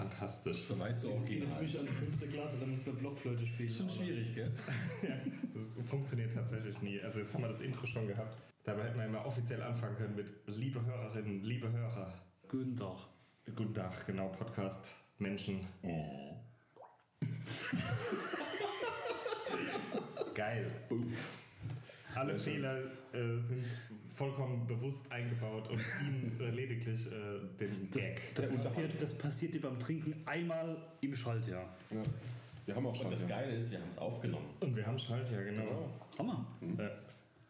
Fantastisch. So weit so Jetzt bin original. ich an die fünfte Klasse, da müssen wir Blockflöte spielen. Ist schon aber- schwierig, gell? Das funktioniert tatsächlich nie. Also jetzt haben wir das Intro schon gehabt. Dabei hätten wir immer offiziell anfangen können mit liebe Hörerinnen, liebe Hörer. Guten Tag. Guten Tag, genau, Podcast, Menschen. Geil. Alle Fehler äh, sind vollkommen bewusst eingebaut und dienen äh, lediglich äh, den Gag. Das passiert, das passiert dir beim Trinken einmal im Schaltjahr. Ja. Wir haben auch schon. Und das. Geile ist, wir haben es aufgenommen. Und wir haben Schalt, ja genau. Hammer. Äh,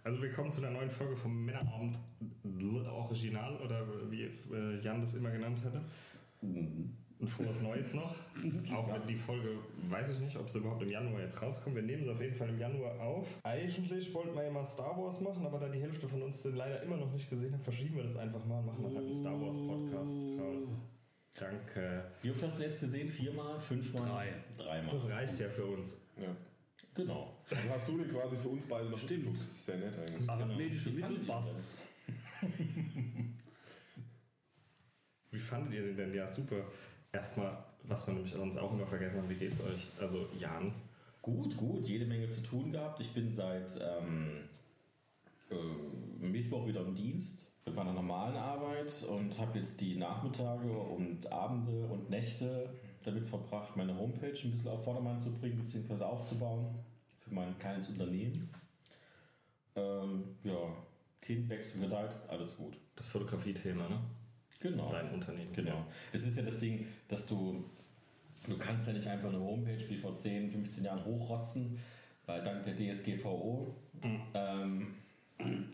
Also willkommen zu einer neuen Folge vom Männerabend L- Original oder wie äh, Jan das immer genannt hätte. Frohes Neues noch. Auch wenn die Folge, weiß ich nicht, ob sie überhaupt im Januar jetzt rauskommt. Wir nehmen sie auf jeden Fall im Januar auf. Eigentlich wollten wir ja mal Star Wars machen, aber da die Hälfte von uns den leider immer noch nicht gesehen hat, verschieben wir das einfach mal und machen dann halt einen Star Wars Podcast draus. Danke. Wie oft hast du jetzt gesehen? Viermal? Fünfmal? Drei. Dreimal. Das reicht ja für uns. Ja. Genau. Also hast du den quasi für uns beide noch Stimmt. Das ist sehr nett eigentlich. Arithmetische Mittel passt. Wie fandet ihr den denn? Ja, super. Erstmal, was wir nämlich sonst auch immer vergessen haben, wie geht's euch? Also, Jan. Gut, gut. Jede Menge zu tun gehabt. Ich bin seit ähm, äh, Mittwoch wieder im Dienst mit meiner normalen Arbeit und habe jetzt die Nachmittage und Abende und Nächte damit verbracht, meine Homepage ein bisschen auf Vordermann zu bringen bzw. aufzubauen für mein kleines Unternehmen. Ähm, ja, Kind wächst und gedeiht, alles gut. Das Fotografie-Thema, ne? Genau. Dein Unternehmen. Genau. Es ist ja das Ding, dass du, du kannst ja nicht einfach eine Homepage wie vor 10, 15 Jahren hochrotzen, weil dank der DSGVO ähm,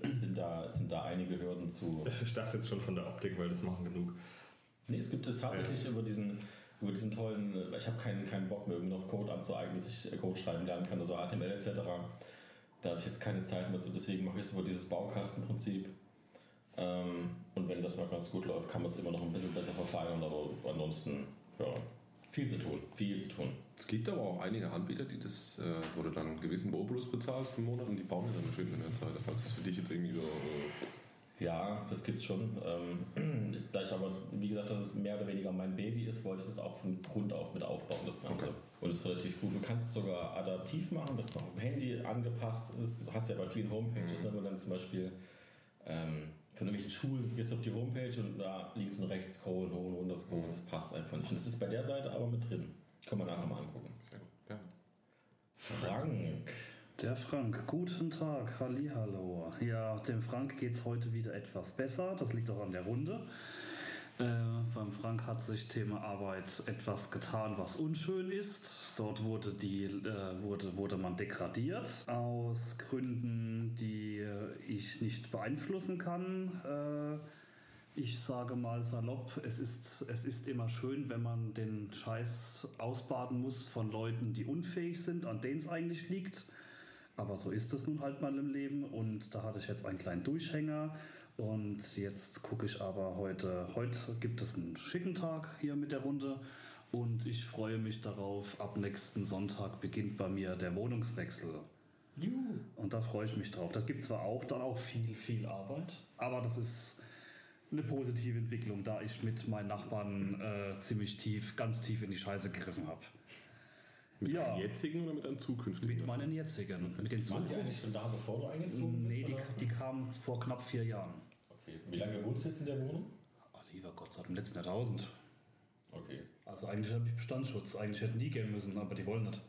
sind, da, sind da einige Hürden zu. Ich dachte jetzt schon von der Optik, weil das machen genug. Nee, es gibt es tatsächlich über diesen über diesen tollen, ich habe keinen, keinen Bock mehr, irgendwie noch Code anzueignen, dass ich Code schreiben lernen kann, also HTML etc. Da habe ich jetzt keine Zeit mehr zu, deswegen mache ich es über dieses Baukastenprinzip. Ähm, und wenn das mal ganz gut läuft, kann man es immer noch ein bisschen besser verfeinern, aber ansonsten, ja, viel zu tun, viel zu tun. Es gibt aber auch einige Anbieter, die das, äh, wo du dann einen gewissen Obolus bezahlst im Monat und die bauen dir dann eine schöne Internetseite. Falls das für dich jetzt irgendwie so. Äh, Ja, das gibt's schon. Ähm, da ich aber, wie gesagt, dass es mehr oder weniger mein Baby ist, wollte ich das auch von Grund auf mit aufbauen, das Ganze. Okay. Und es ist relativ gut. Du kannst es sogar adaptiv machen, dass es auf dem Handy angepasst ist. Du hast ja bei vielen Homepages, wenn du dann zum Beispiel ähm, von irgendwelchen Schulen gehst du auf die Homepage und da links und rechts scrollen, hoch und runter scrollen. Das passt einfach nicht. Und das ist bei der Seite aber mit drin. Können wir nachher mal angucken. sehr gut. Gerne. Frank. Der Frank, guten Tag, Hallihallo. Ja, dem Frank geht es heute wieder etwas besser, das liegt auch an der Runde. Äh, beim Frank hat sich Thema Arbeit etwas getan, was unschön ist. Dort wurde, die, äh, wurde, wurde man degradiert aus Gründen, die ich nicht beeinflussen kann. Äh, ich sage mal salopp, es ist, es ist immer schön, wenn man den Scheiß ausbaden muss von Leuten, die unfähig sind, an denen es eigentlich liegt. Aber so ist es nun halt mal im Leben und da hatte ich jetzt einen kleinen Durchhänger und jetzt gucke ich aber heute, heute gibt es einen schicken Tag hier mit der Runde und ich freue mich darauf, ab nächsten Sonntag beginnt bei mir der Wohnungswechsel. Juhu. Und da freue ich mich drauf. Das gibt zwar auch dann auch viel, viel Arbeit, aber das ist eine positive Entwicklung, da ich mit meinen Nachbarn äh, ziemlich tief, ganz tief in die Scheiße gegriffen habe. Mit Ja. einem jetzigen oder mit einem zukünftigen? Mit meinen jetzigen, mit den Waren die Zukunft. eigentlich schon da, bevor du eingezogen bist? Nee, die, die kamen vor knapp vier Jahren. Wie lange wohnst du jetzt in der Wohnung? Oh, lieber Gott, seit dem letzten Jahrtausend. Okay. Also eigentlich habe ich Bestandsschutz. Eigentlich hätten die gehen müssen, aber die wollen nicht.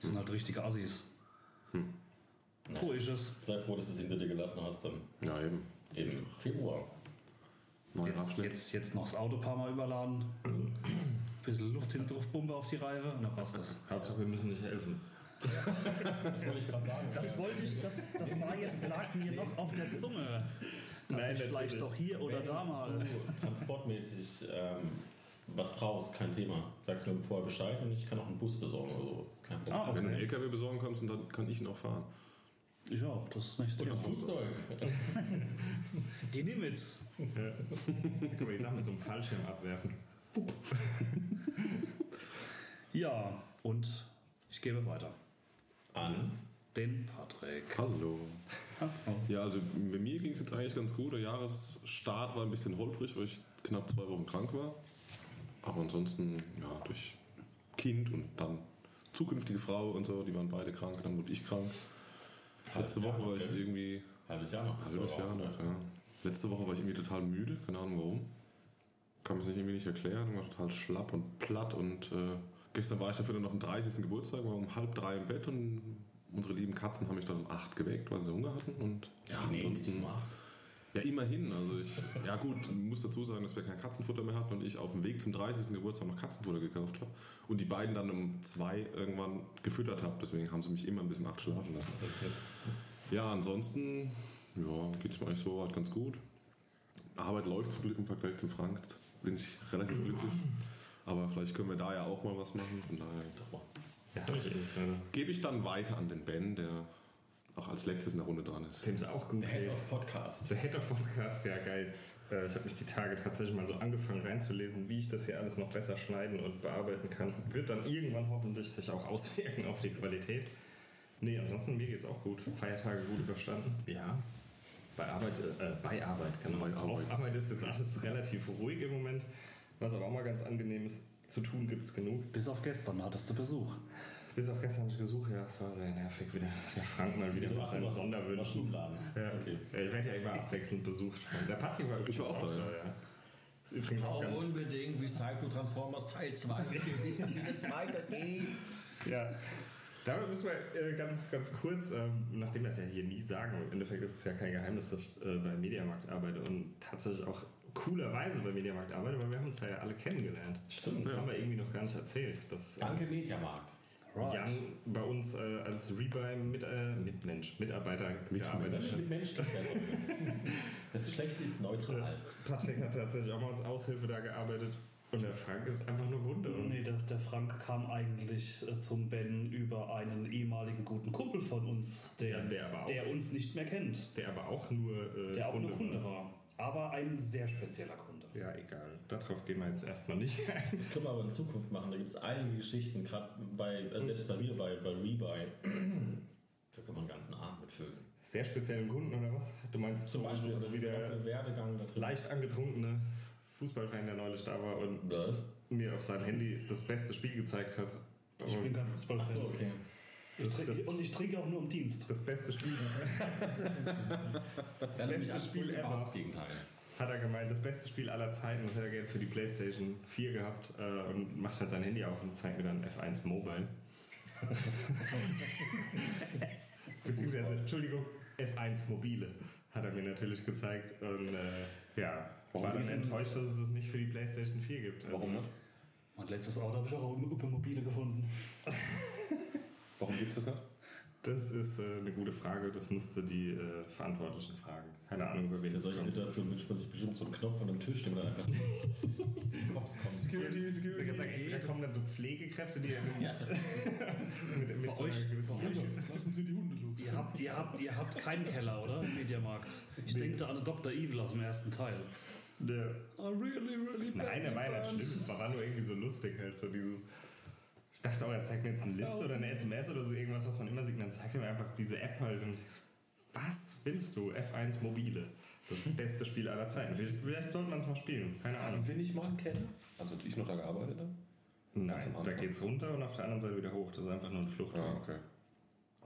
Das sind halt richtige Assis. So ist es. Sei froh, dass du es hinter dir gelassen hast dann. Ja, eben. Im Februar. Neuer Jetzt, Abschnitt. jetzt, jetzt noch das Auto ein paar Mal überladen. Bisschen Luft hinten drauf, Bombe auf die Reife und dann passt das. Hauptsache, wir müssen nicht helfen. Das wollte ich gerade sagen. Das wollte ich, das, das war jetzt, lag mir noch auf der Zunge. Dass Nein, ich vielleicht natürlich. doch hier oder Wenn da mal. du transportmäßig ähm, was brauchst, kein Thema. Sagst mir vorher Bescheid und ich kann auch einen Bus besorgen oder sowas. Kein Problem. Ah, Wenn du einen okay. LKW besorgen kannst, und dann kann ich ihn auch fahren. Ich auch, das ist nicht Und das Flugzeug. Die Nimitz. Guck mal, die Sachen mit so einem Fallschirm abwerfen. Ja, und ich gebe weiter. An. Den Patrick. Hallo. Ja, also bei mir ging es jetzt eigentlich ganz gut. Der Jahresstart war ein bisschen holprig, weil ich knapp zwei Wochen krank war. Aber ansonsten, ja, durch Kind und dann zukünftige Frau und so, die waren beide krank, dann wurde ich krank. Letzte Halbes Woche Jahr war ich irgendwie, Halbes Jahr noch. halbes Jahr noch, ja. Letzte Woche war ich irgendwie total müde, keine Ahnung warum. Kann man sich irgendwie nicht erklären, ich war total schlapp und platt und äh, gestern war ich dafür dann auf dem 30. Geburtstag, war um halb drei im Bett und unsere lieben Katzen haben mich dann um acht geweckt, weil sie Hunger hatten und ja, Nee, ansonsten... Ja, immerhin. Also ich, ja gut, muss dazu sagen, dass wir kein Katzenfutter mehr hatten und ich auf dem Weg zum 30. Geburtstag noch Katzenfutter gekauft habe und die beiden dann um zwei irgendwann gefüttert habe. Deswegen haben sie mich immer ein bisschen acht schlafen lassen. Ja, ansonsten ja, geht es mir eigentlich so weit ganz gut. Arbeit läuft zum Glück im Vergleich zum Frank. Bin ich relativ glücklich. Aber vielleicht können wir da ja auch mal was machen. Von daher hab Also, gebe ich dann weiter an den Ben, der auch als letztes in der Runde dran ist. Dem ist auch gut. Der Head of Podcast. Der Head of Podcast, ja geil. Äh, Ich habe mich die Tage tatsächlich mal so angefangen reinzulesen, wie ich das hier alles noch besser schneiden und bearbeiten kann. Wird dann irgendwann hoffentlich sich auch auswirken auf die Qualität. Nee, ansonsten mir geht's auch gut. Feiertage gut überstanden. Ja. Bei Arbeit, äh, bei Arbeit, genau. Bei Auf. Arbeit ist jetzt alles relativ ruhig im Moment. Was aber auch mal ganz angenehm ist, zu tun gibt's genug. Bis auf gestern hattest du Besuch. Bis auf gestern hatte ich Besuch, ja, es war sehr nervig wieder. Der Frank mal wieder mit seinen Sonderwünschen. Ja, Okay. Ich werde ja immer abwechselnd besucht. Der Patrick war Ich war auch da, ja. ja. Ist übrigens auch ganz, unbedingt Recycle Transformers Teil 2. Wir wissen, wie es weitergeht. ja. Damit müssen wir äh, ganz, ganz kurz, ähm, nachdem wir es ja hier nie sagen, im Endeffekt ist es ja kein Geheimnis, dass ich äh, bei Mediamarkt arbeite und tatsächlich auch coolerweise bei Mediamarkt arbeite, weil wir haben uns ja alle kennengelernt. Stimmt. Das haben wir irgendwie noch gar nicht erzählt. Dass, äh, Danke Mediamarkt. Jan bei uns äh, als Rebuy mit, äh, Mitmensch, Mitarbeiter gearbeitet hat. Mit Menschen besser. Das Geschlecht ist neutral. Patrick hat tatsächlich auch mal als Aushilfe da gearbeitet. Und der Frank ist einfach nur Kunde. Und Nee, der, der Frank kam eigentlich äh, zum Ben über einen ehemaligen guten Kumpel von uns, der, Ja, der aber auch- der uns nicht mehr kennt. der aber auch nur äh, Der auch nur Kunde war. Aber ein sehr spezieller Kunde. Ja, egal. Darauf gehen wir jetzt erstmal nicht ein. Das können wir aber in Zukunft machen. Da gibt es einige Geschichten, gerade bei, äh, selbst bei mir, bei, bei Rebuy. Da können wir einen ganzen Abend mitfüllen. Sehr speziellen Kunden oder was? Du meinst Zum Beispiel so, so wie der ganze Werdegang da drin. leicht angetrunkene Fußballfan, der neulich da war und Was? mir auf seinem Handy das beste Spiel gezeigt hat. Ich bin kein Fußballfan. Achso, okay. Das- und ich trinke auch nur im Dienst. Das beste Spiel Das beste nämlich Spiel ever. das Gegenteil. hat er gemeint, das beste Spiel aller Zeiten. Das hätte er gerne für die Playstation 4 gehabt äh, und macht halt sein Handy auf und zeigt mir dann F1 Mobile. Beziehungsweise, Entschuldigung, F1 Mobile hat er mir natürlich gezeigt und äh, ja, Warum war dann enttäuscht, dass es das nicht für die Playstation 4 gibt. Also, Warum nicht? Mein letztes Auto habe ich auch über Mobile gefunden. Warum gibt es das nicht? Das ist äh, eine gute Frage, das musste die äh, Verantwortlichen fragen. Keine Ahnung, über wen Für das solche kommt. Situationen wünscht man sich bestimmt so einen Knopf an einem Tisch, den man dann einfach den Cops kommt. Security, Ich kann sagen, ey, da kommen dann so Pflegekräfte, die Ja. mit, mit so einer euch- Lassen Sie die Hunde los. Ihr habt, ihr habt, ihr habt keinen Keller, oder? Im Mediamarkt. Ich denke da an Dr. Evil aus dem ersten Teil. Der, I really, really nein, der war ja nicht schlimm. Es war nur irgendwie so lustig halt so dieses. Ich dachte auch, er zeigt mir jetzt eine Liste oder eine SMS oder so irgendwas, was man immer sieht. Und dann zeigt er mir einfach diese App halt. Und ich so, was willst du? F1 Mobile. Das beste Spiel aller Zeiten. Vielleicht, sollte man es mal spielen. Keine Ahnung. Wenn ich mal kenne, also als ich noch da gearbeitet habe. Nein, da geht's runter und auf der anderen Seite wieder hoch. Das ist einfach nur eine Flucht. Ah, okay.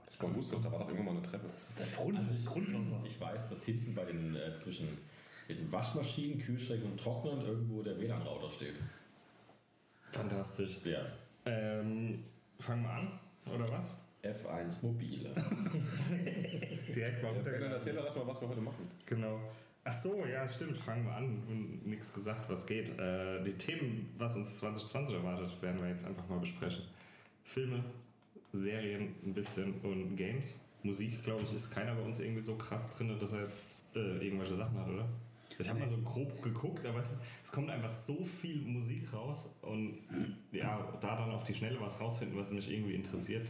Das man wusste doch, da war doch irgendwann mal eine Treppe. Das ist der Grund, Also das ich, Grundwasser. ich weiß, dass hinten bei den äh, zwischen den Waschmaschinen, Kühlschränken und Trocknern irgendwo der WLAN-Router steht. Fantastisch. Der Ähm, fangen wir an, oder was? F1 Mobile. Direkt mal Ja, dann runter. erzähl doch erstmal, was wir heute machen. Genau. Ach so, ja, stimmt. Fangen wir an. Und nichts gesagt, was geht. Äh, die Themen, was uns 2020 erwartet, werden wir jetzt einfach mal besprechen. Filme, Serien ein bisschen und Games. Musik, glaube ich, ist keiner bei uns irgendwie so krass drin, dass er jetzt äh, irgendwelche Sachen hat, oder? Ich habe mal so grob geguckt, aber es, es kommt einfach so viel Musik raus und ja, da dann auf die Schnelle was rausfinden, was mich irgendwie interessiert.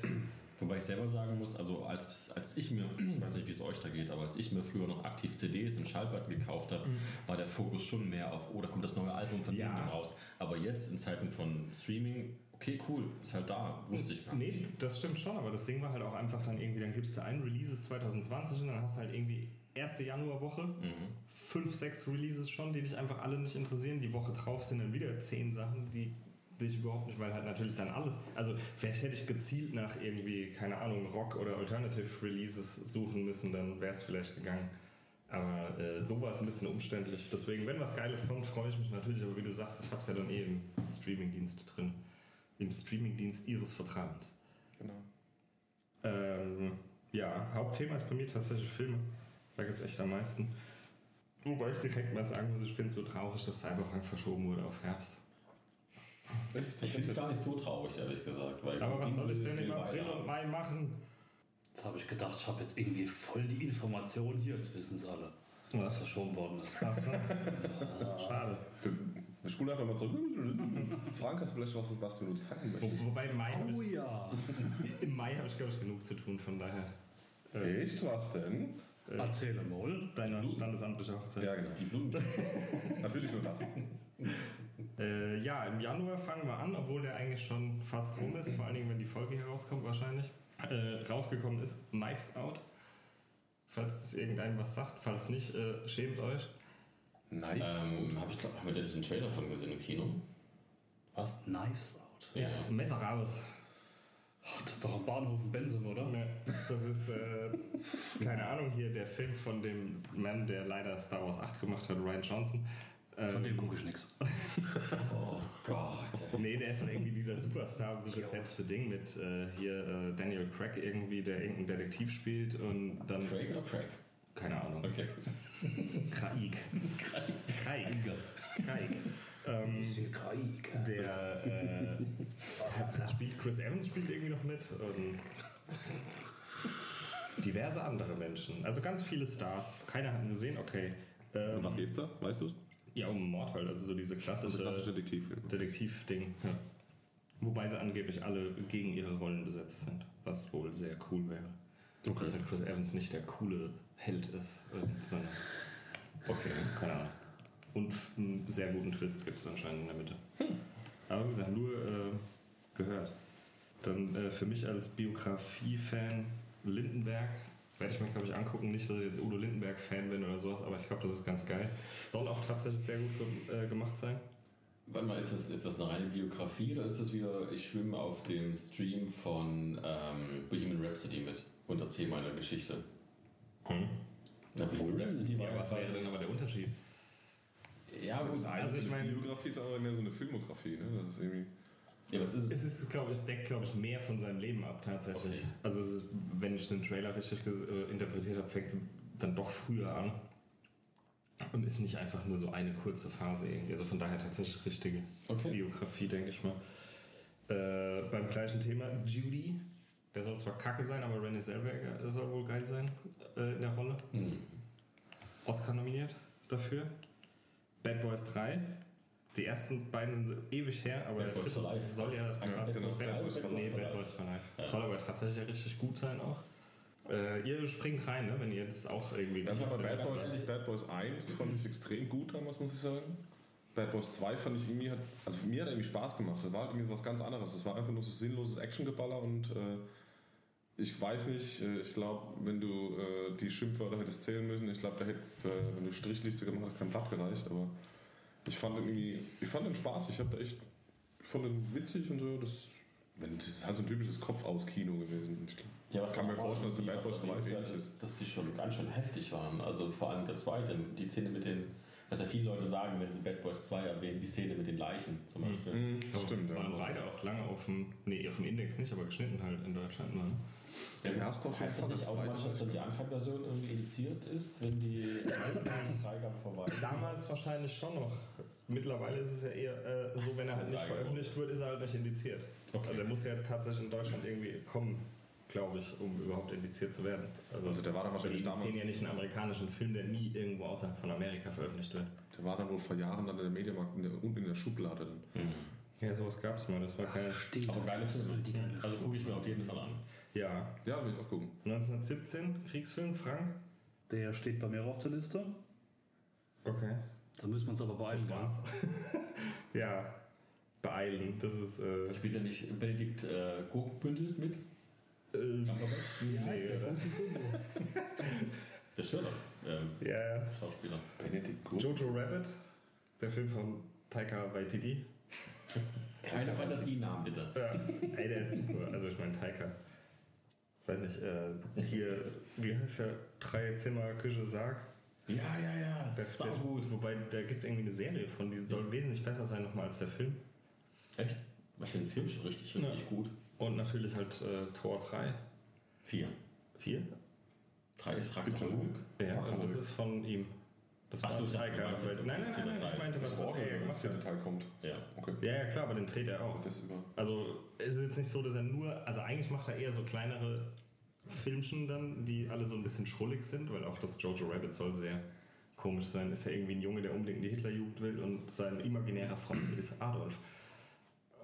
Wobei ich selber sagen muss, also als, als ich mir, ich weiß nicht, wie es euch da geht, aber als ich mir früher noch aktiv CDs und Schallplatten gekauft habe, war der Fokus schon mehr auf, oh, da kommt das neue Album von Ja. ja. raus. Aber jetzt in Zeiten von Streaming, okay, cool, ist halt da, wusste ich gar nicht. Nee, das stimmt schon, aber das Ding war halt auch einfach dann irgendwie, dann gibst du ein Releases 2020 und dann hast du halt irgendwie erste Januarwoche. Mhm. Fünf, sechs Releases schon, die dich einfach alle nicht interessieren. Die Woche drauf sind dann wieder zehn Sachen, die dich überhaupt nicht, weil halt natürlich dann alles. Also vielleicht hätte ich gezielt nach irgendwie, keine Ahnung, Rock oder Alternative Releases suchen müssen, dann wäre es vielleicht gegangen. Aber äh, so war es ein bisschen umständlich. Deswegen, wenn was Geiles kommt, freue ich mich natürlich. Aber wie du sagst, ich habe es ja dann eh im Streamingdienst drin. Im Streamingdienst ihres Vertrauens. Genau. Ähm, ja, Hauptthema ist bei mir tatsächlich Filme. Da gibt es echt am meisten. Wobei ich direkt mal sagen muss, ich finde es so traurig, dass Cyberpunk verschoben wurde auf Herbst. Ich finde es gar nicht so traurig, ehrlich gesagt. Weil Aber was soll ich denn im April und Mai machen? Jetzt habe ich gedacht, ich habe jetzt irgendwie voll die Information hier, jetzt wissen es alle, was verschoben worden ist. Ach so. Schade. Wir spulen einfach mal zurück. Frank, hast du vielleicht was, was du uns teilen Wo, möchtest? wobei im Mai Oh ich, ja. im Mai habe ich glaube ich genug zu tun, von daher. Äh, Echt? Was denn? Erzähle mal. deine standesamtliche Hochzeit. Ja, genau. Die Blumen. Natürlich nur das. Äh, ja, im Januar fangen wir an, obwohl der eigentlich schon fast rum ist, vor allen Dingen, wenn die Folge hier rauskommt wahrscheinlich. Äh, rausgekommen ist Knives Out. Falls das irgendeinem was sagt, falls nicht, äh, schämt euch. Nice. ähm, hab ich, glaub, haben wir da den Trailer von gesehen im Kino? Was? Knives Out? Ja. Messer raus. Ach, das ist doch am Bahnhof in Bensum, oder? Ne, das ist, äh, keine Ahnung, hier der Film von dem Mann, der leider Star Wars 8 gemacht hat, Ryan Johnson. Ähm, Von dem gucke ich nichts. Oh Gott. Nee, der ist dann irgendwie dieser Superstar, gesetzte Ding mit äh, hier äh, Daniel Craig irgendwie, der irgendeinen Detektiv spielt und dann. Craig oder Craig? Keine Ahnung. Okay. Craig. Craig. Craig. Ähm, der äh, spielt Chris Evans spielt irgendwie noch mit und diverse andere Menschen. Also ganz viele Stars. Keiner hat ihn gesehen, okay. Ähm, Um was geht's da? Weißt du? Ja, um Mord halt, also so diese klassische, Also Detektivfilm. Detektiv-Ding. Ja. Wobei sie angeblich alle gegen ihre Rollen besetzt sind, was wohl sehr cool wäre. Okay. Dass halt Chris Evans nicht der coole Held ist, sondern. Okay, keine Ahnung. Und einen sehr guten Twist gibt es anscheinend in der Mitte. Aber wie gesagt, nur äh, gehört. Dann äh, für mich als Biografie-Fan Lindenberg werde ich mir, glaube ich, angucken. Nicht, dass ich jetzt Udo Lindenberg-Fan bin oder sowas, aber ich glaube, das ist ganz geil. Soll auch tatsächlich sehr gut äh, gemacht sein. Warte mal, ist das, ist das eine reine Biografie oder ist das wieder, ich schwimme auf dem Stream von ähm, Bohemian Rhapsody mit und erzähle meine Geschichte? Hm. Na, Bohemian Rhapsody war Ja, was wäre denn aber der Unterschied? Ja, aber das ist Also ich meine- Biografie ist aber mehr so eine Filmografie, ne? Das ist irgendwie. Ja, was ist Es ist, glaube ich, es deckt, glaube ich, mehr von seinem Leben ab tatsächlich. Okay. Also es ist, wenn ich den Trailer richtig äh, interpretiert habe, fängt es dann doch früher an. Und ist nicht einfach nur so eine kurze Phase irgendwie. Also von daher tatsächlich richtige Okay. Biografie, denke ich mal. Äh, beim gleichen Thema, Judy. Der soll zwar kacke sein, aber Renée Zellweger soll wohl geil sein äh, in der Rolle. Hm. Oscar nominiert dafür. Bad Boys 3. Die ersten beiden sind so ewig her, aber Bad der Boys dritte Life. soll ja, ja Bad genau, Bad Boys Bad nee, Boys for Bad? Boys for Life. Ja. Soll aber tatsächlich richtig gut sein auch. Äh, ihr springt rein, ne, wenn ihr das auch irgendwie Das war bei. Bad Boys, Bad Boys 1 fand ich extrem gut damals, muss ich sagen. Bad Boys 2 fand ich irgendwie, hat, also mir hat irgendwie Spaß gemacht. Das war irgendwie was ganz anderes. Das war einfach nur so sinnloses Actiongeballer und äh, ich weiß nicht, äh, ich glaube, wenn du äh, die Schimpfwörter hättest zählen müssen, ich glaube, da hätte, äh, wenn du Strichliste gemacht hast, kein Blatt gereicht, aber ich fand irgendwie, ich fand den Spaß. Ich habe da echt, ich fand den witzig und so. Das, wenn, das ist halt so ein typisches Kopf-aus-Kino gewesen. Ich Ja, was kann mir vorstellen, dass der irgendwie Bad Boys erwähnenswert ähnlich ist, dass die schon ganz schön heftig waren. Also vor allem der zweite, die Szene mit den, was ja viele Leute sagen, wenn sie Bad Boys 2 erwähnen, die Szene mit den Leichen zum Beispiel. Mhm, stimmt, ja. Waren beide auch lange auf dem, nee, auf dem Index nicht, aber geschnitten halt in Deutschland. Ne? Der erste auf jeden Heißt das nicht automatisch, dass dann die Uncut-Version irgendwie indiziert ist, wenn die Freigabe vorbei ist? Damals wahrscheinlich schon noch. Mittlerweile ist es ja eher äh, so, wenn er halt nicht veröffentlicht wird, ist er halt nicht indiziert. Okay. Also er muss ja tatsächlich in Deutschland irgendwie kommen, glaube ich, um überhaupt indiziert zu werden. Also der war dann wahrscheinlich die damals- ja nicht einen amerikanischen Film, der nie irgendwo außerhalb von Amerika veröffentlicht wird. Der war dann wohl vor Jahren dann in der der, unten in der Schublade dann. Ja, sowas gab es mal. Das war kein... Steht Aber geile Filme. Die Also gucke ich mir auf jeden Fall an. Ja. Ja, will ich auch gucken. 1917, Kriegsfilm, Frank. Der steht bei mir auf der Liste. Okay. Da müssen wir uns aber beeilen. Das ja. Beeilen. Das ist... Äh, Spielt ja nicht Benedikt äh, Gurkenbündel mit? äh, Cumberbatch? nee, oder? Der Sherlock, ähm, Ja, ja. Schauspieler. Benedict Gut. Jojo Rabbit, der Film von Taika Waititi. Keine Fantasienamen, bitte. Ja, ey, der ist super. Also ich meine Taika. Weiß nicht, äh, hier, wie heißt der? Drei Zimmer, Küche, Sarg. Ja, ja, ja, sau der, gut. Wobei, da gibt es irgendwie eine Serie von, die soll wesentlich besser sein nochmal als der Film. Echt? Ich finde den Film schon richtig, richtig Ja. gut. Und natürlich halt äh, Tor 3. Vier. 4? Drei ist Gibt's schon Ragnarök. Ja, Ragnarök. das ist von ihm. Das Ach so, Taika. meinst aber- jetzt Nein, nein, nein, nein, ich meinte, was, Das was er gemacht vierte hat. Teil kommt. Ja. Okay. Ja, ja, klar, aber den dreht er auch. Das über. Also es ist jetzt nicht so, dass er nur, also eigentlich macht er eher so kleinere Filmchen dann, die alle so ein bisschen schrullig sind, weil auch das Jojo Rabbit soll sehr komisch sein. Ist ja irgendwie ein Junge, der unbedingt in die Hitlerjugend will und sein imaginärer Freund ist Adolf.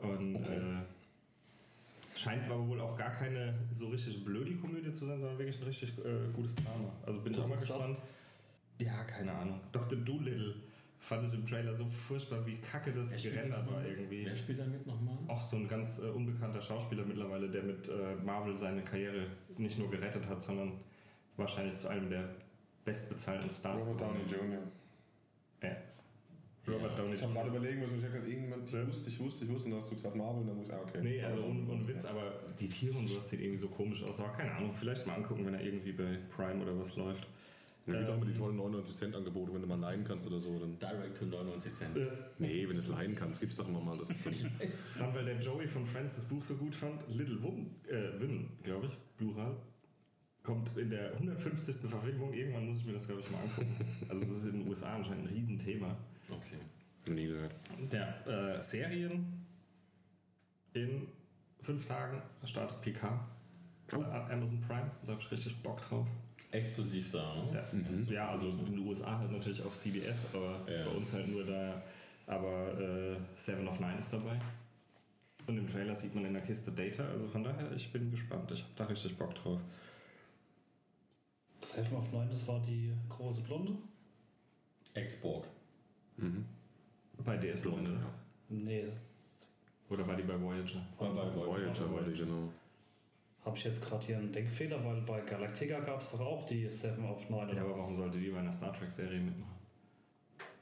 Und Okay. äh, scheint aber wohl auch gar keine so richtig blöde Komödie zu sein, sondern wirklich ein richtig äh, gutes Drama. Also bin ich So, auch mal gespannt. Ja, keine Ahnung. Dr. Doolittle fand ich im Trailer so furchtbar, wie kacke das gerendert war irgendwie. Wer spielt da mit nochmal? Auch so ein ganz äh, unbekannter Schauspieler mittlerweile, der mit äh, Marvel seine Karriere nicht nur gerettet hat, sondern wahrscheinlich zu einem der bestbezahlten Stars. Robert Downey Jr. Ja. Robert Downey Ich habe gerade Jr. überlegen müssen, ich habe gerade irgendwann, ich wusste, ich wusste, ich wusste, und dann hast du gesagt Marvel, und dann muss ich, ah, okay. Nee, also ohne Jr. Witz, aber die Tiere und sowas sieht irgendwie so komisch aus. Aber keine Ahnung, vielleicht mal angucken, wenn er irgendwie bei Prime oder was läuft. Ja, gibt auch Ähm, immer die tollen 99 Cent Angebote, wenn du mal leihen kannst oder so. Dann, Direct to 99 Cent. Äh, nee, wenn du es leihen kannst, gibt's doch nochmal. Das ist dann, Dann, weil der Joey von Friends das Buch so gut fand, Little Women, äh, Women glaube ich, Plural, kommt in der 150. Verfilmung. Irgendwann muss ich mir das, glaube ich, mal angucken. Also, das ist in den USA anscheinend ein Riesenthema. Okay. nie gehört. Der äh, Serien in fünf Tagen startet PK. Oh. Amazon Prime, da habe ich richtig Bock drauf. Exklusiv da, ne? Ja, das, ja, also in den USA halt natürlich auf CBS, aber Ja. bei uns halt nur da. Aber äh, Seven of Nine ist dabei. Und im Trailer sieht man in der Kiste Data. Also von daher, ich bin gespannt. Ich habe da richtig Bock drauf. Seven of Nine, das war die große Blonde? Exborg. Mhm. Bei DS Blonde. Ja. Nee, Oder war die bei Voyager? Bei Voyager war die, genau. Habe ich jetzt gerade hier einen Denkfehler, weil bei Galactica gab es doch auch die Seven of Nine oder Ja, aber was? warum sollte die bei einer Star Trek-Serie mitmachen?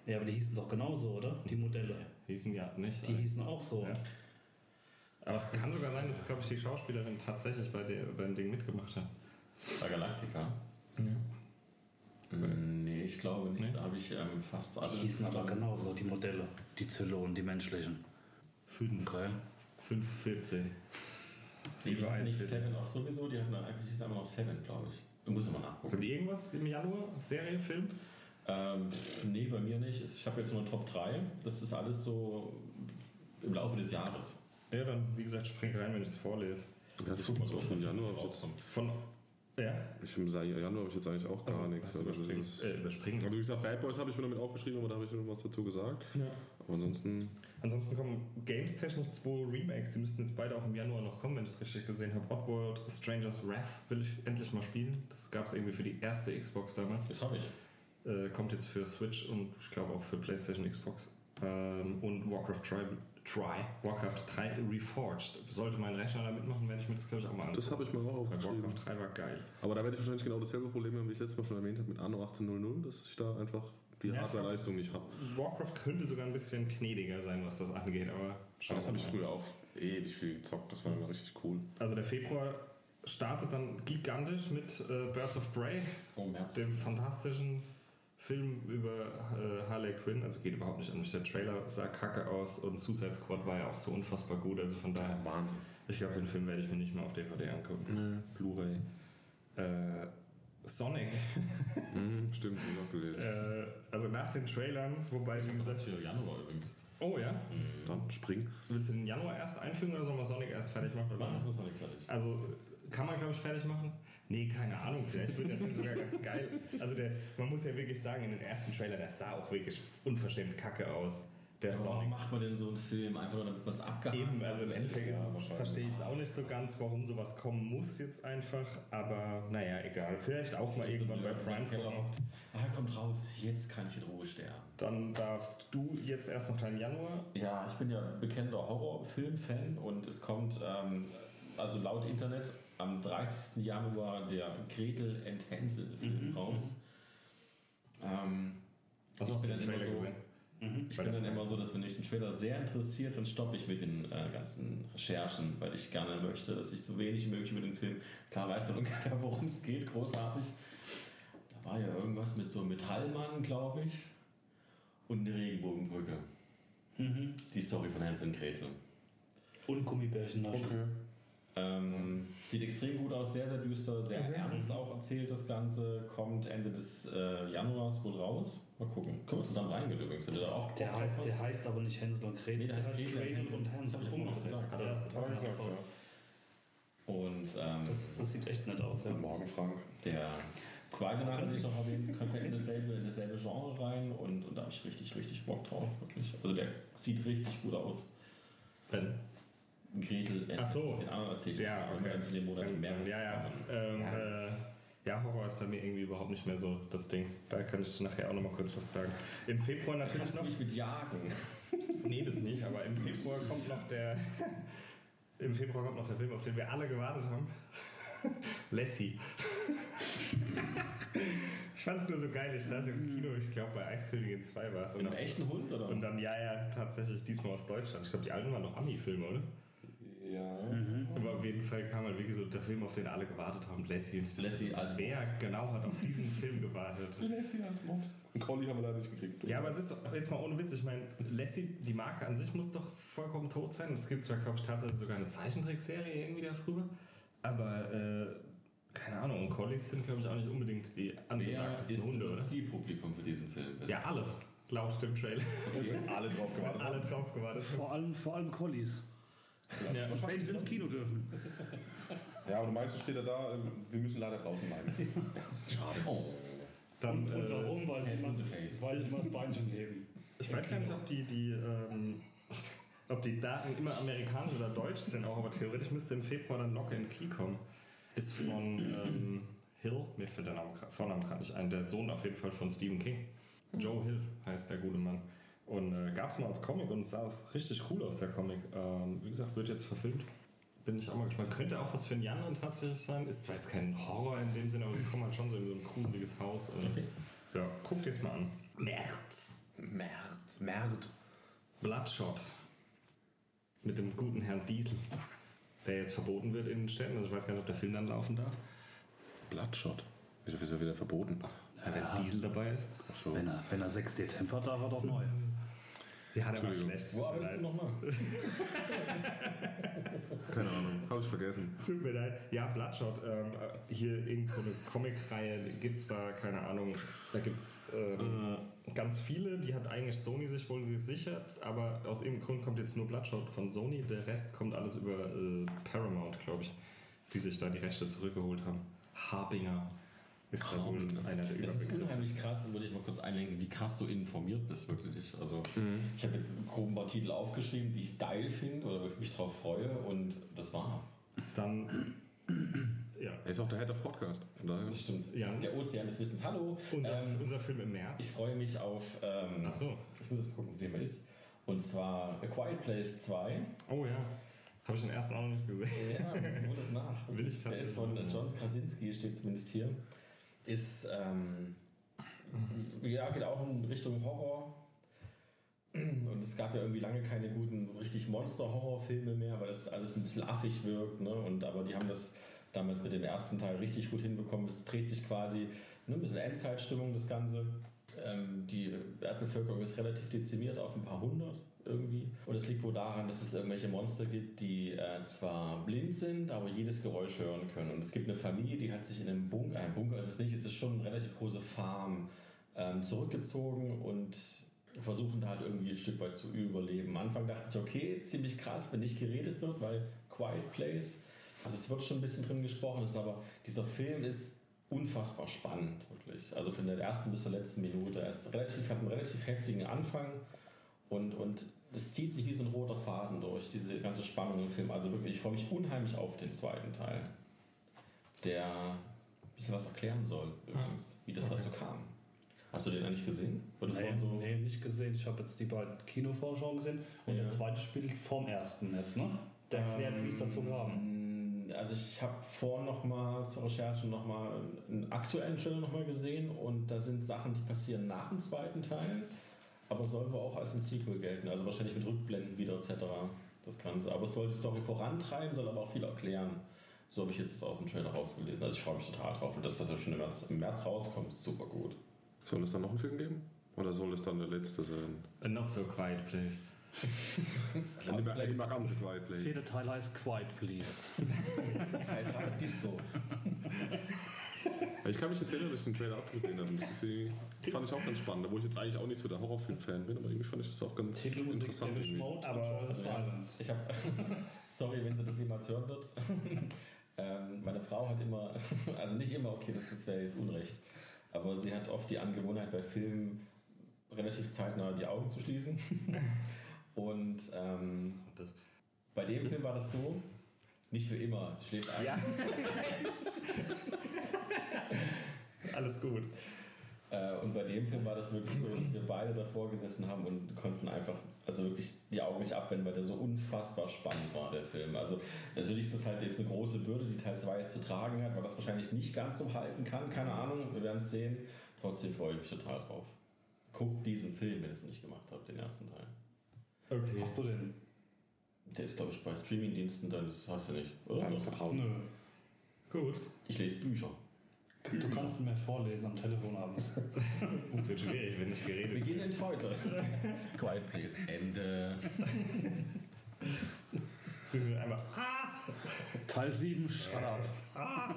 Ja, aber die hießen doch genauso, oder? Die Modelle. Hießen ja nicht. Die hießen auch so. Ja. Aber es kann sogar sein, dass, glaube ich, die Schauspielerin tatsächlich bei der, beim Ding mitgemacht hat. Bei Galactica? Nee, ich glaube nicht. Nee? Da habe ich ähm, fast alle. Die hießen aber genauso, die Modelle. Die Zylonen, die menschlichen. 5, Okay. 5, 14. Die Sieben, hatten nicht Seven of sowieso, die hatten dann einfach die einfach noch Seven, glaube ich. Da muss man nachgucken. Haben die irgendwas im Januar? Serie, Film? Ähm, nee, bei mir nicht. Ich habe jetzt nur Top 3. Das ist alles so im Laufe des Jahres. Ja, dann, wie gesagt, spring rein, wenn ich es vorlese. Ja, ich guck mal so von Januar. Jetzt, Von. Ja? ich im Januar habe ich jetzt eigentlich auch gar nichts. Also, Also, das überspringen. ist, Äh, überspringen. also wie gesagt, Bad Boys habe ich mir damit aufgeschrieben, aber da habe ich schon was dazu gesagt. Ja. Aber ansonsten, Ansonsten kommen Games-technisch zwei Remakes, die müssten jetzt beide auch im Januar noch kommen, wenn ich es richtig gesehen habe. Oddworld Strangers Wrath will ich endlich mal spielen. Das gab es irgendwie für die erste Xbox damals. Das habe ich. Äh, kommt jetzt für Switch und ich glaube auch für PlayStation, Xbox. Ähm, und Warcraft Tri, Try, Warcraft 3 Reforged. Sollte mein Rechner da mitmachen, werde ich mir das, glaube ich, auch mal anschauen. das habe ich mir auch aufgeschrieben. Warcraft 3 war geil. Aber da werde ich wahrscheinlich genau dasselbe Problem haben, wie ich letztes Mal schon erwähnt habe mit Anno 1800, dass ich da einfach die Ja, Hardware-Leistung nicht habe. Warcraft könnte sogar ein bisschen gnädiger sein, was das angeht, aber schauen Das habe ich früher auch ewig viel gezockt, das war immer richtig cool. Also der Februar startet dann gigantisch mit äh, Birds of Prey, Oh, dem fantastischen Film über äh, Harley Quinn. Also geht überhaupt nicht an mich. Der Trailer sah kacke aus und Suicide Squad war ja auch so unfassbar gut. Also von daher, Wahnsinn. ich glaube, den Film werde ich mir nicht mehr auf DVD angucken. Blu-ray. Äh, Sonic. Mhm, stimmt, ich auch gelesen. äh, also nach den Trailern, wobei, wie Das gesagt. ist für Januar übrigens. Oh ja? Dann spring. Willst du den Januar erst einfügen oder sollen wir Sonic erst fertig machen? Wir machen das noch nicht fertig. Also kann man, glaube ich, fertig machen? Nee, keine Ahnung. Vielleicht wird der Film sogar ganz geil. Also der, man muss ja wirklich sagen, in den ersten Trailer, der sah auch wirklich unverschämt kacke aus. Der Aber warum macht man denn so einen Film? Einfach nur, damit man es abgehakt Eben, also im Endeffekt Ja, verstehe ich es auch nicht so ganz, warum sowas kommen muss jetzt einfach. Aber naja, egal. Vielleicht auch mal irgendwann bei Prime hockt. Ah, kommt raus. Jetzt kann ich in Ruhe sterben. Dann darfst du jetzt erst noch deinen Januar. Ja, ich bin ja bekennender Horrorfilm-Fan und es kommt, ähm, also laut Internet, am 30. Januar der Gretel and Hänsel Film raus. Ähm, Hast du ich auch bin den dann immer Trailer so, gesehen? ich Bei bin dann immer so, dass wenn mich ein Trailer sehr interessiert, dann stoppe ich mit den äh, ganzen Recherchen, weil ich gerne möchte, dass ich so wenig wie möglich über den Film, klar weiß man ungefähr, worum es geht, großartig. Da war ja irgendwas mit so einem Metallmann, glaube ich, und eine Regenbogenbrücke. Die Story von Hansel und Gretel. Und Gummibärchen Okay. Ähm, sieht extrem gut aus, sehr, sehr düster, sehr Mhm. ernst auch erzählt das Ganze. Kommt Ende des äh, Januars wohl raus. Mal gucken. Können wir zusammen reingehen übrigens, wenn du da auch Der heißt, der heißt aber nicht Hänsel und Gretel, Nee, der der, heißt Gretel und und Hänsel. Hänsel. Das hab ich gesagt, Ja, ja. ja, Hab ich gesagt, so. ja. Und ähm, Das, das sieht echt nett aus, ja. Morgen, Frank. der zweite Name, den ich noch erwähnen könnte, in dasselbe, in dasselbe Genre rein und, und da habe ich richtig, richtig Bock drauf. Wirklich. Also der sieht richtig gut aus. Ben. Gretel, Ach so. den anderen erzähle ich Ja, okay. wir dann zu dem Monat im März ja, ja. Ähm, äh, ja, Horror ist bei mir irgendwie überhaupt nicht mehr so das Ding. Da kann ich nachher auch noch mal kurz was sagen. Im Februar natürlich Kannst du noch. nicht mit jagen. Nee, das nicht, aber im Februar kommt noch der. Im Februar kommt noch der Film, auf den wir alle gewartet haben. Lassie. ich fand es nur so geil. Ich saß im Kino, ich glaube bei Eiskönigin 2 war es. Mit einem echten Hund, oder? Und dann, ja, ja, tatsächlich diesmal aus Deutschland. Ich glaube, die alten waren noch Ami-Filme, oder? Ja. Aber auf jeden Fall kam halt wirklich so der Film, auf den alle gewartet haben, Lassie. Und ich dachte, Lassie als wer Mops. genau hat auf diesen Film gewartet? Lassie als Mops. Einen Collie haben wir leider nicht gekriegt. Ja, aber es ist doch- jetzt mal ohne Witz. Ich meine, Lassie, die Marke an sich muss doch vollkommen tot sein. Es gibt zwar, glaube ich, tatsächlich sogar eine Zeichentrickserie irgendwie darüber. Aber, äh, keine Ahnung, und Collies sind, glaube ich, auch nicht unbedingt die Wer angesagtesten ist Hunde, das oder? Zielpublikum für diesen Film? Ja, alle. Laut dem Trailer. Okay. alle drauf gewartet. alle drauf gewartet. Vor allem, vor allem Collies. Ja. Wenn sie ins Kino dürfen. Ja, aber meistens steht er da, äh, wir müssen leider draußen bleiben. Schade. Oh. Dann, Und äh, warum? Weil sie, immer, weil sie immer das Beinchen heben. Ich weiß gar nicht, ob die, die, ähm, ob die Daten immer amerikanisch oder deutsch sind auch, aber theoretisch müsste im Februar dann Lock and Key kommen. Ist von ähm, Hill, mir fällt der Name, Vorname gerade nicht ein, der Sohn auf jeden Fall von Stephen King. Joe Hill heißt der gute Mann. Und äh, gab es mal als Comic und es sah richtig cool aus, der Comic. Ähm, wie gesagt, wird jetzt verfilmt. Bin ich auch mal gespannt. Könnte auch was für einen Jan dann tatsächlich sein. Ist zwar jetzt kein Horror in dem Sinne, aber sie kommen halt schon so in so ein gruseliges Haus. Äh, Okay. Ja, guck dir es mal an. März. März, März. Bloodshot. Mit dem guten Herrn Diesel. Der jetzt verboten wird in den Städten. Also ich weiß gar nicht, ob der Film dann laufen darf. Bloodshot. Wieso ist er wieder verboten? Ja, wenn Diesel dabei ist. Ach so. Wenn er, wenn er 6D Temp hat, darf er doch neu. Ja, der war schlecht. Wo arbeitest du nochmal? Keine Ahnung, habe ich vergessen. Tut mir leid. Ja, Bloodshot. Ähm, äh, hier irgendeine so eine Comic-Reihe gibt es da, keine Ahnung. Da gibt es ähm, ganz viele. Die hat eigentlich Sony sich wohl gesichert, aber aus irgendeinem Grund kommt jetzt nur Bloodshot von Sony. Der Rest kommt alles über äh, Paramount, glaube ich, die sich da die Rechte zurückgeholt haben. Harbinger ist da wohl einer der Es ist unheimlich krass, würde ich mal kurz einlenken, wie krass du informiert bist, wirklich. Also, Mhm. ich habe jetzt grob ein paar Titel aufgeschrieben, die ich geil finde oder wo ich mich drauf freue und das war's. Dann, ja, Er ist auch der Head of Podcast. Von daher. Das stimmt. Ja. Der Ozean des Wissens. Hallo. unser, Ähm, unser Film im März. ich freue mich auf. Ähm, Ach so. Ich muss jetzt gucken, wer er ist. Und zwar A Quiet Place 2. Oh ja, habe ich den ersten auch noch nicht gesehen. Ja, hol das nach. Will ich Der ist tatsächlich von. John Krasinski, steht zumindest hier. Ist, ähm, ja, geht auch in Richtung Horror. Und es gab ja irgendwie lange keine guten, richtig Monster-Horror-Filme mehr, weil das alles ein bisschen affig wirkt. Ne? Und, aber die haben das damals mit dem ersten Teil richtig gut hinbekommen. Es dreht sich quasi ne, ein bisschen Endzeitstimmung, das Ganze. Ähm, die Erdbevölkerung ist relativ dezimiert auf ein paar hundert irgendwie. Und es liegt wohl daran, dass es irgendwelche Monster gibt, die äh, zwar blind sind, aber jedes Geräusch hören können. Und es gibt eine Familie, die hat sich in einem Bunker, ein Bunker ist es nicht, es ist schon eine relativ große Farm, ähm, zurückgezogen und versuchen da halt irgendwie ein Stück weit zu überleben. Am Anfang dachte ich, okay, ziemlich krass, wenn nicht geredet wird, weil Quiet Place, also es wird schon ein bisschen drin gesprochen, es ist aber dieser Film ist unfassbar spannend, wirklich. Also von der ersten bis zur letzten Minute. Er ist relativ, hat einen relativ heftigen Anfang und, und es zieht sich wie so ein roter Faden durch, diese ganze Spannung im Film. Also wirklich, ich freue mich unheimlich auf den zweiten Teil, der ein bisschen was erklären soll, übrigens, wie das dazu kam. Hast du den eigentlich gesehen? Wurde Nee, so nee, nicht gesehen. Ich habe jetzt die beiden Kinovorschauen gesehen und Ja. der zweite spielt vorm ersten jetzt, ne? Der erklärt, wie es dazu kam. Also ich habe vorhin noch mal zur Recherche noch mal einen aktuellen Trailer noch mal gesehen und da sind Sachen, die passieren nach dem zweiten Teil, aber soll wohl auch als ein Sequel gelten, also wahrscheinlich mit Rückblenden wieder etc. Das kann so. Aber es soll die Story vorantreiben, soll aber auch viel erklären. So habe ich jetzt das aus dem Trailer rausgelesen. Also ich freue mich total drauf. Und dass das ja schon im März, im März rauskommt, ist super gut. Soll es dann noch einen Film geben? Oder soll es dann der letzte sein? A Not So Quiet Place. Dann lieber ganz Quiet Place. Vierter Teil heißt Quiet Please. Teil 3 Disco. Ich kann mich erzählen, dass ich den Trailer abgesehen habe. und Das fand ich auch ganz spannend. Obwohl ich jetzt eigentlich auch nicht so der Horrorfilm-Fan bin, aber irgendwie fand ich das auch ganz Titelmusik interessant. Mode, Aber- the Silence. Ich habe, sorry, wenn sie das jemals hören wird. ähm, meine Frau hat immer, also nicht immer, okay, das, das wäre jetzt Unrecht, aber sie hat oft die Angewohnheit bei Filmen relativ zeitnah die Augen zu schließen. Und ähm, Das, bei dem Film war das so, nicht für immer, sie schläft ein. ja. Alles gut. Äh, und bei dem Film war das wirklich so, dass wir beide davor gesessen haben und konnten einfach, also wirklich die Augen nicht abwenden, weil der so unfassbar spannend war, der Film. Also natürlich ist das halt jetzt eine große Bürde, die Teil 2 jetzt zu tragen hat, weil das wahrscheinlich nicht ganz so halten kann, keine Ahnung, wir werden es sehen. Trotzdem freue ich mich total drauf. Guckt diesen Film, wenn ihr es nicht gemacht habt, den ersten Teil. Okay. Hast du den? Der ist, glaube ich, bei Streamingdiensten, dann das hast du nicht, oder? Deines Vertrauens. Nö. Gut. Ich lese Bücher. Du kannst ihn mir vorlesen am Telefon abends. Das wird schwierig, wenn ich geredet Beginnend heute. Quiet Place, Ende. Zwischendurch einmal. Teil 7, shut up.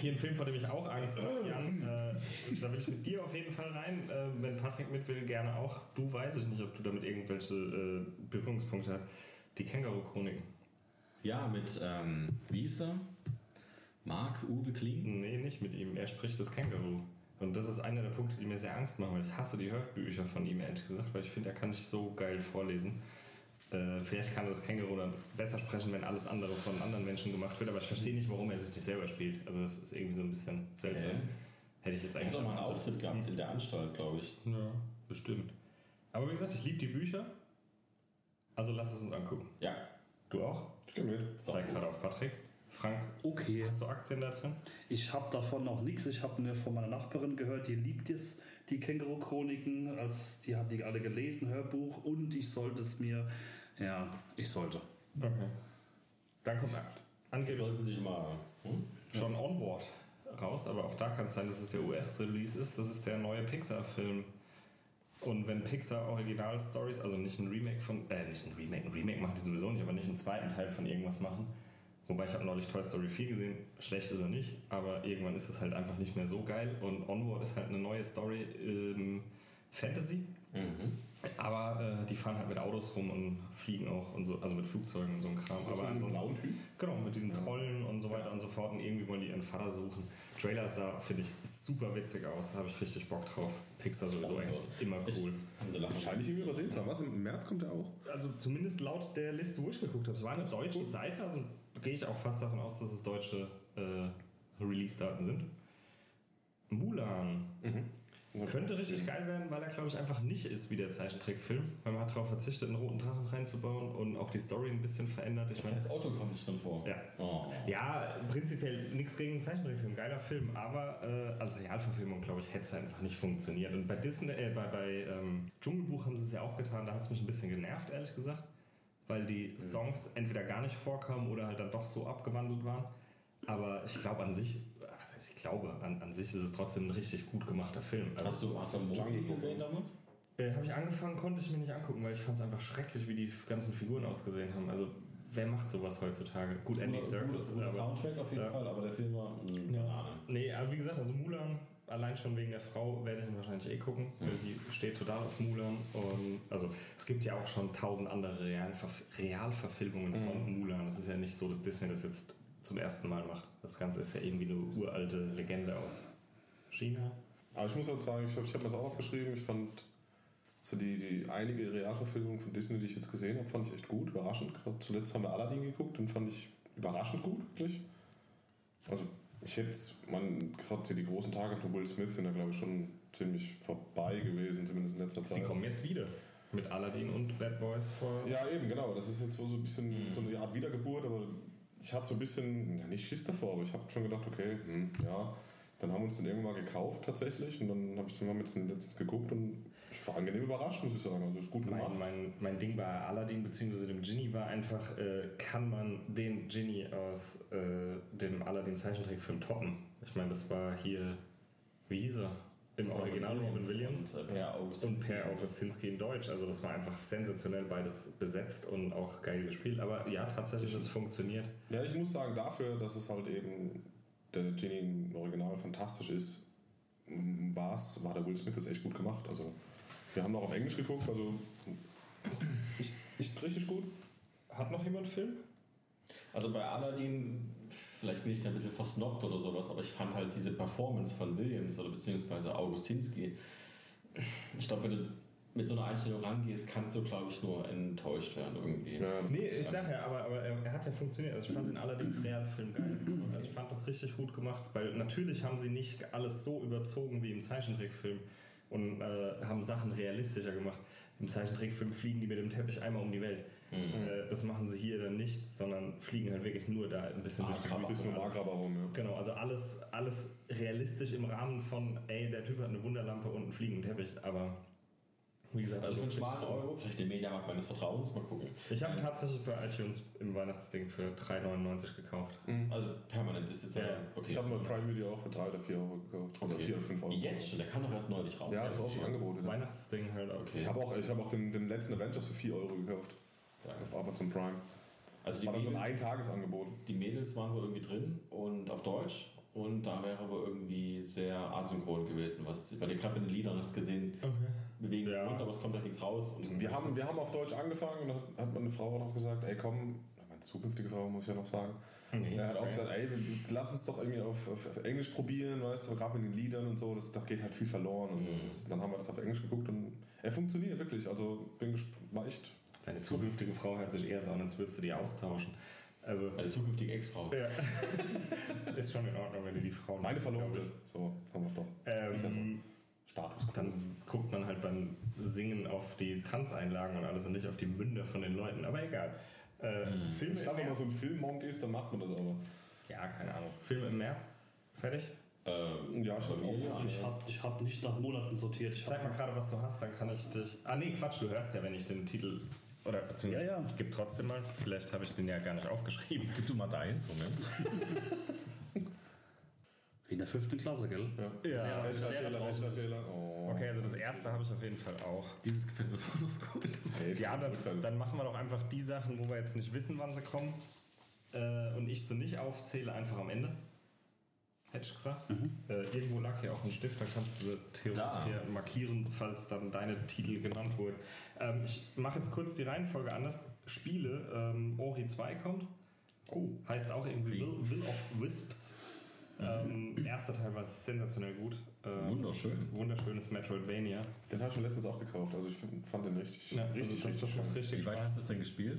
Hier ein Film, vor dem ich auch Angst habe, Jan. Äh, da will ich mit dir auf jeden Fall rein. Äh, wenn Patrick mit will, gerne auch. Du weiß ich nicht, ob du damit irgendwelche äh, Berührungspunkte hast. Die Känguru-Chroniken. Ja, mit, ähm, wie hieß er? Marc-Uwe Kling? Nee, nicht mit ihm. Er spricht das Känguru. Und das ist einer der Punkte, die mir sehr Angst machen, weil ich hasse die Hörbücher von ihm, ehrlich gesagt, weil ich finde, er kann nicht so geil vorlesen. Äh, vielleicht kann das Känguru dann besser sprechen, wenn alles andere von anderen Menschen gemacht wird, aber ich verstehe nicht, warum er sich nicht selber spielt. Also das ist irgendwie so ein bisschen seltsam. Okay. Hätte ich jetzt Er eigentlich hat doch mal einen. Auftritt gehabt in der Anstalt, glaube ich. Ja, bestimmt. Aber wie gesagt, ich liebe die Bücher. Also lass es uns angucken. Ja. Du auch? Ich gehe mit. Ich zeig gerade auf Patrick. Frank, Okay. hast du Aktien da drin? Ich habe davon noch nichts. Ich habe mir von meiner Nachbarin gehört, die liebt es, die Känguru-Chroniken. Als die hat die alle gelesen, Hörbuch. Und ich sollte es mir. Ja, ich sollte. Okay. Dann kommt angeblich sollten sich mal. Hm? schon Onward raus, aber auch da kann es sein, dass es der US-Release ist. Das ist der neue Pixar-Film. Und wenn Pixar Original-Stories, also nicht ein Remake von, äh, nicht ein Remake, ein Remake machen die sowieso nicht, aber nicht einen zweiten Teil von irgendwas machen. Wobei ich habe neulich Toy Story 4 gesehen, schlecht ist er nicht, aber irgendwann ist es halt einfach nicht mehr so geil. Und Onward ist halt eine neue Story, ähm, Fantasy, Mhm. aber äh, die fahren halt mit Autos rum und fliegen auch und so, also mit Flugzeugen und so ein Kram. aber ansonsten, genau, mit diesen Trollen und so weiter und so fort. Und irgendwie wollen die ihren Vater suchen. Trailer sah, finde ich, super witzig aus. Da habe ich richtig Bock drauf. Pixar sowieso eigentlich immer cool. Wahrscheinlich irgendwie übersehen haben. Was? Im März kommt er auch? Also zumindest laut der Liste, wo ich geguckt habe. Es war eine deutsche Seite, also gehe ich auch fast davon aus, dass es deutsche äh, Release-Daten sind. Mulan. Könnte richtig geil werden, weil er, glaube ich, einfach nicht ist wie der Zeichentrickfilm. Weil man hat darauf verzichtet, einen roten Drachen reinzubauen und auch die Story ein bisschen verändert. Ich Das meine, heißt, Otto kommt nicht drin vor. ja. Oh. Ja, prinzipiell nichts gegen einen Zeichentrickfilm, geiler Film, aber äh, als Realverfilmung, glaube ich, hätte es einfach nicht funktioniert. Und bei Disney, äh, bei, bei ähm, Dschungelbuch haben sie es ja auch getan, da hat es mich ein bisschen genervt, ehrlich gesagt, weil die Songs entweder gar nicht vorkamen oder halt dann doch so abgewandelt waren. Aber ich glaube an sich, was heißt ich glaube, an, an sich ist es trotzdem ein richtig gut gemachter Film. Also, Hast du, hast du Book. gesehen damals? äh, habe ich angefangen, konnte ich mir nicht angucken, weil ich fand es einfach schrecklich, wie die ganzen Figuren ausgesehen haben. Also wer macht sowas heutzutage? Gut, Andy Serkis, guter. Soundtrack auf jeden ja. Fall, aber der Film war mh, Ja. Banane. Nee, aber wie gesagt, also Mulan, allein schon wegen der Frau werde ich ihn wahrscheinlich eh gucken, weil die steht total auf Mulan. Und also es gibt ja auch schon tausend andere Realverf Realverfilmungen von Mulan. Das ist ja nicht so, dass Disney das jetzt zum ersten Mal macht. Das Ganze ist ja irgendwie eine uralte Legende aus China. Aber ich muss auch sagen, ich habe ich hab mir das auch aufgeschrieben. Ich fand so die, die einige Realverfilmungen von Disney, die ich jetzt gesehen habe, fand ich echt gut, überraschend. Zuletzt haben wir Aladdin geguckt, den fand ich überraschend gut, wirklich. Also ich hätte, man, gerade die großen Tage von Will Smith sind ja, glaube ich, schon ziemlich vorbei gewesen, zumindest in letzter Sie Zeit. kommen jetzt wieder. Mit Aladdin und Bad Boys vor. Ja, eben, genau. Das ist jetzt so ein bisschen Mhm. so eine Art Wiedergeburt, aber ich hatte so ein bisschen, ja, nicht Schiss davor, aber ich habe schon gedacht, okay, hm, ja. Dann haben wir uns den irgendwann mal gekauft tatsächlich und dann habe ich den mal mit den letzten geguckt und ich war angenehm überrascht, muss ich sagen. Also ist gut gemacht. Mein, mein, mein Ding bei Aladdin bzw. dem Genie war einfach, äh, kann man den Genie aus äh, dem Aladdin Zeichentrickfilm toppen? Ich meine, das war hier, wie hieß er? Im Original Robin Williams und äh, Per und Per Augustinski in Deutsch. Also das war einfach sensationell beides besetzt und auch geil gespielt. Aber ja, tatsächlich, es funktioniert. Ja, ich muss sagen, dafür, dass es halt eben der Genie im Original fantastisch ist, war's, war der Will Smith das echt gut gemacht. Also wir haben noch auf Englisch geguckt, also ist, ist, ist richtig gut. Hat noch jemand Film? Also bei Aladdin, vielleicht bin ich da ein bisschen versnobbt oder sowas, aber ich fand halt diese Performance von Williams oder beziehungsweise Augustinski, ich glaube, wenn du mit so einer Einstellung rangehst, kannst du, glaube ich, nur enttäuscht werden irgendwie. Ja, Nee, ich sag ja, aber, aber er, er hat ja funktioniert. Also ich fand den Aladdin Realfilm geil. Also ich fand das richtig gut gemacht, weil natürlich haben sie nicht alles so überzogen wie im Zeichentrickfilm und äh, haben Sachen realistischer gemacht. Im Zeichentrickfilm fliegen die mit dem Teppich einmal um die Welt. Äh, das machen sie hier dann nicht, sondern fliegen halt wirklich nur da ein bisschen durch die Wüste. ist nur rum, ja. Genau, also alles, alles realistisch im Rahmen von, ey, der Typ hat eine Wunderlampe und einen fliegenden Teppich, aber wie gesagt, Also für einen schmalen Euro, vielleicht den Mediamarkt meines Vertrauens, mal gucken. Ich habe tatsächlich bei iTunes im Weihnachtsding für 3,99 gekauft. Also permanent ist jetzt Ja, ja, ja. okay. Ich habe mal Prime Video auch für 3 oder 4 Euro gekauft. Oder Okay. 4 oder 5 Euro. Jetzt schon, der kam doch erst neulich raus. Ja, das ist auch so ein Angebot. Ja. Weihnachtsding halt auch. Ich habe auch, ich hab auch den, den letzten Avengers für 4 Euro gekauft. Auf Amazon Prime. Also Das die war dann so ein Mädels, Eintagesangebot. die Mädels waren wohl irgendwie drin und auf Deutsch und da wäre aber irgendwie sehr asynchron gewesen. Was, weil gerade in den Liedern hast gesehen, bewegen Ja. ja. Mund, aber es kommt halt nichts raus. Und Wir haben, wir haben auf Deutsch angefangen und dann hat meine Frau auch noch gesagt, ey komm, meine zukünftige Frau muss ich ja noch sagen. Nee, er hat auch okay. gesagt, ey, lass uns doch irgendwie auf, auf, auf Englisch probieren, weißt du, gerade mit den Liedern und so, das, da geht halt viel verloren. Und so. das, dann haben wir das auf Englisch geguckt und er funktioniert wirklich. Also bin war echt. Deine zukünftige Frau hört sich eher so an, als würdest du die austauschen. Also, Meine zukünftige Ex-Frau. ja. ist schon in Ordnung, wenn du die Frau Meine Verlobte. So, haben wir es doch. ich. Ist ja so. Status quo. dann guckt man halt beim Singen auf die Tanzeinlagen und alles und nicht auf die Münder von den Leuten. Aber egal. Äh, Filme Ich glaube, wenn man so ein. Filmmonk ist, dann macht man das aber. Ja, keine Ahnung. Filme im März. Fertig? Ähm, Ja, ich bei hab's mir, auch ja. Also ich habe ich hab nicht nach Monaten sortiert. Ich Zeig mal gerade, was du hast, dann kann ich dich. Ah, nee, Quatsch, du hörst ja, wenn ich den Titel. Oder beziehungsweise. Ja, ja. Ich gebe trotzdem mal. Vielleicht habe ich den ja gar nicht aufgeschrieben. Gib du mal deins, Moment. wie in der fünften Klasse, gell? Ja. Ja. Rechtschreibfehler, Rechtschreibfehler. Oh. Okay, also das erste habe ich auf jeden Fall auch. Dieses gefällt mir besonders gut. Hey, Ja, dann, dann machen wir doch einfach die Sachen, wo wir jetzt nicht wissen, wann sie kommen. Äh, und ich sie nicht aufzähle, einfach am Ende. Hätte ich gesagt. Äh, irgendwo lag hier auch ein Stift, da kannst du sie theoretisch markieren, falls dann deine Titel genannt wurden. Ähm, ich mache jetzt kurz die Reihenfolge anders. Spiele, ähm, Ori 2 kommt. Oh. Heißt auch irgendwie Will, Will of Wisps. Ähm, erster Teil war sensationell gut. Ähm, Wunderschön. Wunderschönes Metroidvania. Den habe ich schon letztens auch gekauft. Also ich find, fand den richtig, Ja, richtig, also das, richtig macht richtig Wie weit hast du es denn gespielt?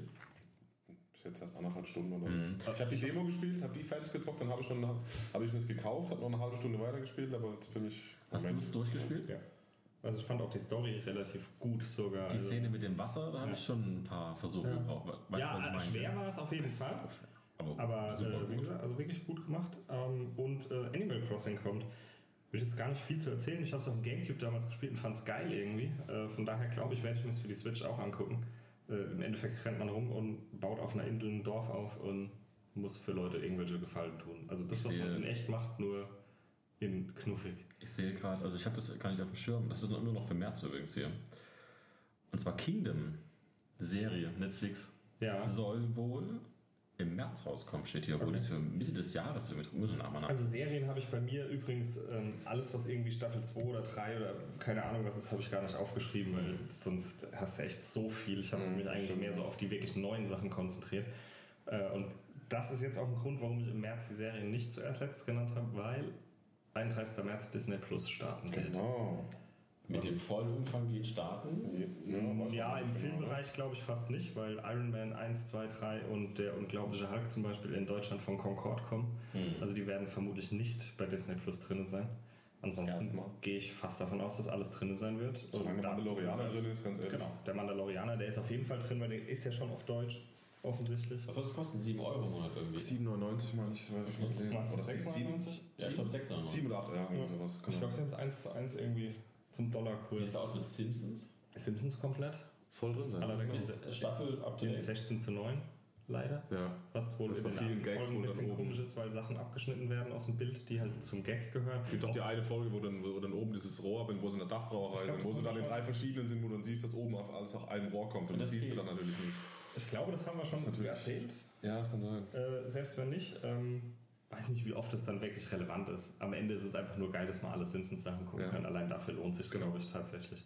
Bis jetzt erst anderthalb Stunden oder Mhm. Ich habe die Demo gespielt, habe die fertig gezockt, dann habe ich, habe ich mir es gekauft, habe noch eine halbe Stunde weitergespielt, aber jetzt bin ich. Hast du es durchgespielt? Ja. Also ich fand auch die Story relativ gut sogar. Die also, Szene mit dem Wasser, da habe Ja. ich schon ein paar Versuche Ja. gebraucht. Weißt ja, du, was ich meine? schwer war es auf jeden Das ist Fall. Aber, Aber super äh, wie gesagt, also wirklich gut gemacht. Ähm, und äh, Animal Crossing kommt. Will ich jetzt gar nicht viel zu erzählen. Ich habe es auf dem Gamecube damals gespielt und fand es geil irgendwie. Äh, von daher glaube ich, werde ich mir es für die Switch auch angucken. Äh, Im Endeffekt rennt man rum und baut auf einer Insel ein Dorf auf und muss für Leute irgendwelche Gefallen tun. Also das, Ich was man in echt macht, nur in knuffig. Ich sehe gerade, also ich habe das gar nicht auf dem Schirm, das ist immer noch für März übrigens hier. Und zwar Kingdom, Serie, Netflix, Ja. soll wohl im März rauskommen, steht hier, obwohl Okay. das für Mitte des Jahres wird. Muss ich nachher nach. Also Serien habe ich bei mir übrigens ähm, alles, was irgendwie Staffel 2 oder 3 oder keine Ahnung was ist, habe ich gar nicht aufgeschrieben, weil sonst hast du echt so viel. Ich habe Mhm, mich eigentlich stimmt, mehr so auf die wirklich neuen Sachen konzentriert. Äh, und das ist jetzt auch ein Grund, warum ich im März die Serien nicht zuerst letzt genannt habe, weil 31. März Disney Plus starten wird. Genau. Mit dem vollen Umfang wie in Staaten. Ja, im genau. Filmbereich glaube ich fast nicht, weil Iron Man 1, 2, 3 und der unglaubliche Hulk zum Beispiel in Deutschland von Concord kommen. Hm. Also die werden vermutlich nicht bei Disney Plus drin sein. Ansonsten gehe ich fast davon aus, dass alles drin sein wird. Solange der Mandalorianer drin ist, ganz ehrlich. Genau, der Mandalorianer, der ist auf jeden Fall drin, weil der ist ja schon auf Deutsch, offensichtlich. Was soll das kosten? 7 Euro im Monat irgendwie? 7,99 mal nicht, weiß ich mal gelesen. Meinst du Oder 6,99? Ja, ich glaube 600. 7 oder 8, ja, irgendwie sowas. Ich glaube, sie haben es 1 zu 1 irgendwie zum Wie Dollarkurs. sieht es aus mit Simpsons? Simpsons komplett? Voll drin sein. Allerdings Ist Staffel in date? 16 zu 9, leider. Ja. Was wohl Das in bei den vielen Gags Folgen ein bisschen komisch ist, weil Sachen abgeschnitten werden aus dem Bild, die halt zum Gag gehören. Es gibt auch die eine Folge, wo dann, wo dann oben dieses Rohr, wo sie in der Dachbrauerei sind, wo sie dann in drei verschiedenen sind, wo du dann siehst, dass oben auf alles auf einem Rohr kommt. Und das, Das siehst du dann natürlich nicht. Ich glaube, das haben wir schon erzählt. Ja, das kann sein. Äh, selbst wenn nicht, ähm, weiß nicht, wie oft das dann wirklich relevant ist. Am Ende ist es einfach nur geil, dass man alle Simpsons-Sachen gucken Ja. kann. Allein dafür lohnt sich Genau. glaube ich, tatsächlich.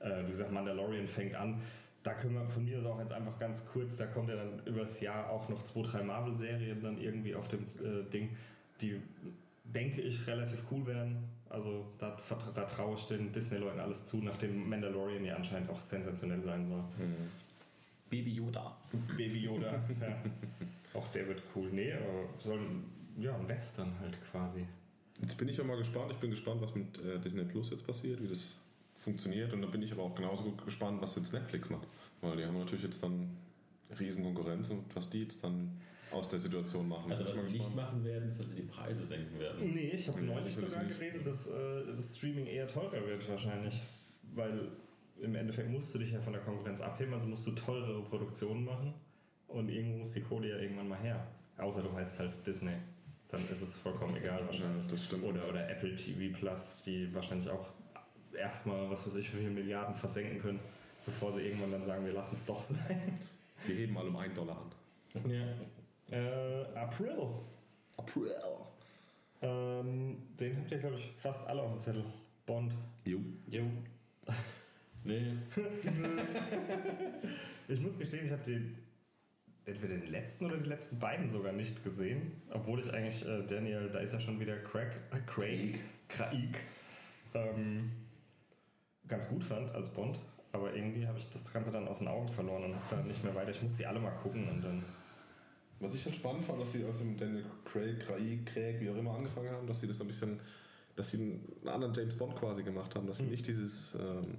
Äh, wie gesagt, Mandalorian fängt an. Da können wir von mir aus auch jetzt einfach ganz kurz, da kommt ja dann übers Jahr auch noch zwei, drei Marvel-Serien dann irgendwie auf dem äh, Ding, die, denke ich, relativ cool werden. Also da, da traue ich den Disney-Leuten alles zu, nachdem Mandalorian ja anscheinend auch sensationell sein soll. Baby Yoda. Baby Yoda, ja. Auch der wird cool. Nee, aber soll ja, Western halt quasi. Jetzt bin ich ja mal gespannt. Ich bin gespannt, was mit äh, Disney Plus jetzt passiert, wie das funktioniert. Und dann bin ich aber auch genauso gespannt, was jetzt Netflix macht. Weil die haben natürlich jetzt dann riesen Konkurrenz und was die jetzt dann aus der Situation machen. Also was sie nicht machen werden, ist, dass sie die Preise senken werden. Nee, ich habe Nee, neulich sogar gelesen, dass äh, das Streaming eher teurer wird wahrscheinlich. Weil im Endeffekt musst du dich ja von der Konkurrenz abheben, also musst du teurere Produktionen machen und irgendwo muss die Kohle ja irgendwann mal her. Außer du heißt halt Disney. Dann ist es vollkommen egal wahrscheinlich. Ja, das stimmt. Oder, oder Apple TV Plus, die wahrscheinlich auch erstmal, was weiß ich, wie viele Milliarden versenken können, bevor sie irgendwann dann sagen, wir lassen es doch sein. Wir heben mal um 1 Dollar an. Ja. Äh, April. April. Ähm, den habt ihr, glaube ich, fast alle auf dem Zettel. Bond. Jo. Jo. Nee. Ich muss gestehen, ich habe den entweder den letzten oder die letzten beiden sogar nicht gesehen. Obwohl ich eigentlich äh, Daniel, da ist ja schon wieder Craig, äh, Craig, Craig, ähm, ganz gut fand als Bond. Aber irgendwie habe ich das Ganze dann aus den Augen verloren und habe dann nicht mehr weiter. Ich muss die alle mal gucken und dann. Was ich halt spannend fand, dass sie also mit Daniel Craig, Craig, Craig, wie auch immer angefangen haben, dass sie das ein bisschen, dass sie einen anderen James Bond quasi gemacht haben, dass sie nicht dieses, ähm,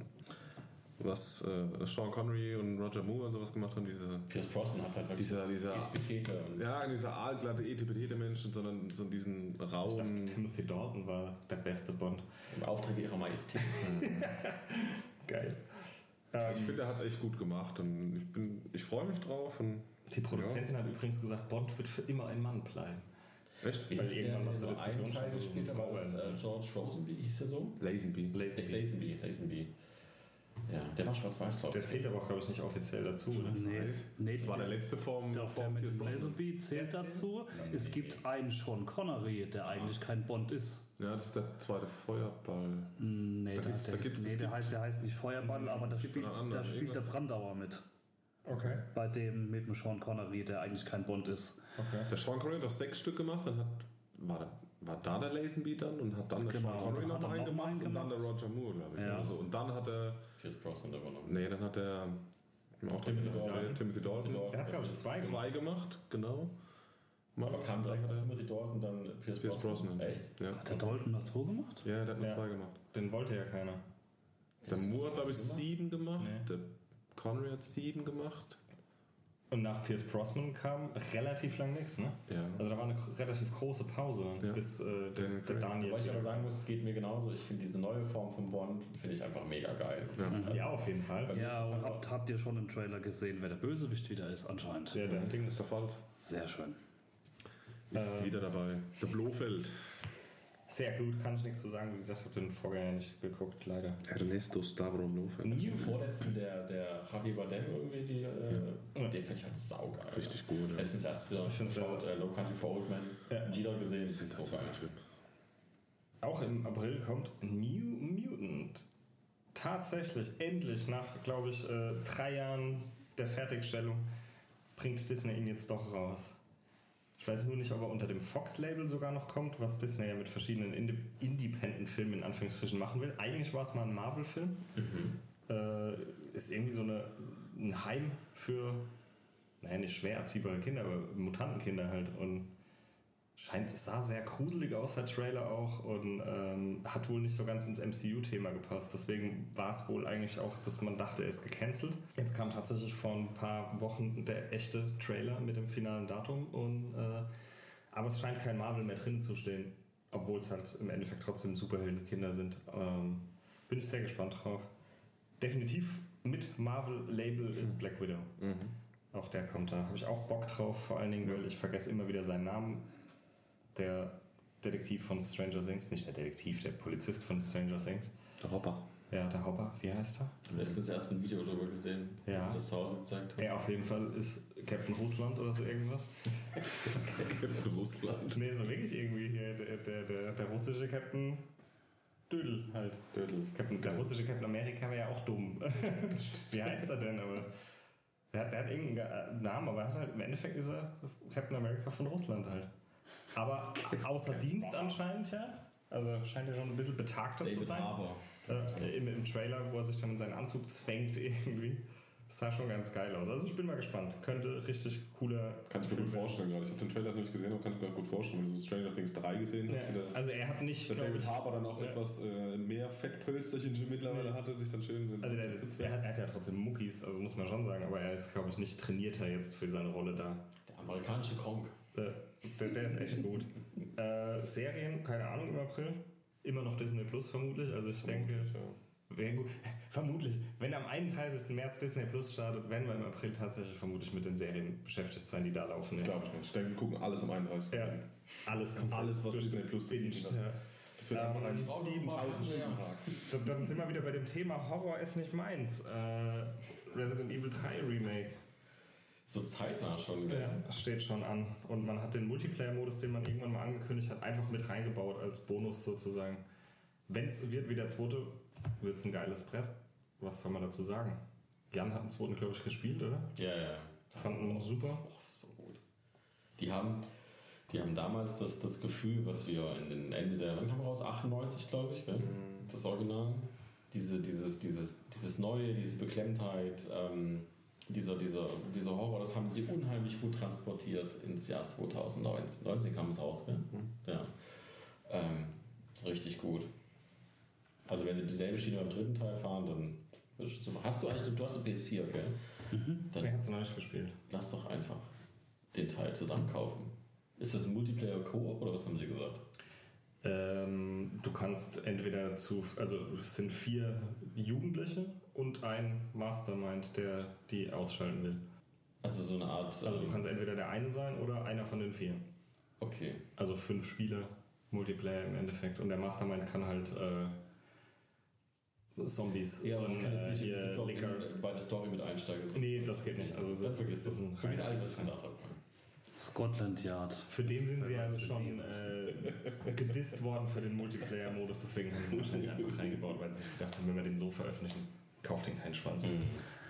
was äh, Sean Connery und Roger Moore und sowas gemacht haben, diese, Pierce Brosnan hat halt wirklich Dieser- dieser- und ja, dieser aalglatte etipetete Menschen, sondern so diesen Ich dachte, rauen, Timothy Dalton war der beste Bond. im Auftrag ihrer Majestät. Geil. ich Ähm, finde, er hat es echt gut gemacht und ich bin, ich freue mich drauf und die Produzentin hat übrigens gesagt, Bond wird für immer ein Mann bleiben. echt, Weil irgendwann mal zur Diskussion stand, dass es eine Frau äh, George Rosenby, hieß der so? Lazenby. Lazenby. Lazenby, Lazenby. Ja, der war schwarz-weiß, glaube Der ich. zählt aber auch, glaube ich, nicht offiziell dazu. Nee, nee, Das war der letzte Form, Der, der Form mit dem Brosnan. Laserbeam zählt Der dazu. Es gibt einen Sean Connery, der eigentlich kein Bond ist. Ja, das ist der zweite Feuerball. Nee, Da der, gibt's- der, da gibt's- nee, der, gibt- heißt, der heißt nicht Feuerball, aber da es gibt spielt, da spielt der. Brandauer mit. Okay. Bei dem mit dem Sean Connery, der eigentlich kein Bond ist. okay. Der Sean Connery hat auch sechs Stück gemacht, dann hat, war, war da der Lazenby dann und hat dann der Genau, Sean Connery noch einen noch gemacht und dann der Roger Moore, glaube ich. Ja. Oder so. Und dann hat er, Pierce Brosnan übernommen. nee, dann hat er, auch Timothy Dalton. der Timothy Dalton. Der hat, glaube ich, zwei gemacht. zwei gemacht, genau. Aber kam dann er Timothy Dalton, dann Pierce, Pierce Brosnan. Brosnan. Echt? Ja. Hat der Dalton noch so gemacht? ja, der hat nur Ja. zwei gemacht. Den wollte ja keiner. Der Moore hat, glaube ich, sieben gemacht, Nee. der Connery hat sieben gemacht. Und nach Pierce Brosnan kam relativ lang nichts, ne? Ja. Also da war eine relativ große Pause, Ja. bis äh, der, Daniel der. Daniel. Wobei ich aber sagen muss, es geht mir genauso. Ich finde diese neue Form von Bond, finde ich einfach mega geil. Ja. ja, auf jeden Fall. Ja, und habt, habt ihr schon im Trailer gesehen, wer der Bösewicht wieder ist anscheinend? Der, der Ding ist der Fall. Sehr schön. Ist Äh, wieder dabei. Der Blofeld. Sehr gut, kann ich nichts zu sagen. Wie gesagt, habe den Vorgänger nicht geguckt, leider. Ernesto Stavro Blofeld. Nie im vorletzten, der, der Javier Bardem irgendwie, die, äh, den finde ich halt saugeil. Richtig gut. Ja. Letztens erst wieder Ich finde, geschaut, äh, Low Country for Old Men, Ja. wieder gesehen. Das Sind ist so zwei geil. Typen. Auch im April kommt New Mutant. Tatsächlich, endlich, nach, glaube ich, äh, drei Jahren der Fertigstellung, bringt Disney ihn jetzt doch raus. Ich weiß nur nicht, ob er unter dem Fox-Label sogar noch kommt, was Disney ja mit verschiedenen Indi Independent-Filmen in Anführungsstrichen machen will. Eigentlich war es mal ein Marvel-Film. Äh, ist irgendwie so eine, ein Heim für, naja, nicht schwer erziehbare Kinder, aber Mutantenkinder halt. Und scheint, sah sehr gruselig aus, der Trailer auch, und ähm, hat wohl nicht so ganz ins MCU-Thema gepasst. Deswegen war es wohl eigentlich auch, dass man dachte, er ist gecancelt. Jetzt kam tatsächlich vor ein paar Wochen der echte Trailer mit dem finalen Datum, und, äh, aber es scheint kein Marvel mehr drin zu stehen, obwohl es halt im Endeffekt trotzdem Superhelden-Kinder sind. Ähm, bin ich sehr gespannt drauf. Definitiv mit Marvel-Label ist Black Widow. Auch der kommt da. Habe ich auch Bock drauf, vor allen Dingen, weil ich vergesse immer wieder seinen Namen. Der Detektiv von Stranger Things, nicht der Detektiv, der Polizist von Stranger Things. Der Hopper. Ja, der Hopper, wie heißt er? Letztens erst ein Video darüber gesehen, Ja. das zu Hause gezeigt hat. Er auf jeden Fall ist Captain Russland oder so irgendwas. Russland. Nee, so wirklich irgendwie hier der, der, der, der russische Captain Dödel halt. Dödel. Captain, der russische Captain America wäre ja auch dumm. Wie heißt er denn? Aber der, hat- der hat irgendeinen Namen, aber er hat halt, im Endeffekt ist er Captain America von Russland halt. Aber außer Dienst anscheinend ja. Also scheint er schon ein bisschen betagter zu David sein. Harbour. Äh, im, Im Trailer, wo er sich dann in seinen Anzug zwängt irgendwie. Das sah schon ganz geil aus. Also ich bin mal gespannt. Könnte richtig cooler. Kann ich mir gut werden. vorstellen gerade. Ich habe den Trailer noch nicht gesehen, aber kann ich mir gut vorstellen, wenn du so Stranger Things 3 gesehen hast. Ja, also er hat nicht, der David Harbour dann auch Ja. etwas äh, mehr Fettpölsterchen schon mittlerweile hatte, sich dann schön Also der, zu er, hat, er hat ja trotzdem Muckis, also muss man schon sagen, aber er ist, glaube ich, nicht trainierter jetzt für seine Rolle da. Der amerikanische Kronk. Äh, Der, der ist echt gut. Äh, Serien, keine Ahnung, im April. Immer noch Disney Plus vermutlich. Also ich denke, wäre gut. Vermutlich, wenn am 31. März Disney Plus startet, werden wir im April tatsächlich vermutlich mit den Serien beschäftigt sein, die da laufen. Das glaube ich nicht. Ich denke, wir gucken alles am 31. Ja, alles kommt. Alles, was Disney Plus zu bieten hat. Ja. Das wird einfach ein Ähm, 7000 Stunden Tag. Dann, dann sind wir wieder bei dem Thema Horror ist nicht meins. Äh, Resident Evil 3 Remake. So zeitnah schon, gell? Ja, steht schon an. Und man hat den Multiplayer-Modus, den man irgendwann mal angekündigt hat, einfach mit reingebaut als Bonus sozusagen. Wenn es wird wie der zweite, wird es ein geiles Brett. Was soll man dazu sagen? Jan hat den zweiten, glaube ich, gespielt, oder? Ja, ja. Fanden ihn super. Oh, so gut. Die haben, die haben damals das, das Gefühl, was wir in den Ende der, wann kam raus? 98, glaube ich, gell? Das Original. Diese, dieses, dieses, dieses Neue, diese Beklemmtheit, ähm, dieser, dieser, dieser Horror, das haben sie unheimlich gut transportiert ins Jahr 2019. 19 kam es raus, gell? Ja. Ähm, richtig gut. Also wenn sie dieselbe Schiene beim dritten Teil fahren, dann. Hast du eigentlich, du hast eine PS4, gell? Dann Der hat es noch nicht gespielt. lass doch einfach den Teil zusammen kaufen. Ist das ein Multiplayer-Koop oder was haben sie gesagt? Ähm, du kannst entweder zu, also es sind vier Jugendliche und ein Mastermind, der die ausschalten will. Also so eine Art. Also du ähm, kannst entweder der eine sein oder einer von den vier. Okay. Also fünf Spieler, Multiplayer im Endeffekt. Und der Mastermind kann halt äh, Zombies Ja, und kann äh, hier Liquor. in, bei der Story mit einsteigen. Nee, das geht nicht. Also das, das, vergisst ist du. ein Vergiss alles, was ich gesagt habe. Scotland Yard. Für den sind sie ja schon äh, gedisst worden für den Multiplayer-Modus, deswegen haben sie ihn wahrscheinlich einfach reingebaut, weil sie sich gedacht haben, wenn wir den so veröffentlichen, kauft den keinen Schwanz. Mhm.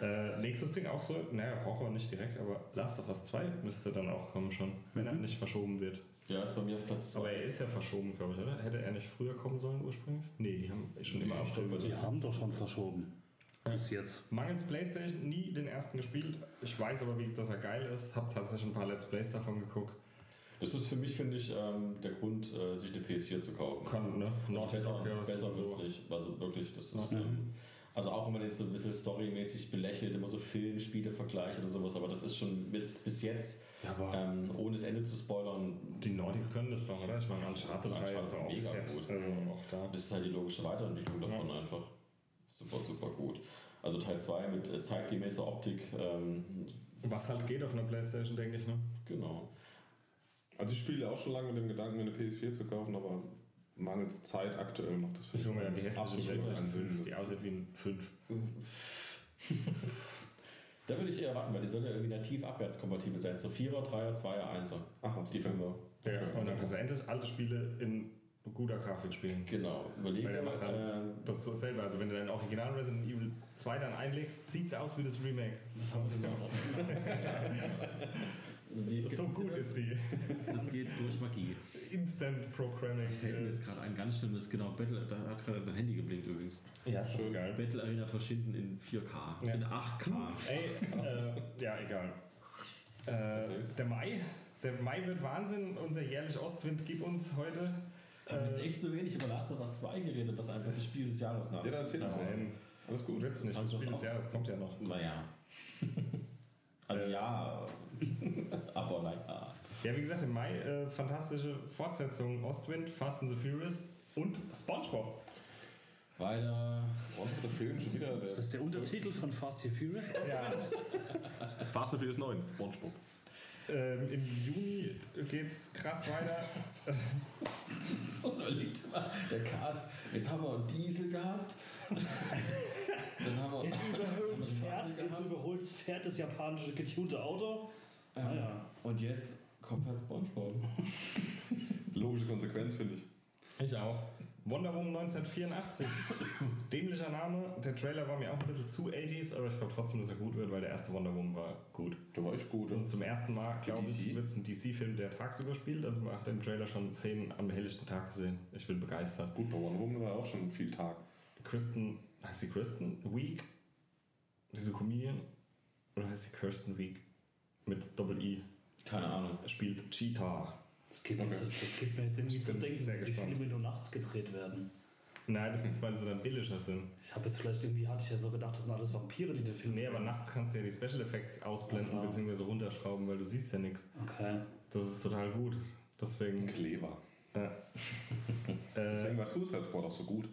Äh, nächstes Ding auch so, naja, Horror nicht direkt, aber Last of Us 2 müsste dann auch kommen schon, wenn er nicht verschoben wird. Ja, ist bei mir auf Platz 2. Aber er ist ja verschoben, glaube ich, oder? Hätte er nicht früher kommen sollen ursprünglich? Nee, die haben schon immer Nee, April stimmt. versucht. Die haben doch schon verschoben. Bis jetzt. Mangels Playstation nie den ersten gespielt. Ich weiß aber, wie, dass er geil ist. Hab tatsächlich ein paar Let's Plays davon geguckt. Das ist für mich, finde ich, ähm, der Grund, äh, sich eine PS4 zu kaufen. Kann, ne? Also Naughty besser, ja, besser so. nicht. Also wirklich, das ist. Ähm, also auch wenn man jetzt so ein bisschen storymäßig belächelt, immer so Filmspiele vergleicht oder sowas, aber das ist schon bis, bis jetzt, Ja, aber ähm, ohne das Ende zu spoilern, die Naughties können das doch, oder? Ich meine, Uncharted 3 Uncharted ist auch mega fett. gut. Also auch da. Das ist halt die logische Weiterentwicklung davon einfach. Super, super gut. Also Teil 2 mit äh, zeitgemäßer Optik, ähm, Was halt geht auf einer Playstation, denke ich, ne? genau. Also ich spiele auch schon lange mit dem Gedanken, mir eine PS4 zu kaufen, aber mangels Zeit aktuell macht das für Ich hole mir dann die absolut hässliche Playstation Sinn. 5, die Das- aussieht wie ein 5. Da würde ich eher warten, weil die soll ja irgendwie nativ abwärtskompatibel sein. So 4er, 3er, 2er, 1er. Ach was, Die 5er. Ja, und dann kannst du endlich alte Spiele in guter Grafik spielen. Genau. Überlege, Weil der macht halt äh, das ist dasselbe. Also wenn du dein Original Resident Evil 2 dann einlegst, sieht es aus wie das Remake. das haben wir genau. So gut ist die. Das geht durch Magie. Instant Programming. Ich fällt mir jetzt gerade ein ganz schlimmes, genau, Battle, da hat gerade dein Handy geblinkt übrigens. Ja, ist schon geil. Battle Arena verschinden in 4K, Ja. in 8K. Ey, äh, ja, egal. Äh, der Mai Der Mai wird Wahnsinn. Unser jährlich Ostwind gibt uns heute. Wir haben jetzt echt zu wenig über Last of Us 2 geredet, was einfach das Spiel des Jahres nach. Ja, dann erzähl nein, Alles gut. wird's nicht. Das Also Spiel das des Jahres kommt ja noch. Naja. Also Äh. ja, aber naja. Ja, wie gesagt, im Mai äh, fantastische Fortsetzungen. Ostwind, Fast and the Furious und Spongebob. Weiter. Sponsor der Film schon wieder. Der Das ist der Untertitel von Fast and Furious. Ja. das Fast and Furious 9, Spongebob. ähm, Im Juni geht's krass weiter. So überlegt mal, der Cast. Jetzt haben wir einen Diesel gehabt. Dann haben wir. Jetzt überholt Pferd, jetzt Pferd das japanische getunte Auto. Ah ja. Und jetzt kommt halt Spongebob. Logische Konsequenz, finde ich. Ich auch. Wonder Woman 1984. Dämlicher Name. Der Trailer war mir auch ein bisschen zu 80s, aber ich glaube trotzdem, dass er gut wird, weil der erste Wonder Woman war gut. Da war ich gut. Und zum ersten Mal, glaube ich, wird es ein DC-Film, der tagsüber spielt. Also man hat im Trailer schon Szenen am helllichten Tag gesehen. Ich bin begeistert. Gut, bei Wonder Woman war auch schon viel Tag. Kristen, heißt die Kristen Week? Diese Comedian? Oder heißt die Kirsten Week? Mit Doppel-I. Keine Ahnung. Spielt Cheetah. Das gibt, mir Okay. jetzt, das gibt mir jetzt irgendwie Ich zu denken, sehr wie gespannt. Filme nur nachts gedreht werden. Nein, das ist, weil sie dann billiger sind. Ich habe jetzt vielleicht irgendwie, hatte ich ja so gedacht, das sind alles Vampire, die den Film Nee, aber nachts kannst du ja die Special Effects ausblenden Ach so. bzw. runterschrauben, weil du siehst ja nichts. Okay. Das ist total gut. Deswegen. Kleber. Äh, äh, Deswegen war Suicide Squad auch so gut.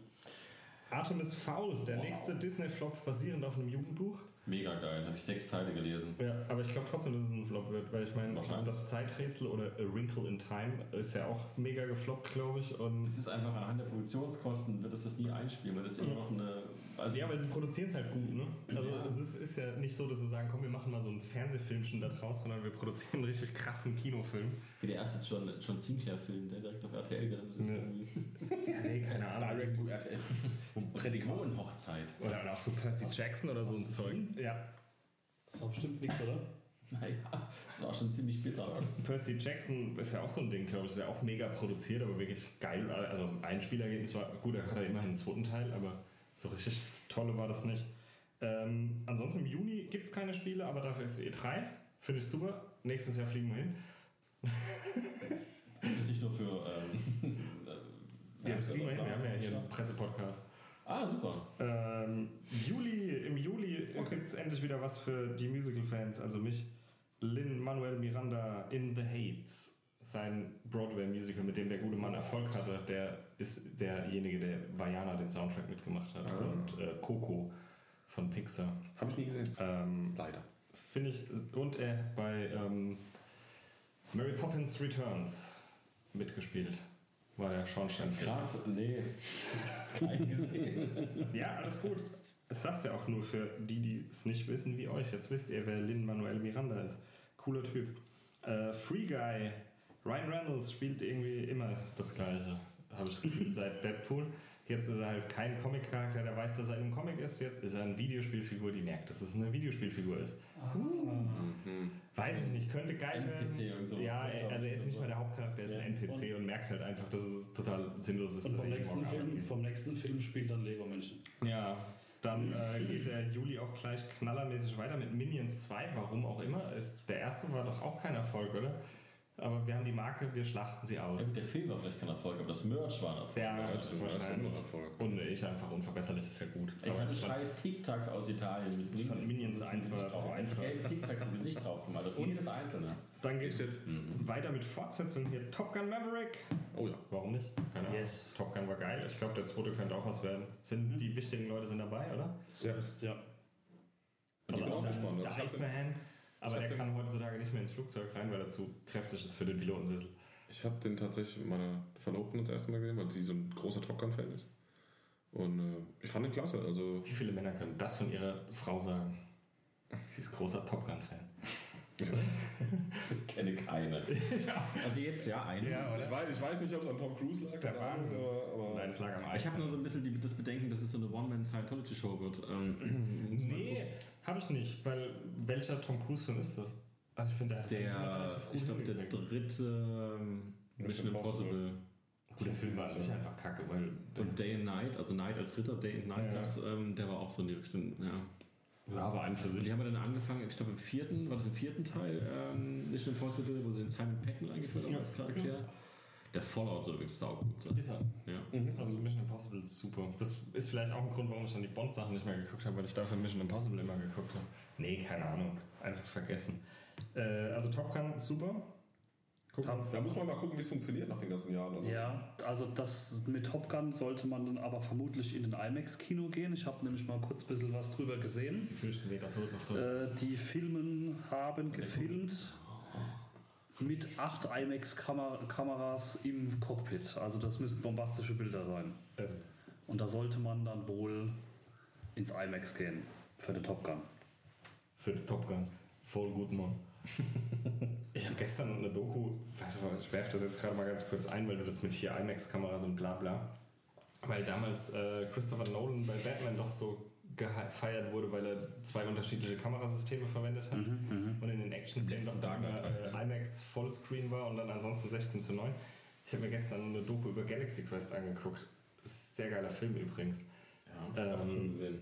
Artemis Fowl, der Wow. nächste Disney-Flop basierend auf einem Jugendbuch. Mega geil. Habe ich sechs Teile gelesen. Ja, aber ich glaube trotzdem, dass es ein Flop wird, weil ich meine, das Zeiträtsel oder A Wrinkle in Time ist ja auch mega gefloppt, glaube ich. Und Das ist einfach anhand der Produktionskosten, wird es das nie einspielen, weil das ist immer noch eine. Also ja, aber sie produzieren es halt gut, ne? Also es ist, ist ja nicht so, dass sie sagen, komm, wir machen mal so ein Fernsehfilmchen da draus, sondern wir produzieren einen richtig krassen Kinofilm. wie der erste John, John Sinclair-Film, der direkt auf RTL gelandet ist. Ja. irgendwie. Ja, nee, keine Ahnung. Direct to RTL. Prädikatenhochzeit. Oder, oder auch so Percy Jackson oder so ein Zeug. Ja. Das war bestimmt nichts, oder? Naja, das war schon ziemlich bitter. Percy Jackson ist ja auch so ein Ding, glaube ich. Ist ja auch mega produziert, aber wirklich geil. Also ein Spielergebnis war gut, er hat ja immerhin einen zweiten Teil, aber so richtig tolle war das nicht. Ähm, ansonsten im Juni gibt es keine Spiele, aber dafür ist die E3. Finde ich super. Nächstes Jahr fliegen wir hin. Das ist nicht nur für. Ähm, äh, Ja, das kriegen wir hin. Wir haben ja hier einen Pressepodcast. Ah, super. Ähm, Juli, Im Juli gibt es endlich wieder was für die Musical-Fans, also mich. Lin Manuel Miranda in the Hate. Sein Broadway-Musical, mit dem der gute Mann Erfolg hatte, der ist derjenige, der Vajana den Soundtrack mitgemacht hat Ah. und äh, Coco von Pixar. Habe ich nie gesehen. Ähm, Leider. Finde ich, und er bei ähm, Mary Poppins Returns mitgespielt. War der Schornsteinfeger. Krass, nee. Kein gesehen. Ja, alles gut. Ich sag's ja auch nur für die, die es nicht wissen wie euch. Jetzt wisst ihr, wer Lin Manuel Miranda ist. Cooler Typ. Äh, Free Guy. Ryan Reynolds spielt irgendwie immer das Gleiche. Habe ich das Gefühl, seit Deadpool. Jetzt ist er halt kein Comic-Charakter, der weiß, dass er im Comic ist. Jetzt ist er eine Videospielfigur, die merkt, dass es eine Videospielfigur ist. Weiß ich nicht, könnte geil NPC werden. und so. Ja, er- also er ist nicht mal der Hauptcharakter, er ist ein Ja. NPC und merkt halt einfach, dass es total sinnlos ist. Und vom nächsten, Film, vom nächsten Film spielt dann Lego Menschen. Ja, dann äh, geht der Juli auch gleich knallermäßig weiter mit Minions 2, warum auch immer. Ist, der erste war doch auch kein Erfolg, oder? Aber wir haben die Marke, wir schlachten sie aus. Ja, gut, der Film war vielleicht kein Erfolg, aber das Merch war ein Erfolg. Ja, Ja, das wahrscheinlich. immer Erfolg. Und ich einfach unverbesserlich, ist ja gut. Ich hatte scheiß Tic-Tacs aus Italien mit Ich fand Minions 1 war zu einfach. Gelbe Tic-Tacs im Gesicht drauf gemacht, auf jedes einzelne. Dann geht es Echt jetzt? weiter mit Fortsetzung hier. Top Gun Maverick. Oh ja. Warum nicht? Keine Ahnung. Yes. Top Gun war geil. Ich glaube, der zweite könnte auch was werden. Sind die wichtigen Leute sind dabei, oder? Ja. Ja. Ich bin auch der, gespannt. Der Also Iceman. Aber der kann heutzutage nicht mehr ins Flugzeug rein, weil er zu kräftig ist für den Pilotensessel. Ich habe den tatsächlich mit meiner Verlobten das erste Mal gesehen, weil sie so ein großer Top Gun-Fan ist. Und äh, ich fand den klasse. Also, Wie viele Männer können das von ihrer Frau sagen? Sie ist großer Top Gun-Fan. Ich kenne keine. Also jetzt ja eine. ich, weiß, ich weiß nicht, ob es an Tom Cruise lag. Der Wahnsinn. Aber, Nein, das lag am Ich Eis. habe nur so ein bisschen die, das Bedenken, dass es so eine One-Man-Scientology-Show wird. Ähm, Nee, habe ich nicht, weil welcher Tom Cruise-Film ist das? Also ich finde, der hat Der, relativ gut ich glaube, der dritte ähm, Mission Impossible. Impossible. Gut, der Film war an sich einfach kacke, weil Und Day and Night, also Night als Ritter, Day and Night, Ja. das, ähm, der war auch so in die Richtung, ja. Ja, aber einen für Und sich. die haben ja dann angefangen, ich glaube im vierten, war das im vierten Teil ähm, Mission Impossible, wo sie den Simon Pecken eingeführt haben Ja. als Charakter. Der Fallout soll übrigens saugut sein. Ist er. Ja. Also Mission Impossible ist super. Das ist vielleicht auch ein Grund, warum ich dann die Bond-Sachen nicht mehr geguckt habe, weil ich dafür Mission Impossible immer geguckt habe. Nee, keine Ahnung. Einfach vergessen. Äh, also Top Gun, super. Gucken Da muss man mal gucken, wie es funktioniert nach den ganzen Jahren. Also, Ja, also das mit Top Gun sollte man dann aber vermutlich in den IMAX-Kino gehen. Ich habe nämlich mal kurz ein bisschen was drüber gesehen. Die fürchten weder tot noch tot. Äh, die Filmen haben gefilmt mit acht IMAX-Kameras im Cockpit. Also das müssen bombastische Bilder sein. Und da sollte man dann wohl ins IMAX gehen für den Top Gun. für den Top Gun. Voll gut, Mann. Ich habe gestern eine Doku, weiß ich werfe das jetzt gerade mal ganz kurz ein, weil du das mit hier IMAX-Kameras und bla bla. Weil damals äh, Christopher Nolan bei Batman doch so gefeiert wurde, weil er zwei unterschiedliche Kamerasysteme verwendet hat und in den Action-Szenen doch da äh, IMAX Vollscreen war und dann ansonsten 16 zu 9. Ich habe mir gestern eine Doku über Galaxy Quest angeguckt. Das ist ein sehr geiler Film übrigens. Ja, Ähm, schon gesehen.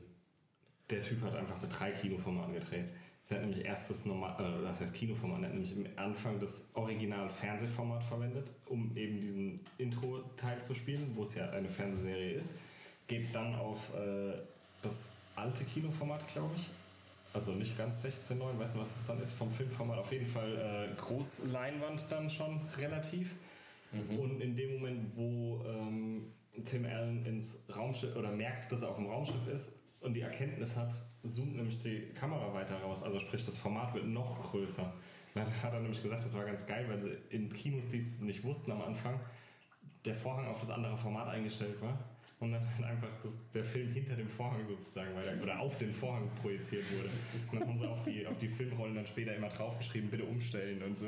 Der Typ hat einfach mit drei Kinoformaten gedreht. Der hat nämlich erst das normal, äh, das heißt Kinoformat, der hat nämlich am Anfang das Original Fernsehformat verwendet, um eben diesen Intro-Teil zu spielen, wo es ja eine Fernsehserie ist. Geht dann auf äh, das alte Kinoformat, glaube ich. Also nicht ganz 16.9, weiß nicht, was es dann ist vom Filmformat. Auf jeden Fall äh, Großleinwand dann schon relativ. Und in dem Moment, wo ähm, Tim Allen ins Raumschiff oder merkt, dass er auf dem Raumschiff ist und die Erkenntnis hat, zoomt nämlich die Kamera weiter raus. Also sprich, das Format wird noch größer. Dann hat er nämlich gesagt, das war ganz geil, weil sie in Kinos, die es nicht wussten am Anfang, der Vorhang auf das andere Format eingestellt war. Und dann halt einfach das, der Film hinter dem Vorhang sozusagen weiter oder auf den Vorhang projiziert wurde. Und dann haben sie auf die, auf die Filmrollen dann später immer draufgeschrieben, bitte umstellen und so.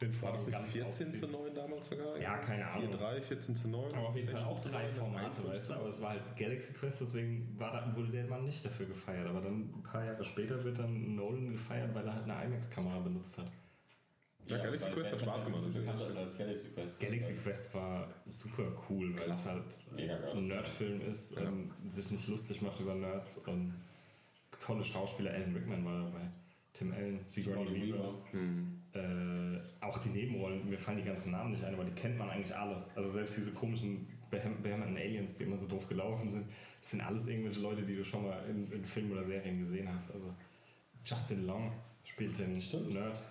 Den War das nicht ganz 14 zu aufziehen. 9 damals sogar? Ja, keine Ahnung. 4-3, 14 zu 9. Aber auf jeden Fall auch 16 zu drei 9, Formate, 21 weißt du, aber es war halt Galaxy Quest, deswegen war da, wurde der Mann nicht dafür gefeiert. Aber dann ein paar Jahre später wird dann Nolan gefeiert, weil er halt eine IMAX-Kamera benutzt hat. Ja, Galaxy weil Quest hat Spaß gemacht. ist bekannter als als Galaxy Quest. Galaxy Quest war super cool, weil Klasse. es halt ein Nerdfilm ist Ja. und sich nicht lustig macht über Nerds und tolle Schauspieler. Alan Rickman war dabei, Tim Allen, Sigourney Weaver. Weaver. Äh, auch die Nebenrollen, mir fallen die ganzen Namen nicht ein, aber die kennt man eigentlich alle. Also selbst diese komischen behämmerten Aliens, die immer so doof gelaufen sind, das sind alles irgendwelche Leute, die du schon mal in, in Filmen oder Serien gesehen hast. Also Justin Long spielt den Stimmt. Nerd.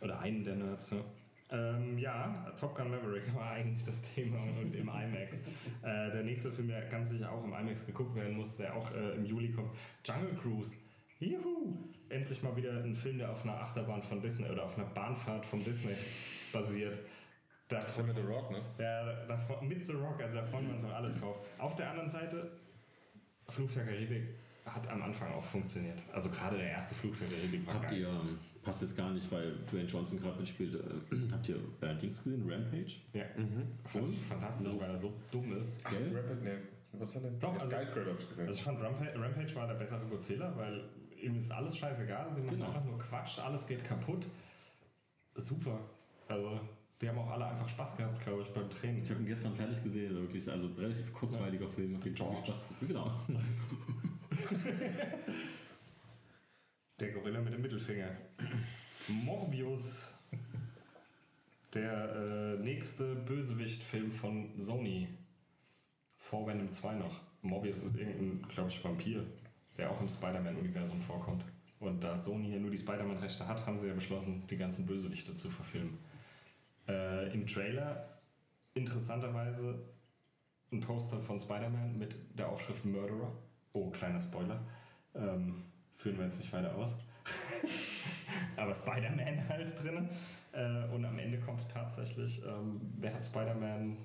Oder einen der Nerds, ja. Ähm, ja, Top Gun Maverick war eigentlich das Thema und im IMAX. äh, der nächste Film, der ganz sicher auch im IMAX geguckt werden muss, der auch äh, im Juli kommt, Jungle Cruise. Juhu! Endlich mal wieder ein Film, der auf einer Achterbahn von Disney oder auf einer Bahnfahrt von Disney basiert. Da Das ist mit The Rock, ne? Ja, da, da, mit The Rock, also da freuen wir uns auch alle drauf. Auf der anderen Seite, Flug der Karibik hat am Anfang auch funktioniert. Also gerade der erste Flug der Karibik war Habt geil. ihr, ähm, passt jetzt gar nicht, weil Dwayne Johnson gerade mitspielt, äh, habt ihr äh, Dings gesehen, Rampage? Ja. Fand ich fantastisch, weil er so dumm ist. Ach? Rapid, nee. Was hat denn? Doch, also- Skyscraper hab ich gesehen. Also ich fand Rampage, Rampage war der bessere Godzilla, weil ihm ist alles scheißegal. Sie machen Genau. einfach nur Quatsch, alles geht kaputt. Super. Also die haben auch alle einfach Spaß gehabt, glaube ich, beim Training. Ich habe ihn gestern fertig gesehen, wirklich, also relativ kurzweiliger Film, auf jeden Fall viel Spaß. Genau. Der Gorilla mit dem Mittelfinger. Morbius. Der äh, nächste Bösewicht-Film von Sony. Vor Venom 2 noch. Morbius ist irgendein, glaube ich, Vampir, der auch im Spider-Man-Universum vorkommt. Und da Sony ja nur die Spider-Man-Rechte hat, haben sie ja beschlossen, die ganzen Bösewichte zu verfilmen. Äh, Im Trailer interessanterweise ein Poster von Spider-Man mit der Aufschrift Murderer. Oh, kleiner Spoiler. Ähm, führen wir jetzt nicht weiter aus. Aber Spider-Man halt drin. Äh, und am Ende kommt tatsächlich, ähm, wer hat Spider-Man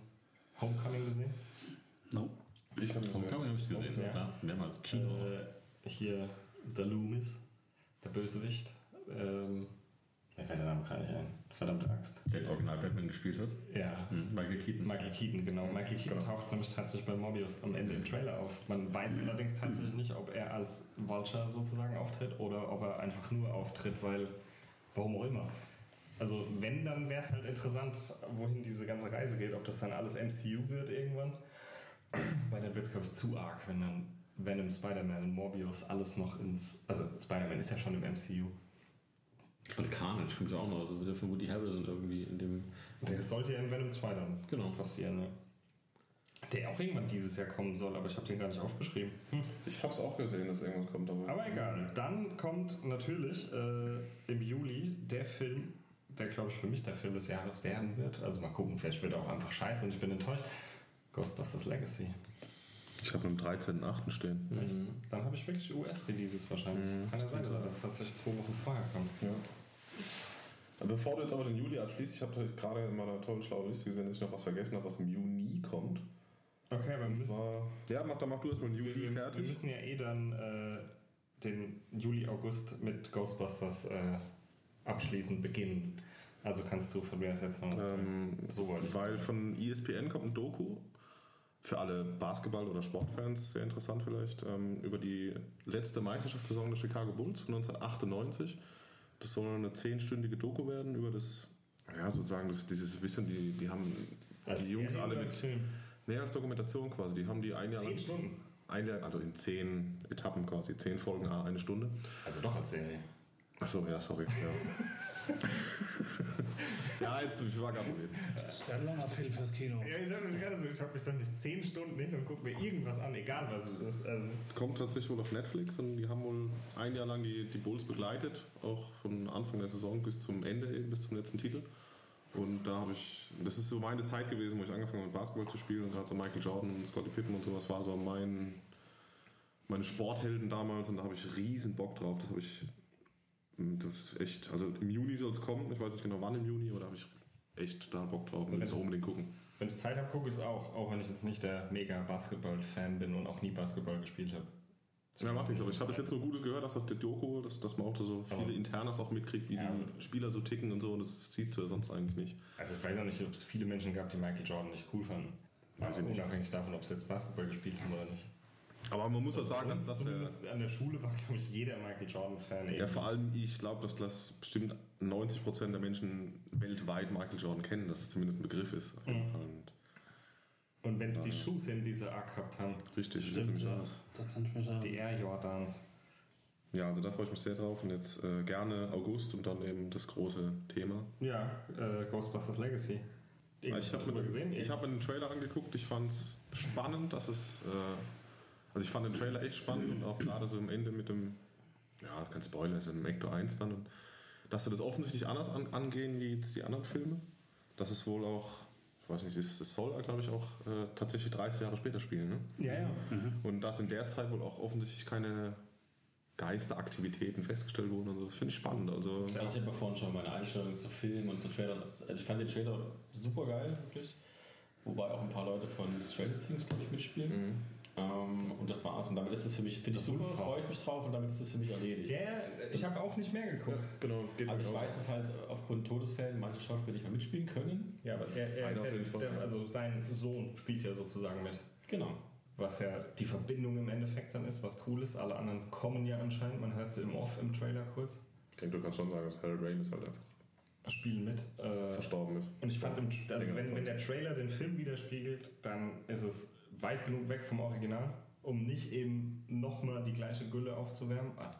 Homecoming gesehen? No. ich habe Homecoming habe ich gesehen, Ja. klar. Mehrmals. Kino. Äh, hier The Loomis, der Bösewicht. Ähm, mir fällt der Name gerade nicht ein. Verdammte Axt. der den Original Batman gespielt hat. Ja. Hm, Michael Keaton. Michael Keaton, genau. Michael Keaton taucht nämlich tatsächlich bei Mobius am Ende im Trailer auf. Man weiß allerdings tatsächlich nicht, ob er als Vulture sozusagen auftritt oder ob er einfach nur auftritt, weil, warum auch immer. Also wenn, dann wäre es halt interessant, wohin diese ganze Reise geht, ob das dann alles MCU wird irgendwann. Weil dann wird es, glaube ich, zu arg, wenn dann Venom, Spider-Man, Morbius alles noch ins. Also Spider-Man ist ja schon im MCU. Und Carnage kommt ja auch noch. Also wird ja von Woody Harrelson irgendwie in dem. Das sollte ja in Venom 2 dann Genau. passieren, ne? Der auch irgendwann dieses Jahr kommen soll, aber ich habe den gar nicht aufgeschrieben. Hm. Ich habe es auch gesehen, dass irgendwas kommt. Aber, Aber egal. Dann kommt natürlich äh, im Juli der Film, der glaube ich für mich der Film des Jahres werden wird. Also mal gucken, vielleicht wird er auch einfach scheiße und ich bin enttäuscht. Ghostbusters Legacy. Ich habe am 13.8. stehen. Mhm. Dann habe ich wirklich US-Releases wahrscheinlich. Das kann ja sein, dass er dann tatsächlich zwei Wochen vorher kommt. Ja. Bevor du jetzt aber den Juli abschließt, ich habe gerade in meiner tollen schlauen Liste gesehen, dass ich noch was vergessen habe, was im Juni kommt. Okay, aber wir Und müssen, zwar, ja, mach, dann mach du erstmal den wir, Juli wir, wir fertig. müssen ja eh dann äh, den Juli, August mit Ghostbusters äh, abschließend beginnen. Also kannst du von mir aus jetzt noch was Ähm, So ich. Weil von ESPN kommt ein Doku, für alle Basketball- oder Sportfans sehr interessant vielleicht, ähm, über die letzte Meisterschaftssaison der Chicago Bulls von 1998. Das soll eine zehnstündige Doku werden über das, ja sozusagen, das, dieses Wissen, die, die haben Als die Jungs alle mit, nee, als Dokumentation quasi, die haben die ein Jahr Zehn lang, Stunden. ein Jahr, also in zehn Etappen quasi, zehn Folgen, eine Stunde. Also doch als Serie. Achso, ja, sorry. Ja, ja jetzt, ich war gerade reden. Das wäre ein langer Film fürs Kino. Ja, ich sag mir gerade so, ich habe mich dann nicht zehn Stunden hin und gucke mir irgendwas an, egal was es ist. Also, Kommt tatsächlich wohl auf Netflix und die haben wohl ein Jahr lang die, die Bulls begleitet, auch von Anfang der Saison bis zum Ende, eben bis zum letzten Titel. Und da habe ich, das ist so meine Zeit gewesen, wo ich angefangen habe mit Basketball zu spielen und gerade so Michael Jordan und Scottie Pippen und sowas war so mein, meine Sporthelden damals und da habe ich riesen Bock drauf. Das habe ich, das ist echt, also im Juni soll es kommen, ich weiß nicht genau wann im Juni, da habe ich echt da Bock drauf und will Wenn's- so unbedingt gucken. wenn ich Zeit habe, gucke ich es auch, auch wenn ich jetzt nicht der mega Basketball-Fan bin und auch nie Basketball gespielt habe. Ja, macht nichts, aber ich habe bis jetzt nur Gutes gehört, dass auf der Doku, dass, dass man auch so viele Aber- Internas auch mitkriegt, wie Ja. die Spieler so ticken und so, und das siehst du ja sonst eigentlich nicht. Also ich weiß auch nicht, ob es viele Menschen gab, die Michael Jordan nicht cool fanden. Weiß ich nicht. Unabhängig davon, ob sie jetzt Basketball gespielt haben oder nicht. Aber man muss halt sagen, dass, Uns dass der. zumindest an der Schule war, glaube ich, jeder Michael Jordan-Fan. Ja, vor allem, ich glaube, dass das bestimmt 90% der Menschen weltweit Michael Jordan kennen, dass es zumindest ein Begriff ist. Auf jeden Mhm. Fall. Und Und wenn es die Schuhe sind, die sie auch gehabt haben, richtig, sieht Stimmt, nämlich ja. aus. Da kann ich mich die Air Jordans. Ja, also da freue ich mich sehr drauf. Und jetzt äh, gerne August und dann eben das große Thema. Ja, äh, Ghostbusters Legacy. ich habe mir, gesehen. ich hab mir den Trailer angeguckt. Ich fand es spannend, dass es. Äh, also ich fand den Trailer echt spannend und auch gerade so am Ende mit dem. Ja, kein Spoiler, ist ja im Ecto 1 dann. Und dass sie das offensichtlich anders an, angehen wie jetzt die anderen Filme. Dass es wohl auch. Ich weiß nicht, es soll, glaube ich, auch äh, tatsächlich 30 Jahre später spielen. Ne? Ja, ja. Und dass in der Zeit wohl auch offensichtlich keine Geisteraktivitäten festgestellt wurden und so. Das finde ich spannend. Also, Das ist ja- Ich habe ja vorhin schon meine Einstellung zu Filmen und zu Trailern. Also ich fand den Trailer super geil, wirklich. Wobei auch ein paar Leute von Stranger Things, glaube ich, mitspielen. Mhm. Ähm, und das war's. Und damit ist es für mich, finde ich super, freue ich mich drauf und damit ist es für mich erledigt. Ja, ja, ich habe auch nicht mehr geguckt. genau, geht Also ich weiß, dass halt aufgrund Todesfällen manche Schauspieler nicht mehr mitspielen können. Ja, aber er, er ist ja, der, ja. also sein Sohn spielt ja sozusagen mit. Genau. Was ja die Verbindung im Endeffekt dann ist, was cool ist. Alle anderen kommen ja anscheinend, man hört sie im Off im Trailer kurz, Ich denke, du kannst schon sagen, dass Harold Ramis halt einfach spielen mit. Äh, verstorben ist. und ich fand, im, also wenn, wenn der Trailer den Film widerspiegelt, dann ist es weit genug weg vom Original, um nicht eben nochmal die gleiche Gülle aufzuwärmen. Ah,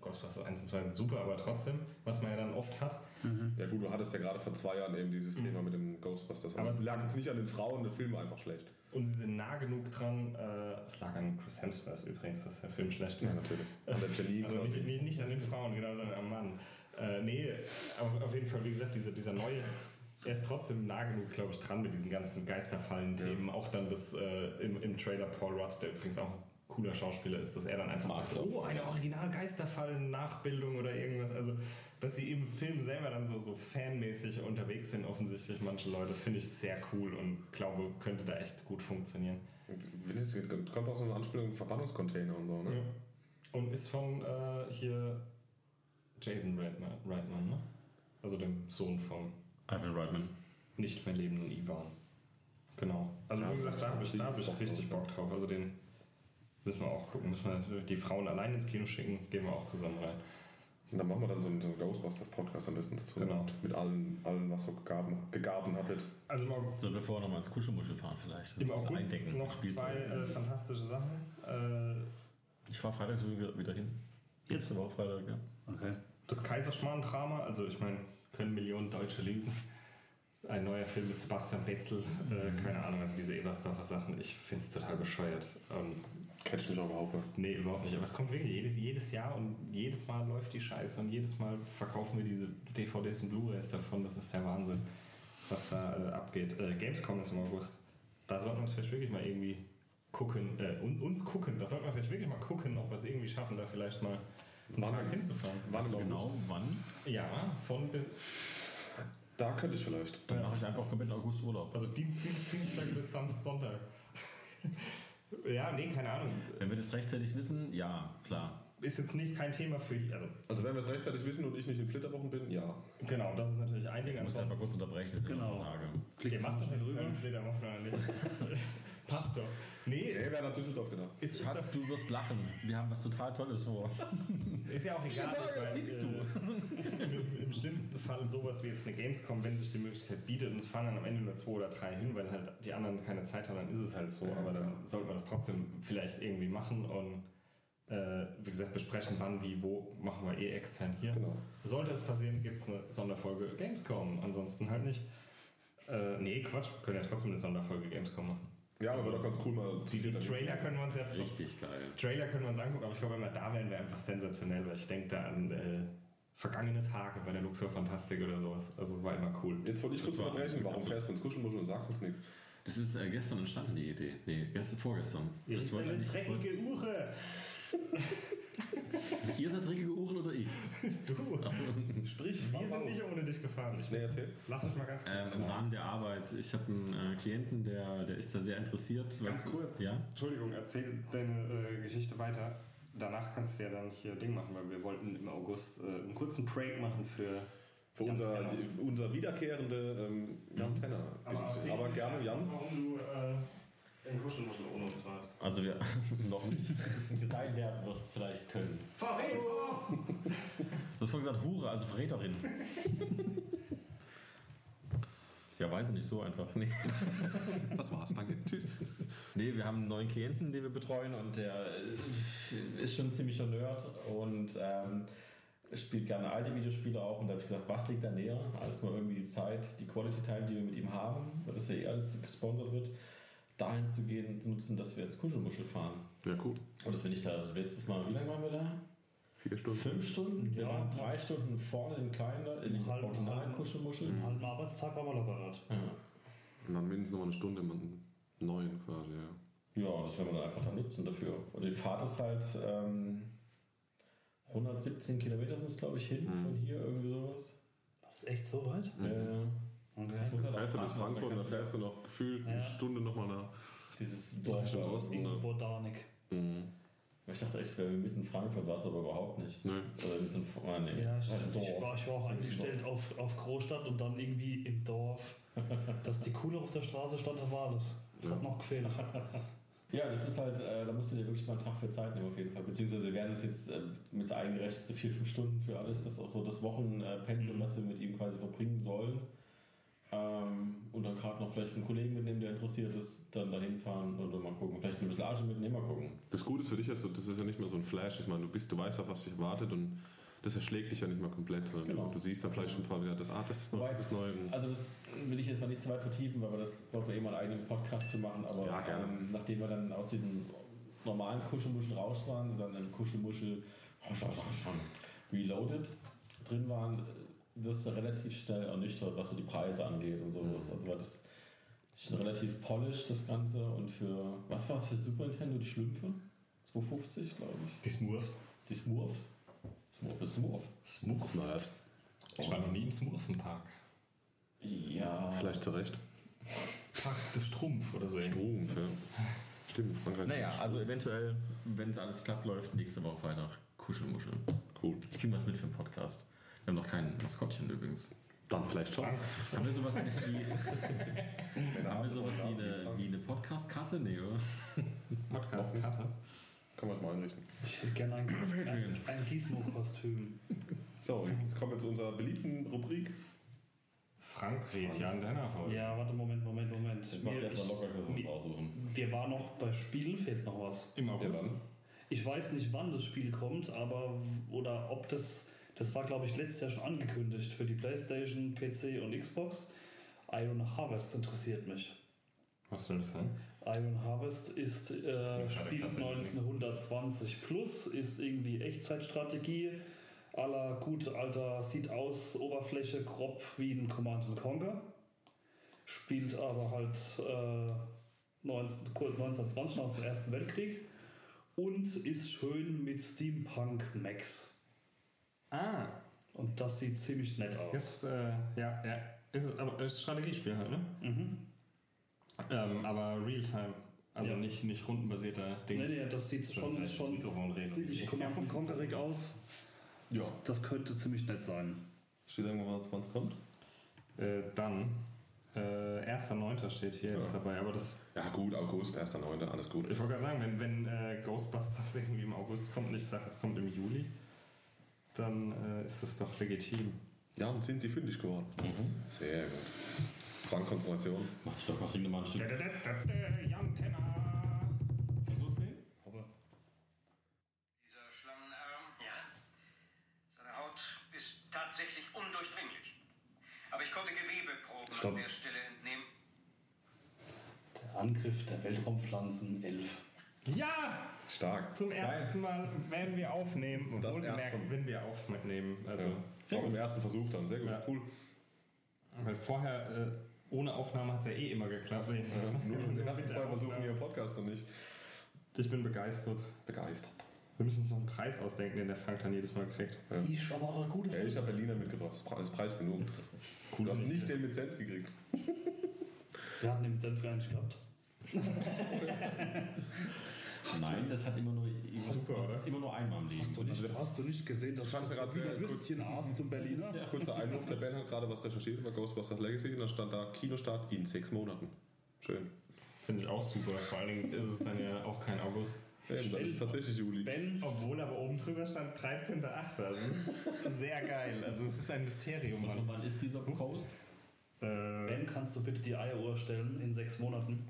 Ghostbusters 1 und 2 sind super, aber trotzdem, was man ja dann oft hat. Ja gut, du hattest ja gerade vor zwei Jahren eben dieses Thema mit den Ghostbusters. Aber Also es es lag jetzt nicht an den Frauen, der Film war einfach schlecht. Und sie sind nah genug dran. Äh, es lag an Chris Hemsworth übrigens, dass der Film schlecht war. Ja, natürlich. An der Janine Also nicht, nicht, nicht an den Frauen, genau, sondern am Mann. Äh, nee, auf, auf jeden Fall, wie gesagt, dieser, dieser neue, er ist trotzdem nah genug, glaube ich, dran mit diesen ganzen Geisterfallen-Themen. Auch dann das äh, im, im Trailer Paul Rudd, der übrigens auch ein cooler Schauspieler ist, dass er dann einfach Mag sagt, oh, eine Original-Geisterfallen-Nachbildung oder irgendwas. Also, dass sie im Film selber dann so, so fanmäßig unterwegs sind, offensichtlich manche Leute, finde ich sehr cool und glaube, könnte da echt gut funktionieren. Und Kommt auch so eine Anspielung Verbannungscontainer und so, ne? Ja. Und ist von äh, hier Jason Reitman, Reitman, ne? Also dem Sohn von Ivan Reitman. nicht mehr lebenden Ivan. Genau. Also Ja, wie gesagt, da habe ich, da hab ich richtig. Bock drauf. Also den müssen wir auch gucken. Müssen wir die Frauen allein ins Kino schicken, gehen wir auch zusammen rein. Und dann machen wir dann so einen, so einen Ghostbusters-Podcast am besten dazu. Genau. Mit, mit allen, allen, was so gegaben, gegaben hattet. Also im, Au- So, bevor wir nochmal ins Kuschelmuschel fahren vielleicht. im August eindecken, noch Spielzeug. zwei äh, fantastische Sachen. Äh, Ich fahre Freitag wieder, wieder hin. Jetzt aber auch Freitag, ja. Okay. das Kaiserschmarrn-Drama, also ich meine, können Millionen Deutsche lügen. Ein neuer Film mit Sebastian Betzel, äh, keine Ahnung, also diese Ebersdorfer Sachen, ich finde es total bescheuert. Ähm, Catch mich auch überhaupt nicht. nee, überhaupt nicht. Aber es kommt wirklich jedes, jedes Jahr und jedes Mal läuft die Scheiße und jedes Mal verkaufen wir diese DVDs und Blu-rays davon. Das ist der Wahnsinn, was da äh, abgeht. Äh, Gamescom ist im August. Da sollten wir uns vielleicht wirklich mal irgendwie gucken, äh, und, uns gucken, da sollten wir vielleicht wirklich mal gucken, ob wir es irgendwie schaffen, da vielleicht mal Wann? Tag hinzufahren. Wann Weißt du genau, wann? Ja, von bis, Da könnte ich vielleicht. Dann mache ich einfach komplett August Urlaub. also Dienst, Dienst, Dienstag bis Samstag, Sonntag. ja, nee, keine Ahnung. Wenn wir das rechtzeitig wissen, ja, klar. Ist jetzt nicht kein Thema für, also Also wenn wir es rechtzeitig wissen und ich nicht in Flitterwochen bin, ja. genau, das ist natürlich ein Ding. Ich muss einfach kurz unterbrechen, das sind Genau. Tage. Ihr du macht doch den rüber? Flederwochen oder nicht? Passt doch. Nee, Er wäre nach Düsseldorf gedacht. ist, ist, Schatz, du wirst lachen. Wir haben was total Tolles vor. ist ja auch egal. Tage meine, sitzt äh, Im, Im schlimmsten Fall sowas wie jetzt eine Gamescom, wenn sich die Möglichkeit bietet und es fahren dann am Ende nur zwei oder drei hin, weil halt die anderen keine Zeit haben, dann ist es halt so. Aber dann sollte man das trotzdem vielleicht irgendwie machen und äh, wie gesagt besprechen, wann, wie, wo, machen wir eh extern hier. Genau. Sollte es passieren, gibt es eine Sonderfolge Gamescom. Ansonsten halt nicht. Äh, nee, Quatsch, wir können ja trotzdem eine Sonderfolge Gamescom machen. Ja, aber wäre doch ganz cool mal zu Die, die Trailer können wir uns ja Richtig geil. Trailer können wir uns angucken, aber ich glaube, wenn wir da wären, wäre einfach sensationell, weil ich denke da an äh, vergangene Tage bei der Luxor Fantastik oder sowas. Also war immer cool. Jetzt wollte ich kurz unterbrechen. Warum fährst du ins Kuschelmuschel und sagst uns nichts? Das ist äh, gestern entstanden, die Idee. Nee, gestern, vorgestern. Ihr Das ist wollte eine dreckige Uche. Ihr seid dreckige Uhren oder ich? Du. Achso. Sprich. Wir sind nicht ohne dich gefahren. Ich Nee, erzähl. Lass mich mal ganz kurz. Ähm, Im Rahmen der Arbeit. Ich habe einen äh, Klienten, der, der ist da sehr interessiert. Ganz Weißt du- kurz. Ja? Entschuldigung, erzähl deine äh, Geschichte weiter. Danach kannst du ja dann hier Ding machen, weil wir wollten im August äh, einen kurzen Break machen für. Für unser, Tenner. die, unser wiederkehrende ähm, Jan Tenner. erzähl Aber, mir gerne Jan. Warum du äh, in Kuschelmuschel ohne uns warst. Also wir noch nicht sein werden wirst vielleicht können. Verräter! Du hast vorhin gesagt Hure, also Verräterin. Ja, weiß ich nicht, so einfach. Nee. Das war's, danke. Tschüss. nee, wir haben einen neuen Klienten, den wir betreuen und der äh, ist schon ein ziemlicher Nerd und ähm, spielt gerne alte Videospiele auch. Und da habe ich gesagt, was liegt da näher, als mal irgendwie die Zeit, die Quality Time, die wir mit ihm haben, weil das ja eh alles gesponsert wird, dahin zu gehen und nutzen, dass wir jetzt Kuschelmuschel fahren. Ja, cool. Und das finde ich da, also letztes Mal, wie lange waren wir da? Vier Stunden. Fünf Stunden? Wir Ja. waren drei Stunden vorne in kleinen, in den Halb- originalen Kuschelmuscheln. Einen halben Arbeitstag war mal locker dort. Ja. Und dann mindestens noch eine Stunde im neuen quasi, ja. Ja, das werden wir dann einfach dann nutzen dafür. Und die Fahrt ist halt ähm, 117 Kilometer sind es, glaube ich, hin Mhm. von hier, irgendwie sowas. War das echt so weit? Äh, Okay. das muss halt Fährst du bis Frankfurt und dann fährst du noch gefühlt Ja. eine Stunde nochmal nach. Dieses Dorf. Da. Osten. In ne? Botanik. Mhm. Ich dachte echt, es wäre mitten in Frankfurt, war es aber überhaupt nicht. Nee. Oder mit so einem, oh, nee, Ja, ich, ich, war, ich war auch eingestellt auf, auf Großstadt und dann irgendwie im Dorf. Dass die Kuhle auf der Straße stand, da war das. Das hat noch gefehlt. Ja, das ist halt, äh, da musst du dir wirklich mal einen Tag für Zeit nehmen auf jeden Fall. Beziehungsweise wir werden uns jetzt äh, mit eingerechnet so vier, fünf Stunden für alles. Das ist auch so das Wochenpensum, Mhm. was wir mit ihm quasi verbringen sollen. Ähm, und dann gerade noch vielleicht einen Kollegen mitnehmen, der interessiert ist, dann dahin fahren und dann mal gucken. Vielleicht ein bisschen Arsch mitnehmen, mal gucken. Das Gute ist für dich, also, das ist ja nicht mehr so ein Flash. Ich meine, du bist, du weißt auch, was dich erwartet und das erschlägt dich ja nicht mehr komplett. Genau. Du, du siehst dann vielleicht schon ein paar wieder, das, ah, das ist neu, Wobei- das ist neu. Also das will ich jetzt mal nicht zu weit vertiefen, weil wir das wollten wir eh mal einen eigenen Podcast für machen. Aber Ja, ähm, nachdem wir dann aus den normalen Kuschelmuschel raus waren und dann in Kuschelmuschel Reloaded drin waren, wirst du relativ schnell ernüchtert, was so die Preise angeht und sowas. Also weil das ist schon relativ polished, das Ganze. Und für, was war es für Super Nintendo, die Schlümpfe? 250, glaube ich. Die Smurfs. Die Smurfs. Smurf ist Smurf. Smurf. Smurfs. Ich war noch nie im Smurfenpark. Ja. Vielleicht zu Recht. Park des Strumpf oder so. Strumpf, ja. Stimmt, Frankreich. Naja, also eventuell, wenn es alles klappt, läuft nächste Woche Freitag Kuschelmuschel. Cool. Ich kriegen was mit für den Podcast. Wir haben noch kein Maskottchen übrigens. Dann vielleicht schon. Haben wir sowas wie, haben wir sowas wie eine, wie eine Podcast-Kasse? Nee, oder? Podcast Kasse. Kann man mal einrichten. Ich hätte gerne ein, ein, ein Gizmo-Kostüm. So, jetzt kommen wir zu unserer beliebten Rubrik. Frank redet Jan Denner vor. Ja, warte, Moment, Moment, Moment. Ich mach erstmal locker, dass wir uns aussuchen. Wir waren noch bei Spielen, fehlt noch was. Im Ja, August. dann. Ich weiß nicht, wann das Spiel kommt, aber oder ob das, das war glaube ich letztes Jahr schon angekündigt für die PlayStation, PC und Xbox. Iron Harvest interessiert mich. Was soll das sein? Iron Harvest ist, äh, spielt tatsächlich 1920 plus, ist irgendwie Echtzeitstrategie. Aller gut alter, sieht aus, Oberfläche grob wie ein Command Conquer. Spielt aber halt äh, 19, kurz 1920 aus dem Ersten Weltkrieg. Und ist schön mit Steampunk Max. Ah, Und das sieht ziemlich nett aus. ist, äh, ja, ja. Ist es aber ist ein Strategiespiel halt, ne? Mhm. Ähm, aber Realtime. Also Ja. nicht, nicht rundenbasierter Ding. Nee, nee, das sieht schon, schon und ziemlich Conquerig aus. Ja. Das, das könnte ziemlich nett sein. Steht irgendwo, wann es kommt? Äh, dann, äh, 1.9. steht hier jetzt Ja. dabei, aber das, Ja, gut, August, 1.9., alles gut. ich wollte gerade sagen, wenn, wenn äh, Ghostbusters irgendwie im August kommt und ich sage, es kommt im Juli, dann äh, ist das doch legitim. Ja, dann sind sie fündig geworden. Sehr gut. Frank, Konzentration. Mach dich doch mal, trink dir mal ein Stück. Jan Tenner. Dieser Schlangenarm? Ja. Seine Haut ist tatsächlich undurchdringlich. Aber ich konnte Gewebeproben Stopp. an der Stelle entnehmen. Der Angriff der Weltraumpflanzen 11. Ja! Stark. Zum ersten Mal werden wir aufnehmen. Das Wohlgemerkt, erste wenn wir aufnehmen. Also, Ja. Auch im ersten Versuch dann. Sehr gut. Ja. Cool. weil vorher äh, ohne Aufnahme hat es ja eh immer geklappt. Nur in den ersten zwei Versuchen hier im Podcast und nicht. Ich bin begeistert. Begeistert. Wir müssen uns noch einen Preis ausdenken, den der Frank dann jedes Mal kriegt. Ich aber auch eine gute Ja, ich habe Berliner mitgebracht. Das ist Preis genug. Cool, du hast nicht den mit Senf gekriegt. Wir hatten den mit Senf gar nicht gehabt. Nein, das hat immer nur, Super, das ist immer nur einmal im Leben. Hast du nicht, hast du nicht gesehen, dass das gerade kurz- Würstchen aß zum Berliner? Kurzer Einwurf, der Ben hat gerade was recherchiert über Ghostbusters Legacy und da stand da Kinostart in sechs Monaten. Schön. Finde ich auch super. Vor allen Dingen ist es dann ja auch kein August. Ja, dann ist tatsächlich Juli. Ben, Obwohl aber oben drüber stand 13.8. Also es ist sehr geil. Also es ist ein Mysterium, Und wann ist dieser Post? Äh, ben, kannst du bitte die Eieruhr stellen in sechs Monaten?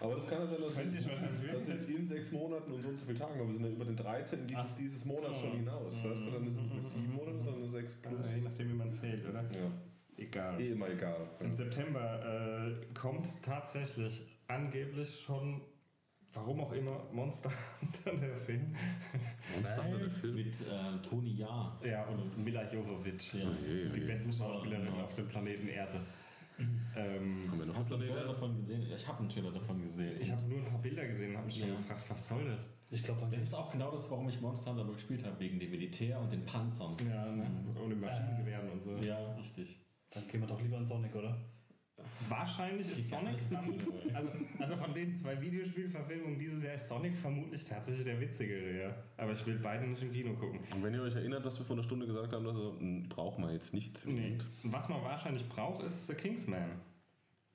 Aber das kann ja sein, dass das jetzt in sechs Monaten und so und so viele Tagen, aber wir sind ja über den 13. dieses, dieses Monat so. schon hinaus. Weißt du, dann ist es nicht mehr sieben Monate, sondern sechs plus. äh, je nachdem, wie man zählt, oder? Ja, Egal. ist eh immer egal. Im September äh, kommt tatsächlich angeblich schon, warum auch immer, Monster Hunter, der Film. Monster Hunter, der Film. Mit äh, Toni Jahr. Ja, und Mila Jovovich. Ja. Die beste Schauspielerin auf dem Planeten Erde. Ähm, Haben wir noch Hast du einen Trailer davon gesehen? Ja, Ich habe einen Trailer davon gesehen. ich habe nur ein paar Bilder gesehen und habe mich schon Ja. gefragt, was soll das? Ich glaube, das ist auch genau das, warum ich Monster Hunter gespielt habe, wegen dem Militär und den Panzern. Ja, ne? Und den Maschinengewehren und so. Ja, richtig. Dann gehen wir doch lieber in Sonic, oder? Wahrscheinlich ist Sonic das dann, also, also von den zwei Videospielverfilmungen dieses Jahr ist Sonic vermutlich tatsächlich der witzigere, ja. Aber ich will beide nicht im Kino gucken. Und wenn ihr euch erinnert, was wir vor einer Stunde gesagt haben, also, mh, braucht man jetzt nicht Nee. Was man wahrscheinlich braucht, ist The Kingsman.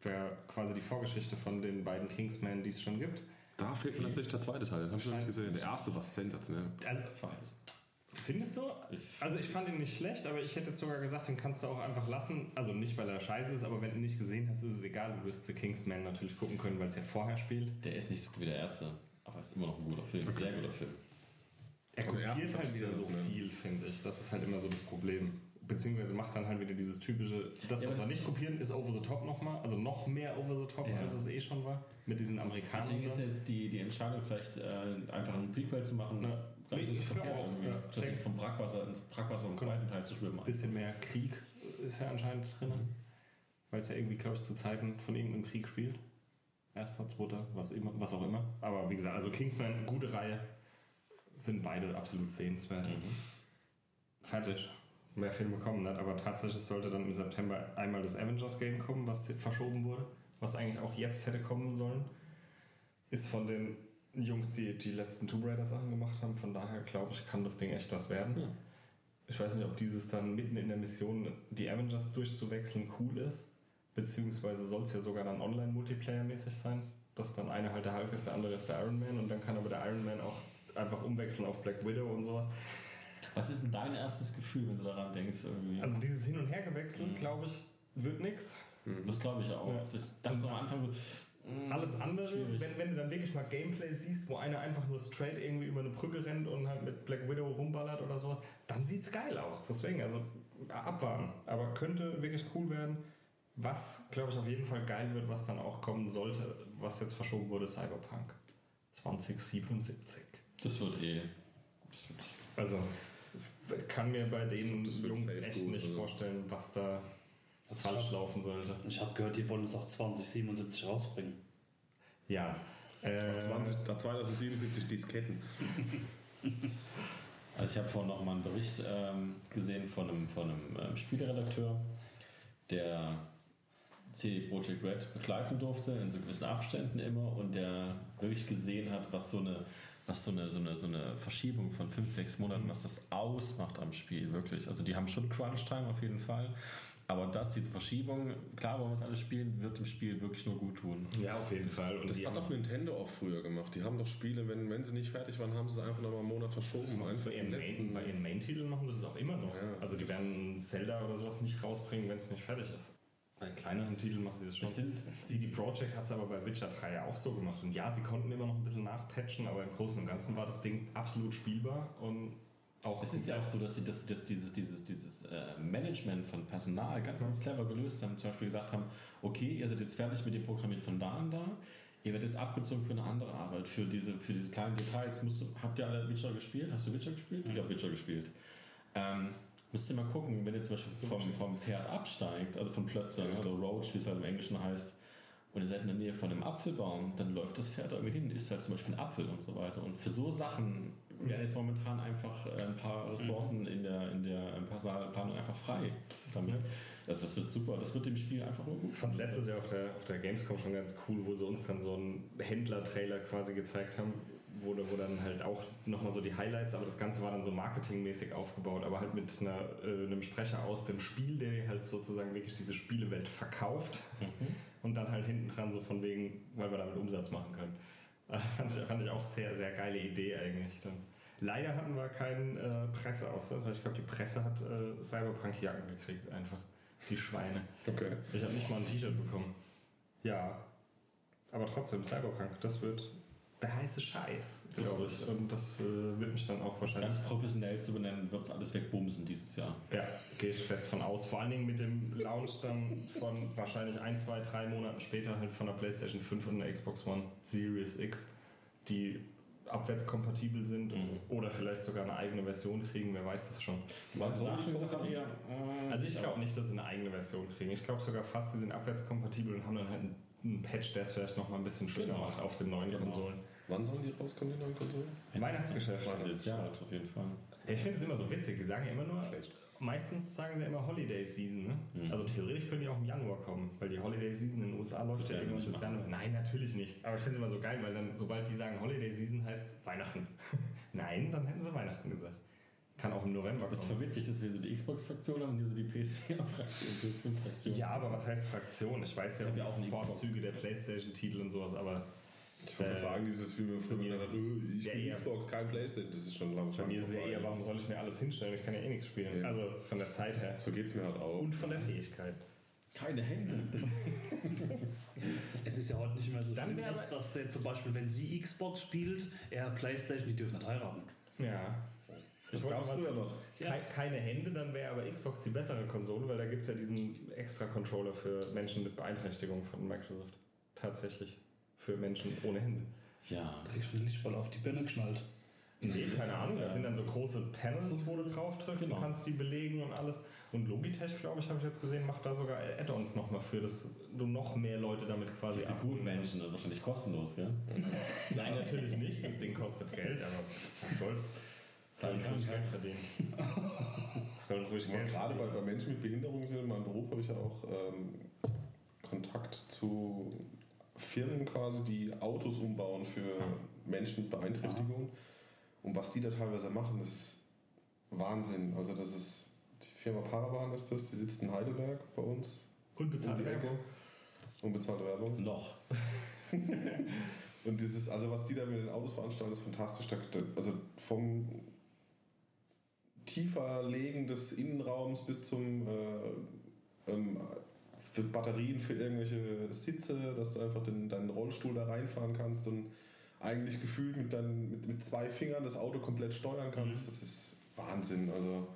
Der quasi die Vorgeschichte von den beiden Kingsmen, die es schon gibt. Da fehlt mir tatsächlich der zweite Teil, den habe ich noch nicht gesehen. Der erste war sensationell. Also, Zweites. Findest du? Also ich fand ihn nicht schlecht, aber ich hätte sogar gesagt, den kannst du auch einfach lassen. Also nicht, weil er scheiße ist, aber wenn du ihn nicht gesehen hast, ist es egal. Du wirst The Kingsman natürlich gucken können, weil es ja vorher spielt. Der ist nicht so gut wie der erste, aber ist immer noch ein guter Film. Sehr guter Film. Er kopiert halt wieder so sensationell. viel, finde ich. Das ist halt immer so das Problem. Beziehungsweise macht dann halt wieder dieses typische, das, Ja, was wir nicht kopieren, ist over the top nochmal. Also noch mehr over the top, Ja. als es eh schon war. Mit diesen Amerikanern. Deswegen ist jetzt die, die Entscheidung, vielleicht äh, einfach einen Prequel zu machen, Ja. Nicht Ich glaube auch, ja. Statt jetzt vom Brackwasser ins Brackwasser im zweiten Teil zu schwimmen. ein bisschen mehr Krieg ist ja anscheinend drin. Weil es ja irgendwie, glaube ich, zu Zeiten von irgendeinem Krieg spielt. Erster, zweiter, was, immer, was auch immer. Aber wie gesagt, also Kingsman, gute Reihe. Sind beide absolut sehenswert. Fertig. Mehr Filme kommen nicht, aber tatsächlich sollte dann im September einmal das Avengers Game kommen, was verschoben wurde, was eigentlich auch jetzt hätte kommen sollen. Ist von den Jungs, die die letzten Tomb Raider Sachen gemacht haben, von daher glaube ich, kann das Ding echt was werden. Ja. Ich weiß nicht, ob dieses dann mitten in der Mission die Avengers durchzuwechseln cool ist, beziehungsweise soll es ja sogar dann Online-Multiplayer-mäßig sein, dass dann einer halt der Hulk ist, der andere ist der Iron Man und dann kann aber der Iron Man auch einfach umwechseln auf Black Widow und sowas. Was ist denn dein erstes Gefühl, wenn du daran denkst? Irgendwie? Also dieses Hin- und Hergewechsel, glaube ich, wird nix. das glaube ich auch. Ja. Ich dachte am Anfang so, Alles andere, Schwierig. wenn, wenn du dann wirklich mal Gameplay siehst, wo einer einfach nur straight irgendwie über eine Brücke rennt und halt mit Black Widow rumballert oder so, dann sieht's geil aus. Deswegen, also abwarten. Aber könnte wirklich cool werden. Was, glaube ich, auf jeden Fall geil wird, was dann auch kommen sollte, was jetzt verschoben wurde, Cyberpunk 2077. das wird eh. Das wird, Also kann mir bei den Das wird Jungs echt gut, nicht also. vorstellen, was da Also falsch ich laufen sollte. Ich habe gehört, die wollen es auch 2077 rausbringen. Ja. Äh, Auf 20, nach 2077 Disketten. Also ich habe vorhin noch mal einen Bericht ähm, gesehen von einem, von einem ähm, Spieleredakteur, der CD Projekt Red begleiten durfte, in so gewissen Abständen immer, und der wirklich gesehen hat, was so eine, was so eine, so eine, so eine Verschiebung von fünf, sechs Monaten, was das ausmacht am Spiel, wirklich. Also die haben schon Crunch-Time auf jeden Fall. Aber das, diese Verschiebung, klar wollen wir es alle spielen, wird dem Spiel wirklich nur gut tun. ja, auf jeden Fall. Und Das hat doch Nintendo auch früher gemacht. Die haben doch Spiele, wenn, wenn sie nicht fertig waren, haben sie es einfach noch mal einen Monat verschoben. Eins Bei ihren, den Main, letzten. bei ihren Main-Titeln machen sie das auch immer noch. Ja, also die das- werden Zelda oder sowas nicht rausbringen, wenn es nicht fertig ist. Bei kleineren Titeln machen sie das schon. Es sind- CD Projekt hat es aber bei Witcher 3 ja auch so gemacht. Und ja, sie konnten immer noch ein bisschen nachpatchen, aber im Großen und Ganzen war das Ding absolut spielbar und auch Es ist ja auch so, dass sie dass, dass dieses, dieses, dieses äh, Management von Personal ganz, ganz clever gelöst haben. Zum Beispiel gesagt haben, okay, ihr seid jetzt fertig mit dem Programmieren von da und da. Ihr werdet jetzt abgezogen für eine andere Arbeit, für diese, für diese kleinen Details. Musst du, habt ihr alle Witcher gespielt? Hast du Witcher gespielt? Ich habe Witcher gespielt. Ähm, müsst ihr mal gucken, wenn ihr zum Beispiel vom, vom Pferd absteigt, also von Plötze oder Roach, wie es halt im Englischen heißt, und ihr seid in der Nähe von einem Apfelbaum, dann läuft das Pferd da irgendwie hin, isst halt zum Beispiel einen Apfel und so weiter. Und für so Sachen werden jetzt momentan einfach äh, ein paar Ressourcen in der, in der Personalplanung einfach frei. Damit. Also das wird super, das wird dem Spiel einfach nur gut. Ich fand es letztes Jahr auf der, auf der Gamescom schon ganz cool, wo sie uns dann so einen Händler-Trailer quasi gezeigt haben, wo, wo dann halt auch nochmal so die Highlights, aber das Ganze war dann so marketingmäßig aufgebaut, aber halt mit einer, äh, einem Sprecher aus dem Spiel, der halt sozusagen wirklich diese Spielewelt verkauft und dann halt hinten dran so von wegen, weil wir damit Umsatz machen können. Fand, ich, fand ich auch sehr, sehr geile Idee eigentlich. Dann. Leider hatten wir keinen äh, Presseausweis, weil ich glaube, die Presse hat äh, Cyberpunk-Jacken gekriegt einfach. Die Schweine. Okay. Ich habe nicht mal ein T-Shirt bekommen. Ja, aber trotzdem, Cyberpunk, das wird der heiße Scheiß, glaube ich. Und das äh, wird mich dann auch wahrscheinlich. ganz professionell zu benennen, wird es alles wegbumsen dieses Jahr. Ja, gehe ich fest von aus. Vor allen Dingen mit dem Launch dann von wahrscheinlich ein, zwei, drei Monaten später halt von der PlayStation 5 und der Xbox One Series X, die abwärtskompatibel sind Mhm. oder vielleicht sogar eine eigene Version kriegen, wer weiß das schon. Was soll da die schon gesagt eher, äh, Also ich glaube nicht, dass sie eine eigene Version kriegen. Ich glaube sogar fast, die sind abwärtskompatibel und haben dann halt einen- Patch, der es vielleicht noch mal ein bisschen schöner Genau. macht auf den neuen Genau. Konsolen. Wann sollen die rauskommen, die neuen Konsolen? Weihnachtsgeschäft. Des Jahres auf jeden Fall. Ja, ich finde es immer so witzig. Die sagen ja immer nur, Schlecht. Meistens sagen sie immer Holiday Season. Ne? Mhm. Also theoretisch können die auch im Januar kommen, weil die Holiday Season in den USA läuft Das ja irgendwann bis Januar. Nein, natürlich nicht. Aber ich finde es immer so geil, weil dann, sobald die sagen Holiday Season, heißt es Weihnachten. Nein, dann hätten sie Weihnachten gesagt. Kann auch im November Das ist kommen. verwitzig, dass wir so die Xbox-Fraktion haben und hier so die PS4-Fraktion, PS5-Fraktion. Ja, aber was heißt Fraktion? Ich weiß ja Ich ja auch. Vorzüge der Playstation-Titel und sowas, aber Ich wollte Äh, sagen, dieses, wie wir früher mir gesagt ist- haben, ich Ja, spiele ja. Xbox, kein Playstation, das ist schon lange bei mir ist es eher, warum soll ich mir alles hinstellen? Ich kann ja eh nichts spielen. Ja. Also von der Zeit her. So geht es mir halt auch. Und von der Fähigkeit. Keine Hände. Es ist ja heute nicht mehr so Dann schlimm, wäre dass, aber- dass der zum Beispiel, wenn sie Xbox spielt, er Playstation, die dürfen nicht heiraten. Ja. das wollte gab es früher noch. Kei- Keine Hände, dann wäre aber Xbox die bessere Konsole, weil da gibt es ja diesen extra Controller für Menschen mit Beeinträchtigung von Microsoft. Tatsächlich. Für Menschen ohne Hände. Ja. Kriegst du einen Lichtball auf die Birne geschnallt. Nee, keine Ahnung. Da sind dann so große Panels, wo du drauf drückst. Genau. Du kannst die belegen und alles. Und Logitech, glaube ich, habe ich jetzt gesehen, macht da sogar Add-ons nochmal für, dass du noch mehr Leute damit quasi Diese guten Menschen, das ist wahrscheinlich kostenlos, gell? Nein, natürlich nicht. Das Ding kostet Geld, aber was soll's. Sollen ruhig Geld verdienen. Sollen ruhig Geld gerade bei, bei Menschen mit Behinderungen sind in meinem Beruf habe ich ja auch ähm, Kontakt zu Firmen quasi, die Autos umbauen für Menschen mit Beeinträchtigungen. Und was die da teilweise machen, das ist Wahnsinn. Also das ist die Firma Paravan ist das, die sitzt in Heidelberg bei uns. Unbezahlte um. Werbung. Unbezahlte Werbung. Noch. Und dieses, also was die da mit den Autos veranstalten, ist fantastisch. Also vom Tieferlegen des Innenraums bis zum äh, ähm, für Batterien für irgendwelche Sitze, dass du einfach den, deinen Rollstuhl da reinfahren kannst und eigentlich gefühlt mit, deinen, mit, mit zwei Fingern das Auto komplett steuern kannst. Das ist Wahnsinn. Also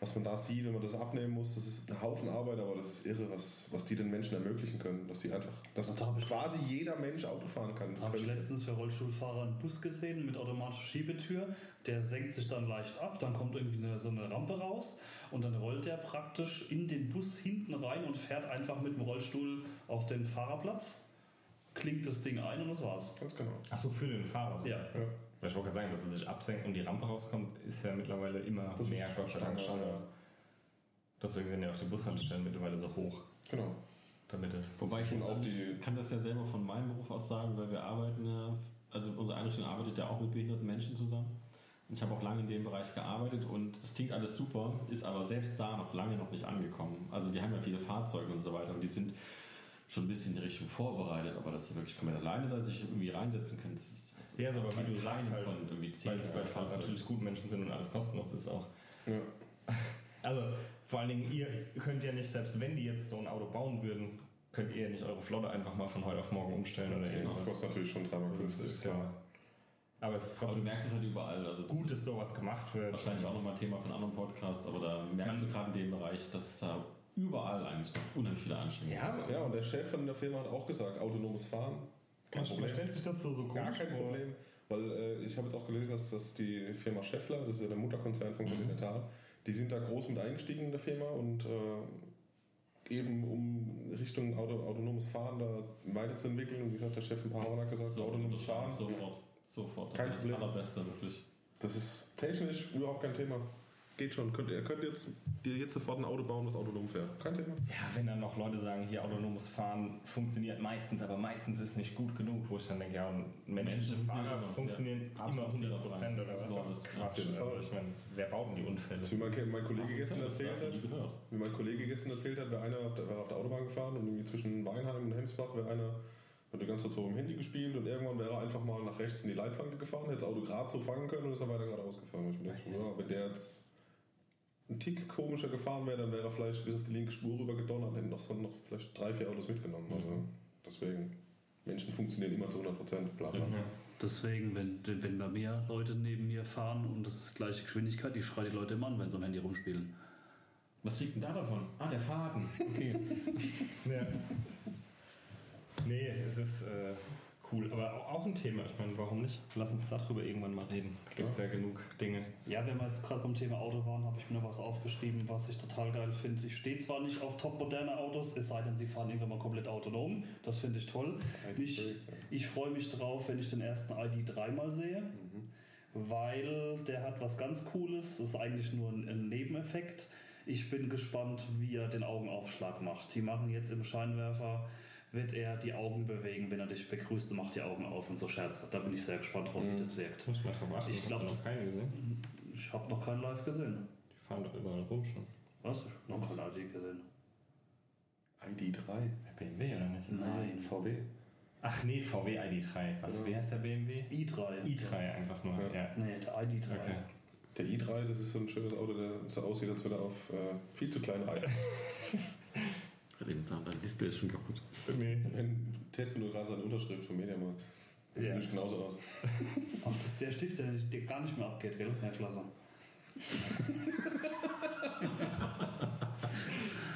was man da sieht, wenn man das abnehmen muss, das ist ein Haufen Arbeit, aber das ist irre, was, was die den Menschen ermöglichen können. Dass die einfach, dass da quasi jeder Mensch Auto fahren kann. Da habe ich letztens für Rollstuhlfahrer einen Bus gesehen mit automatischer Schiebetür. Der senkt sich dann leicht ab, dann kommt irgendwie eine, so eine Rampe raus und dann rollt er praktisch in den Bus hinten rein und fährt einfach mit dem Rollstuhl auf den Fahrerplatz, klingt das Ding ein und das war's. Ganz genau. Achso, für den Fahrer. Ja. Ja. Weil Ich wollte gerade sagen, dass er sich absenkt und die Rampe rauskommt, ist ja mittlerweile immer Das mehr, Gott sei Dank. Deswegen sind ja auch die Bushaltestellen mittlerweile so hoch. Genau. Damit Wobei ich jetzt auch also die- ich kann das ja selber von meinem Beruf aus sagen, weil wir arbeiten ja, also unsere Einrichtung arbeitet ja auch mit behinderten Menschen zusammen. Und ich habe auch lange in dem Bereich gearbeitet und es klingt alles super, ist aber selbst da noch lange noch nicht angekommen. Also wir haben ja viele Fahrzeuge und so weiter und die sind schon ein bisschen in die Richtung vorbereitet, aber dass sie wirklich komplett alleine da sich irgendwie reinsetzen können, das ist Ja, so, aber wie du sagst, halt, von irgendwie zehn weil es halt Fahrzeugen. natürlich gut Menschen sind und alles kostenlos ist auch. Ja. Also vor allen Dingen, ihr könnt ja nicht, selbst wenn die jetzt so ein Auto bauen würden, könnt ihr nicht eure Flotte einfach mal von heute auf morgen umstellen oder Das irgendwas. kostet natürlich schon dreimal Das ist, 50, ist klar. Aber es ist Aber du trotzdem merkst es halt überall. Also das gut, dass sowas gemacht wird. wahrscheinlich auch nochmal Thema von anderen Podcasts, aber da merkst du gerade in dem Bereich, dass es da überall eigentlich noch unheimlich viele Anstrengungen Ja, gibt. Ja, und der Chef von der Firma hat auch gesagt, autonomes Fahren. Kein man, man Problem. stellt sich das so, so komisch Gar kein vor. Problem. Weil äh, ich habe jetzt auch gelesen, dass, dass die Firma Scheffler, das ist ja der Mutterkonzern von Continental, die sind da groß mit eingestiegen in der Firma und äh, eben um Richtung Auto, autonomes Fahren da weiterzuentwickeln. Und wie gesagt, der Chef ein paar Mal hat gesagt, autonomes Fahren, Sofort, sofort. Kein das Problem. das Allerbeste, wirklich. das ist technisch überhaupt kein Thema. Geht schon. Könnt, ihr könnt jetzt dir jetzt sofort ein Auto bauen, das autonom fährt. Kein Thema. Ja, wenn dann noch Leute sagen, hier autonomes Fahren funktioniert meistens, aber meistens ist nicht gut genug, wo ich dann denke, ja, und menschliche Menschen Fahrer funktionieren ja. immer Absolut 100 Prozent oder was? Flawless. Quatsch. Auf jeden Fall. Also ich meine, wer baut denn die Unfälle? Wie mein, mein Kollege gestern das erzählt hat, wie mein Kollege gestern erzählt hat, wäre einer auf der, auf der Autobahn gefahren und irgendwie zwischen Weinheim und Hemsbach wäre einer, hat die ganze Zeit so im Handy gespielt und irgendwann wäre er einfach mal nach rechts in die Leitplanke gefahren, hätte das Auto gerade so fangen können und ist dann weiter geradeaus gefahren. Ich mir denke, ja, wenn der jetzt ein Tick komischer gefahren wäre, dann wäre er vielleicht bis auf die linke Spur rüber gedonnert und hätte noch, so noch vielleicht drei, vier Autos mitgenommen. Also deswegen, Menschen funktionieren immer zu 100 Prozent. Bla bla. Deswegen, wenn, wenn bei mir Leute neben mir fahren und das ist gleiche Geschwindigkeit, ich schreie die Leute immer an, wenn sie am Handy rumspielen. Was liegt denn da davon? Ah, der Faden. Okay. Ja. Nee, es ist äh, cool, aber au- auch ein Thema. Ich meine, warum nicht? Lass uns darüber irgendwann mal reden. Gibt es ja. genug Dinge. Ja, wenn wir jetzt gerade beim Thema Auto waren, habe ich mir noch was aufgeschrieben, was ich total geil finde. Ich stehe zwar nicht auf topmoderne Autos, es sei denn, sie fahren irgendwann mal komplett autonom. Das finde ich toll. Ich, ich freue mich drauf, wenn ich den ersten ID3 mal sehe, weil der hat was ganz Cooles. Das ist eigentlich nur ein Nebeneffekt. Ich bin gespannt, wie er den Augenaufschlag macht. Sie machen jetzt im Scheinwerfer, wird er die Augen bewegen, wenn er dich begrüßt und macht die Augen auf und so Scherze. Da bin ich sehr gespannt drauf, wie das wirkt. Muss ich mal drauf achten. Ich Hast glaub, du noch keine gesehen. Ich habe noch keinen live gesehen. Die fahren doch überall rum schon. Was? Ich habe noch keinen ID gesehen. ID3. BMW oder nicht? Nein. VW. Ach nee, VW ID3. Was, wie heißt der BMW? i3. i3 einfach nur. Ja. Ja. Nee, der ID3. Okay. Der i3, das ist so ein schönes Auto, der so aussieht, als würde er auf äh, viel zu kleinen Reifen. Dein Display ist schon kaputt. Nee. Wenn teste nur gerade seine Unterschrift vom Mediamarkt. Das sieht Ja. nämlich genauso aus. Ach, das ist der Stift, der, der gar nicht mehr abgeht, gell? Ja, klasse.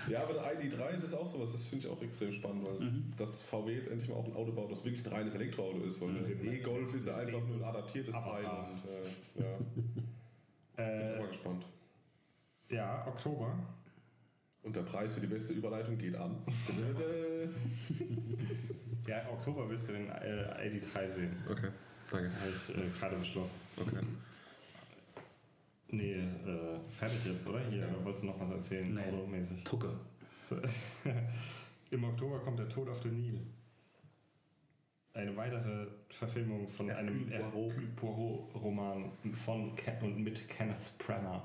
Ja, aber der ID3 ist es auch sowas, das finde ich auch extrem spannend, weil das VW jetzt endlich mal auch ein Auto baut, das wirklich ein reines Elektroauto ist, weil der E-Golf ist ja einfach nur ein adaptiertes Teil und äh, ja, bin ich Äh, mal gespannt. ja, Oktober. Und der Preis für die beste Überleitung geht an. Ja, Oktober wirst du den äh, ID3 sehen. okay, danke. Habe ich äh, gerade beschlossen. Okay. Nee, äh, fertig jetzt, oder? Hier, oder wolltest du noch was erzählen? Nee. Automäßig. Tucke. Im Oktober kommt der Tod auf den Nil. Eine weitere Verfilmung von einem Hercule Poirot. Hercule Poirot-Roman von Ke und mit Kenneth Branagh.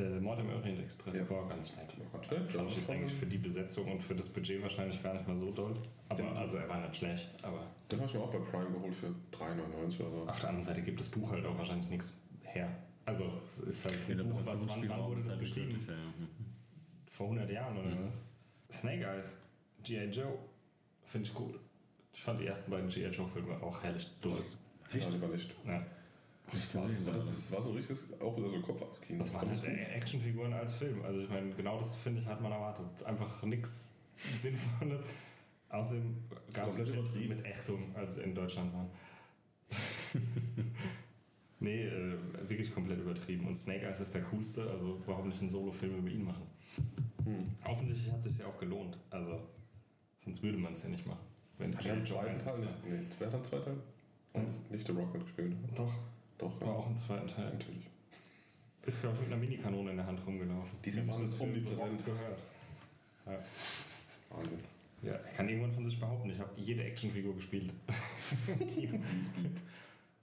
Äh, Mord im Orient Express Ja. war ganz nett. Ganz nett, Fand ich ja. jetzt eigentlich für die Besetzung und für das Budget wahrscheinlich gar nicht mal so doll. Aber Ja. also er war nicht schlecht, aber Den habe ich mir auch bei Prime geholt für 3,99 oder so. auf der anderen Seite gibt das Buch halt auch wahrscheinlich nichts her. Also, es ist halt Ja, ein der Buch, was, wann, wann wurde das halt geschrieben? ja, ja. Vor 100 Jahren oder was? Snake Eyes, G.I. Joe, finde ich cool. Ich fand die ersten beiden G.I. Joe-Filme auch herrlich durch. Ja, lieber nicht. Ja. Das war, das, war, das, das war so richtig, auch wieder so Kopf aus Kino. Das waren halt Actionfiguren als Film. Also ich meine, genau das finde ich, hat man erwartet. Einfach nichts Sinnvolles. Außerdem gab es übertrieben. mit Ächtung, als sie in Deutschland waren. nee, äh, wirklich komplett übertrieben. Und Snake Eyes ist der coolste, also warum nicht einen Solo-Film über ihn machen? Hm. Offensichtlich hat es sich ja auch gelohnt. Also, sonst würde man es ja nicht machen. Wenn Hat er im zweiten 1 Teil und nicht? Nee, wer hat am zweiten Teil? Und nicht The Rock mitgespielt. zwei- Doch, Doch, war ja. auch im zweiten Teil. Natürlich. Ist, glaube ich, mit einer Minikanone in der Hand rumgelaufen. Die ist ja Wie sich alles das für omnipräsent. Rock gehört. Ja. Wahnsinn. Ja, er kann irgendwann von sich behaupten, ich habe jede Actionfigur gespielt.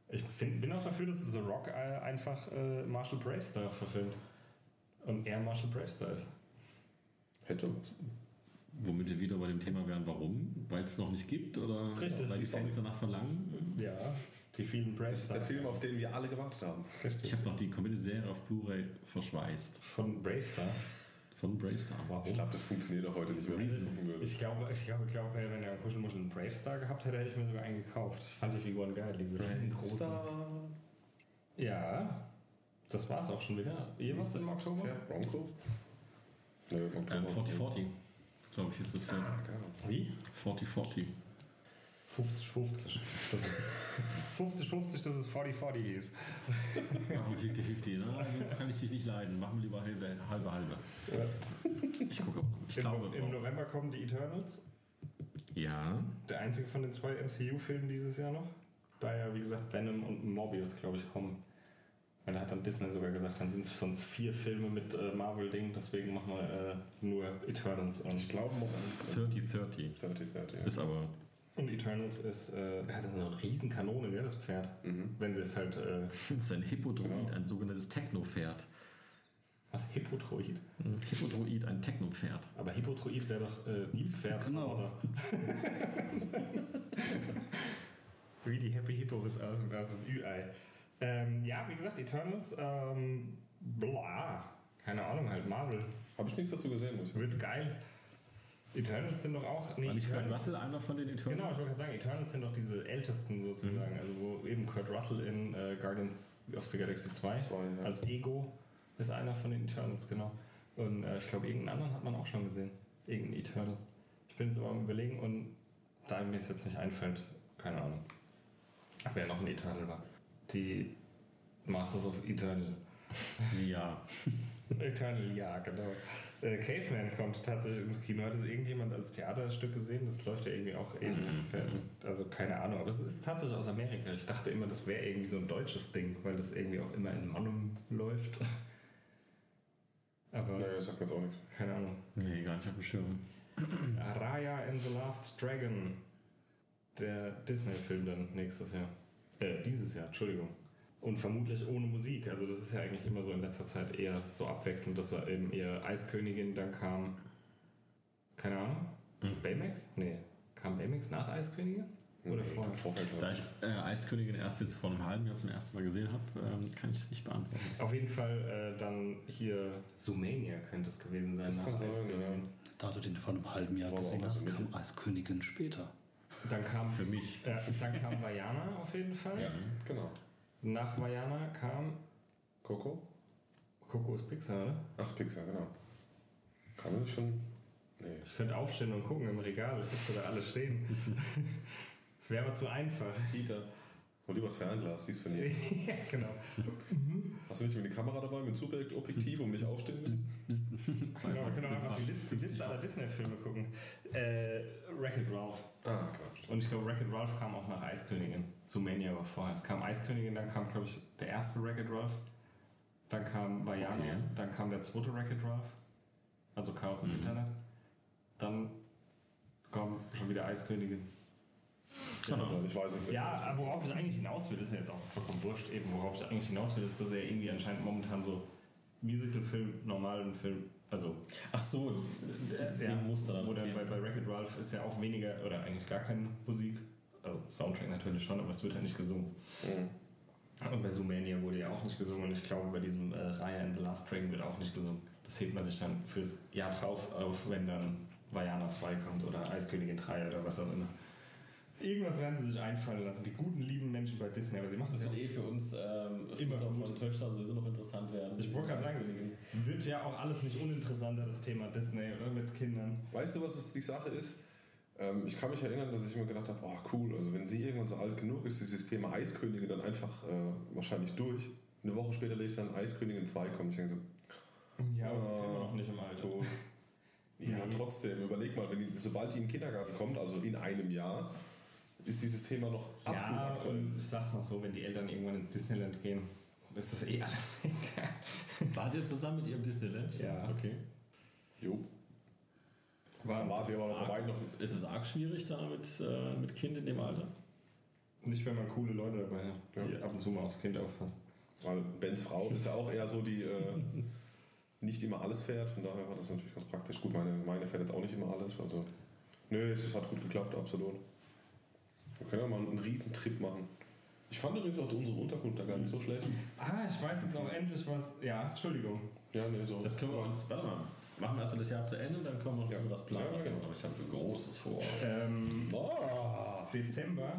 ich find, bin auch dafür, dass The Rock äh, einfach äh, Marshall Bravestar verfilmt. Und er Marshall Bravestar ist. Hätte was. Womit wir wieder bei dem Thema wären, warum? Weil es noch nicht gibt oder Richtig. weil die Fans danach verlangen? Ja, die vielen Das ist der Film, auf den wir alle gewartet haben. Ich habe noch die komplette Serie auf Blu-ray verschweißt Von Bravestar. von Bravestar. Warum? Ich glaube, das funktioniert auch heute nicht mehr. wenn ich Reasons. gucken würde. Ich glaube, ich glaube, ich glaube wenn er einen Kuschelmuschel einen Bravestar gehabt hätte, hätte ich mir sogar einen gekauft. Ich fand die Figuren geil, diese riesengroßen. Star. Ja, das war's auch schon wieder. Ihr was im Oktober? Pferd? Bronco? Nö, Bronco. Ähm, 4040, glaube ich, ist das ja. Ah, genau. Wie? 4040. 50-50. Das ist 50-50, dass es 40-40 hieß. Machen wir 50-50, ne? Also kann ich dich nicht leiden. Machen wir lieber halbe, halbe, halbe. Ich gucke. Ich Im, glaube. Im November kommen die Eternals. Ja. Der einzige von den zwei MCU-Filmen dieses Jahr noch. Da ja, wie gesagt, Venom und Morbius, glaube ich, kommen. Weil da hat dann Disney sogar gesagt, dann sind es sonst vier Filme mit äh, Marvel-Ding, deswegen machen wir äh, nur Eternals. Und, Ich glaube, Moment. 3030. 30, 30. Ja. Ist aber. Und Eternals ist, äh, der hat eine riesen Kanone, gell, das Pferd. Mhm. Wenn sie es halt, äh, ist ein Hippodroid, Genau. ein sogenanntes Techno-Pferd. was, Hippotroid? Hippodroid, ein Techno-Pferd. Aber Hippotroid wäre doch äh, Nilpferd. Genau. Oder? wie die Happy Hippos aus, dem- aus dem Ü-Ei. Ähm, ja, wie gesagt, Eternals, ähm, bla, keine Ahnung, halt Marvel. Habe ich nichts dazu gesehen, muss ich Wird geil. Eternals sind doch auch. Nee, War nicht Kurt Russell einer von den Eternals? Genau, ich wollte gerade sagen, Eternals sind doch diese ältesten sozusagen. Mhm. Also, wo eben Kurt Russell in äh, Guardians of the Galaxy 2 Zwei, ja. als Ego ist einer von den Eternals, genau. Und äh, ich glaube, irgendeinen anderen hat man auch schon gesehen. Irgendein Eternal. Ich bin jetzt aber am Überlegen und da mir es jetzt nicht einfällt, keine Ahnung. Wer noch ein Eternal war. Die Masters of Eternal. Ja. Eternal, ja, genau. Äh, Caveman kommt tatsächlich ins Kino. Hat es irgendjemand als Theaterstück gesehen? Das läuft ja irgendwie auch ähnlich. Also keine Ahnung. Aber es ist tatsächlich aus Amerika. Ich dachte immer, das wäre irgendwie so ein deutsches Ding, weil das irgendwie auch immer in Mannum läuft. Aber Naja, sagt mir jetzt auch nichts. keine Ahnung. Nee, gar nicht auf dem Schirm. Raya and the Last Dragon. Der Disney-Film dann nächstes Jahr. Äh, dieses Jahr, Entschuldigung. Und vermutlich ohne Musik. Also das ist ja eigentlich immer so in letzter Zeit eher so abwechselnd, dass er eben eher Eiskönigin, dann kam, keine Ahnung, Mhm. Baymax? Nee. Kam Baymax nach Eiskönigin? Oder Nee, vorher? vorher, Da ich. äh, Eiskönigin erst jetzt vor einem halben Jahr zum ersten Mal gesehen habe, ähm, kann ich es nicht beantworten. Auf jeden Fall äh, dann hier Sumania könnte es gewesen sein. Das nach kann sein, Eiskönigin. ja. Da du den vor einem halben Jahr aber gesehen hast, kam als Königin später. Dann kam, Für mich. äh, dann kam Vajana auf jeden Fall. Ja, genau. Nach Vajana kam Coco? Coco ist Pixar, oder? Ach, Pixar, genau. Kann man nicht schon. Nee. Ich könnte aufstehen und gucken im Regal. Ich hätte da alle stehen. Das wäre aber zu einfach. Peter. Hol lieber das Fernglas, siehst du nie. ja, genau. Hast du nicht eine Kamera dabei mit Superobjektiv und mich aufstehen müssen? genau. Wir können auch einfach die Liste, die Liste aller Disney-Filme gucken. Äh, Wreck-It Ralph. Ah, Quatsch. Und ich glaube, Wreck-It Ralph kam auch nach Eiskönigin. Sumania war vorher. Es kam Eiskönigin, dann kam, glaube ich, der erste Wreck-It Ralph. Dann kam Vajana, Okay. dann kam der zweite Wreck-It Ralph. Also Chaos im Mhm. Internet. Dann kam schon wieder Eiskönigin. Genau. Also, ich weiß jetzt Ja, aber worauf ich eigentlich hinaus will, ist ja jetzt auch vollkommen wurscht. Eben, worauf ich eigentlich hinaus will, ist, dass er irgendwie anscheinend momentan so Musical-Film, normalen Film, also Ach so, äh, ja, Muster dann. Oder okay. bei, bei Wreck-It Ralph ist ja auch weniger oder eigentlich gar keine Musik. Also Soundtrack natürlich schon, aber es wird halt nicht gesungen. Mhm. Und bei Zoomania wurde ja auch nicht gesungen und ich glaube, bei diesem äh, Raya and the Last Dragon wird auch nicht gesungen. Das hebt man sich dann fürs Jahr drauf auf, wenn dann Vajana 2 kommt oder Eiskönigin 3 oder was auch immer. Irgendwas werden sie sich einfallen lassen. Die guten, lieben Menschen bei Disney, aber sie machen Das es ja wird eh für uns ähm, Immer von Töchtern sowieso noch interessant werden. Ich wollte gerade sagen, es wird ja auch alles nicht uninteressanter, das Thema Disney, oder? Mit Kindern. Weißt du, was es die Sache ist? Ähm, ich kann mich erinnern, dass ich mir gedacht habe, oh cool, also wenn sie irgendwann so alt genug ist, ist dieses Thema Eiskönige dann einfach äh, wahrscheinlich durch. Eine Woche später lese ich dann Eiskönigin 2 kommen. Ich denke so, Ja, aber es ist immer noch nicht im Alter. cool. Ja, trotzdem, überleg mal, wenn die, sobald die in den Kindergarten kommt, also in einem Jahr, ist dieses Thema noch absolut Ja, aktuell. und ich sag's mal so, wenn die Eltern irgendwann ins Disneyland gehen, ist das eh alles egal. Wart ihr zusammen mit ihrem Disneyland? Ja. Okay. Jo. Da war sie aber noch weit noch. Ist es arg schwierig da mit, äh, mit Kind in dem Alter? Nicht, wenn man coole Leute dabei hat, die ab und zu mal aufs Kind aufpassen. Weil Bens Frau ist ja auch eher so, die äh, nicht immer alles fährt. Von daher war das natürlich ganz praktisch. Gut, meine, meine fährt jetzt auch nicht immer alles. Also, nö, es hat gut geklappt, absolut. Wir können ja mal einen Riesentrip machen. Ich fand übrigens auch unsere Unterkunft da gar nicht so schlecht. Ah, ich weiß jetzt auch endlich was. Ja, Entschuldigung. Ja, nee, so. Das können wir uns, warte mal, machen wir erstmal das Jahr zu Ende, dann können wir noch Ja. so was planen. Ja, genau. Aber ich habe ein großes vor. Ähm, Oh. Dezember.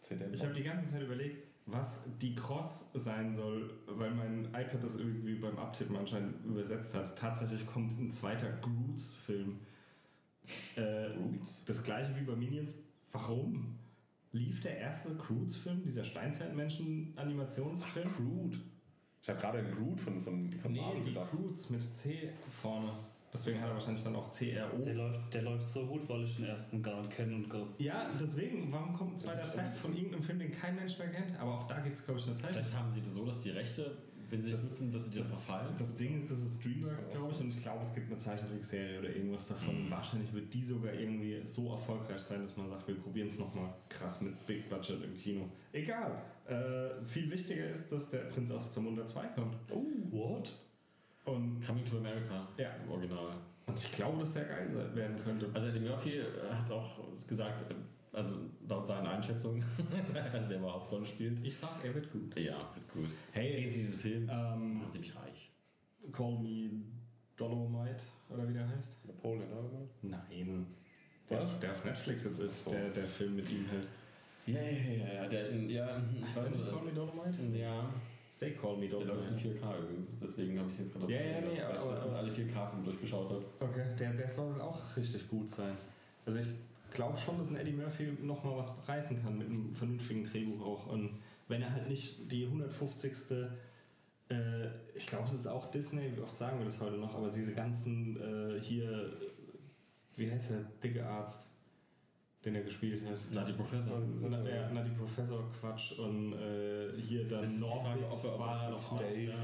ZDF. Ich habe die ganze Zeit überlegt, was die Cross sein soll, weil mein iPad das irgendwie beim Abtippen anscheinend übersetzt hat. Tatsächlich kommt ein zweiter Groots-Film. Äh, das gleiche wie bei Minions. Warum? Lief der erste Groots-Film, dieser Steinzeitmenschen-Animationsfilm? Groot. Ich habe gerade einen Groot von, von, von Nee, Marvel die gedacht. Croods mit C vorne. Deswegen hat er wahrscheinlich dann auch CRO. Der läuft, der läuft so gut, weil ich den ersten gar nicht kenne und ge Ja, deswegen, warum kommt ein zweiter Teil von irgendeinem Film, den kein Mensch mehr kennt? Aber auch da gibt es, glaube ich, eine Zeit. Vielleicht haben sie das so, dass die Rechte, wenn sie das nutzen, dass sie dir verfallen. Das Ding ist, das ist Dreamworks, glaube ich, und ich glaube, es gibt eine Zeichentrickserie oder irgendwas davon. Wahrscheinlich wird die sogar irgendwie so erfolgreich sein, dass man sagt, wir probieren es nochmal krass mit Big Budget im Kino. Egal. Äh, viel wichtiger ist, dass der Prinz aus Zamunda 2 kommt. Oh, what? Und, Coming to America Ja. im Original. und ich glaube, dass der geil werden könnte. Also Eddie Murphy äh, hat auch gesagt, äh, also laut seiner Einschätzung, dass er selber Hauptrolle spielt. Ich sag, er wird gut. Ja, wird gut. Hey, Gehen Sie diesen Film, ähm, sind ziemlich reich. Call Me Dolomite, oder wie der heißt? Napoleon Dynamite? Nein. Der, Was? der auf Netflix jetzt ist, So. der, der Film mit ihm halt. Ja, ja, ja, ja, der, ja, ich Heißt weiß der nicht. Call Me Dolomite? Ja, Say Call Me der läuft in Dolomite. 4K übrigens, deswegen habe ich jetzt gerade Ja, ja, nee, weil aber- ich letztens alle 4K-Filme durchgeschaut habe. Okay, der, der soll auch richtig gut sein. Also ich glaube schon, dass ein Eddie Murphy nochmal was reißen kann mit einem vernünftigen Drehbuch auch. Und wenn er halt nicht die 150. Äh, ich glaube, es ist auch Disney, wie oft sagen wir das heute noch, aber diese ganzen äh, hier, wie heißt der dicke Arzt, den er gespielt hat? Na, die Professor. Na, ja, na, die Professor Quatsch und äh, hier dann Norbit war er noch. Dave. Ja.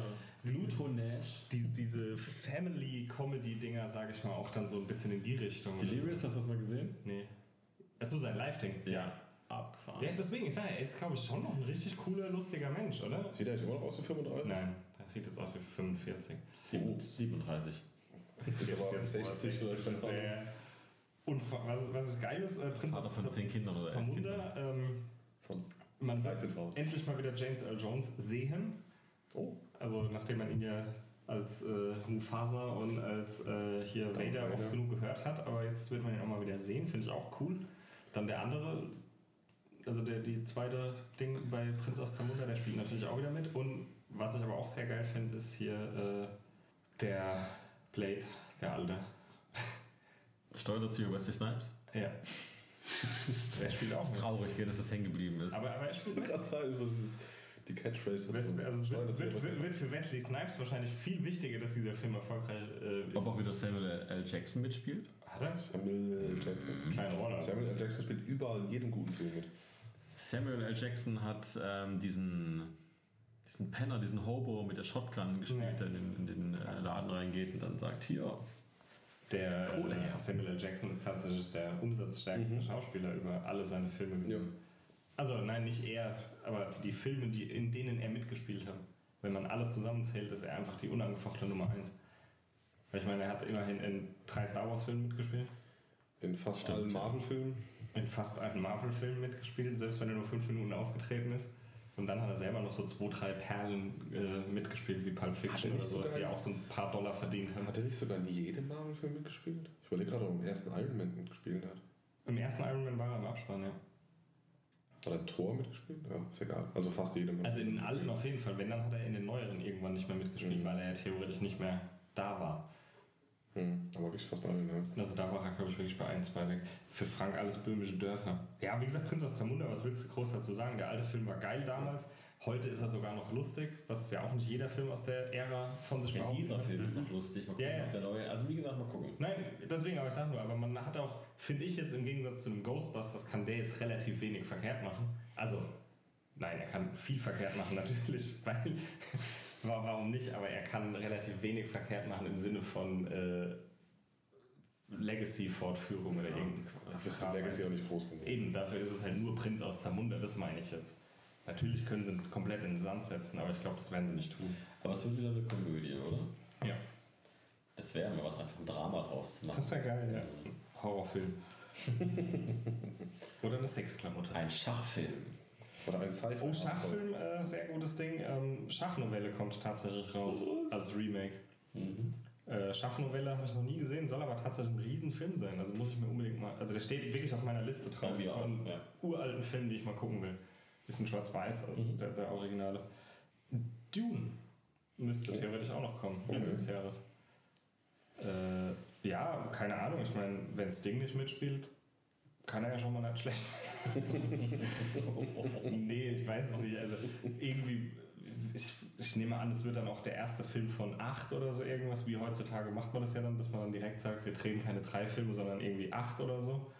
Nash. Die, diese Family-Comedy-Dinger, sage ich mal, auch dann so ein bisschen in die Richtung. Delirious, hast du das mal gesehen? Nee. Achso, sein Live-Ding. Abgefahren. Der, deswegen, ich sage, er ist, glaube ich, schon noch ein richtig cooler, lustiger Mensch, oder? Sieht er nicht immer noch aus wie 35? Nein, er sieht jetzt aus wie 45. Sieben- 37. Ist aber 60 oder ist sehr. Und was, was ist geil ist, äh, Prinz Vater von Zam- 10 Kindern oder 11 Kindern. Ähm, Von man wird 13 Frauen. endlich mal wieder James Earl Jones sehen. Oh. Also nachdem man ihn ja als äh, Mufasa und als äh, hier Darth Vader Vader. oft genug gehört hat, aber jetzt wird man ihn auch mal wieder sehen, finde ich auch cool. Dann der andere, also der die zweite Ding bei Prinz aus Zamunda, der spielt natürlich auch wieder mit. Und was ich aber auch sehr geil finde, ist hier äh, der Blade, der alte. Steuererzieher Wesley Snipes. Ja. der spielt auch Ist mit. traurig, dass das hängen geblieben ist. Aber, aber er spielt mit. So dieses, die Catchphrase. Wes- Also es wird, wird, wird, wird für Wesley Snipes wahrscheinlich viel wichtiger, dass dieser Film erfolgreich äh, ist. Ob auch wieder Samuel L. Jackson mitspielt? Hat er? Samuel L. Jackson. Kleine Rolle. Samuel L. Jackson spielt überall in jedem guten Film mit. Samuel L. Jackson hat ähm, diesen, diesen Penner, diesen Hobo mit der Shotgun gespielt, Ja. der in den, in den äh, Laden reingeht und dann sagt, hier, Der Kohle äh, her. Samuel L. Jackson ist tatsächlich der umsatzstärkste Schauspieler über alle seine Filme gesehen. Also nein, nicht er, aber die Filme, die, in denen er mitgespielt hat. Wenn man alle zusammenzählt, ist er einfach die unangefochtene Nummer eins. Weil ich meine, er hat immerhin in drei Star Wars Filmen mitgespielt, In fast Stimmt, allen. Marvel-Filmen. in fast allen Marvel Filmen mitgespielt, selbst wenn er nur fünf Minuten aufgetreten ist. Und dann hat er selber noch so zwei, drei Perlen äh, mitgespielt, wie Pulp Fiction oder sowas, sogar- die auch so ein paar Dollar verdient haben. Hat er nicht sogar in jedem Marvel-Film mitgespielt? Ich überlege gerade, ob er im ersten Iron Man mitgespielt hat. Im ersten Iron Man war er im Abspann, ja. Hat er ein Tor mitgespielt? Ja, ist egal. Also fast jedem. Also in allen auf jeden Fall. Wenn, dann hat er in den neueren irgendwann nicht mehr mitgespielt, Mhm. weil er ja theoretisch nicht mehr da war. Hm, aber wirklich fast alle, ne? Also da war er, glaube ich, wirklich bei 1, 2 weg. Für Frank alles böhmische Dörfer. Ja, wie gesagt, Prinz aus Zamunda, was willst du groß dazu sagen? Der alte Film war geil damals. Heute ist er sogar noch lustig, was ja auch nicht jeder Film aus der Ära von sich Ja, behaupten dieser. Film ist doch lustig. Mal gucken, Ja, ja. der neue. Also wie gesagt, mal gucken. Nein, deswegen, aber ich sag nur, aber man hat auch, finde ich jetzt im Gegensatz zu einem Ghostbusters, kann der jetzt relativ wenig verkehrt machen. Also, nein, er kann viel verkehrt machen natürlich, weil, wa- warum nicht, aber er kann relativ wenig verkehrt machen im Sinne von äh, Legacy-Fortführung oder irgendein Dafür ist Legacy auch nicht groß genug. Eben, dafür ist es halt nur Prinz aus Zamunda, das meine ich jetzt. Natürlich können sie komplett in den Sand setzen, aber ich glaube, das werden sie nicht tun. Aber es wird wieder eine Komödie, oder? Ja. Das wäre mal was, einfach ein Drama draus zu machen. Das wäre geil, ja. Horrorfilm. Oder eine Sexklamotte. Ein Schachfilm. Oder ein Sci-Fi. Oh, Schachfilm, äh, sehr gutes Ding. Ähm, Schachnovelle kommt tatsächlich raus als Remake. Mhm. Äh, Schachnovelle habe ich noch nie gesehen, soll aber tatsächlich ein Riesenfilm sein. Also muss ich mir unbedingt mal. Also der steht wirklich auf meiner Liste drauf Bei mir auch, von ja. uralten Filmen, die ich mal gucken will. Bisschen schwarz-weiß, also Mhm. der, der Originale. Dune müsste theoretisch auch noch kommen, Ende Okay. des Jahres. Äh, ja, keine Ahnung. Ich meine, wenn Sting nicht mitspielt, kann er ja schon mal nicht schlecht. nee, ich weiß es nicht. Also irgendwie, ich, ich nehme an, es wird dann auch der erste Film von acht oder so irgendwas. Wie heutzutage macht man das ja dann, dass man dann direkt sagt, wir drehen keine drei Filme, sondern irgendwie acht oder so.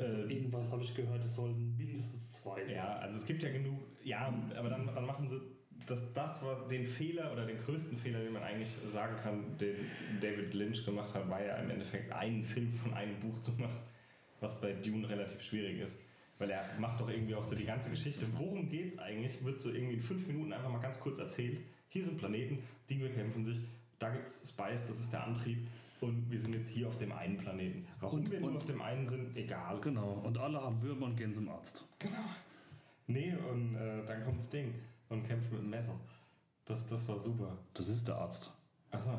Also Äh, irgendwas habe ich gehört, es sollten mindestens zwei sein. ja, also es gibt ja genug, ja, aber dann, dann machen sie das, das was den Fehler oder den größten Fehler, den man eigentlich sagen kann, den David Lynch gemacht hat, war ja im Endeffekt einen Film von einem Buch zu machen, was bei Dune relativ schwierig ist. Weil er macht doch irgendwie auch so die ganze Geschichte. Worum geht's eigentlich? Wird so irgendwie in fünf Minuten einfach mal ganz kurz erzählt. Hier sind Planeten, die bekämpfen sich. Da gibt's Spice, das ist der Antrieb. Und wir sind jetzt hier auf dem einen Planeten. Warum Und- wir nur auf dem einen sind, egal. Genau, und alle haben Würmer und gehen zum Arzt. Nee, und äh, dann kommt das Ding und kämpft mit dem Messer. Das, das war super. Das ist der Arzt Achso.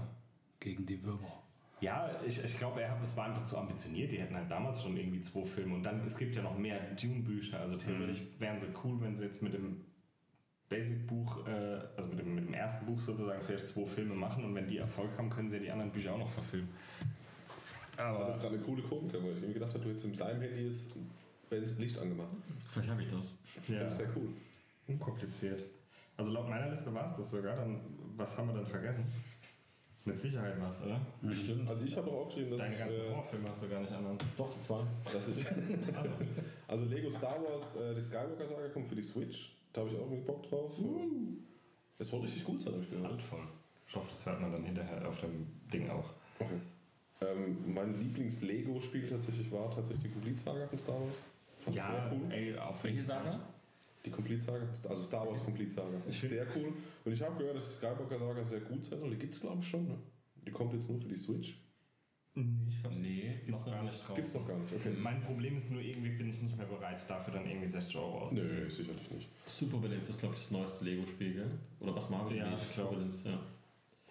gegen die Würmer. Ja, ich, ich glaube, er hat, es war einfach zu ambitioniert. Die hätten halt damals schon irgendwie zwei Filme. Und dann, es gibt ja noch mehr Dune-Bücher. Also theoretisch wären sie cool, wenn sie jetzt mit dem Basic-Buch, äh, also mit dem, mit dem ersten Buch sozusagen vielleicht zwei Filme machen. Und wenn die Erfolg haben, können sie ja die anderen Bücher auch noch verfilmen. Das war Aber jetzt gerade eine coole Komik, weil ich irgendwie gedacht habe, du hättest mit deinem Handy jetzt Bens Licht angemacht. Vielleicht habe ich das. ja, Das ist sehr cool. unkompliziert. Also laut meiner Liste war es das sogar. Dann, was haben wir dann vergessen? Mit Sicherheit was, oder? Bestimmt. Also ich habe auch aufgeschrieben, dass Deine ich, ganzen äh, Horrorfilme hast du gar nicht anderen. Doch, die zwei. ich Also, also Lego Star Wars, äh, die Skywalker Saga kommt für die Switch. Da habe ich auch irgendwie Bock drauf. Es soll richtig gut sein, habe ich gehört. handvoll. Ich hoffe, das hört man dann hinterher auf dem Ding auch. Okay. Ähm, mein Lieblings-Lego-Spiel tatsächlich war tatsächlich die Complete Saga von Star Wars. Fand ich sehr cool. ey, auf Welche Saga? Die Complete Saga, also Star Wars Complete Saga. Fand ich find- sehr cool. Und ich habe gehört, dass die Skywalker Saga sehr gut sein soll. Die gibt es glaube ich schon. Ne? Die kommt jetzt nur für die Switch. Nee, ich hab's Nee, noch gar nicht drauf. Gibt es noch gar nicht. Okay. Mein Problem ist nur, irgendwie bin ich nicht mehr bereit, dafür dann irgendwie 60 Euro auszugeben. Nö, sicherlich nicht. Super Villains ist, glaube ich, das neueste Lego-Spiel, gell? Oder was Marvel Ja, ich glaub. Super Villains, ja.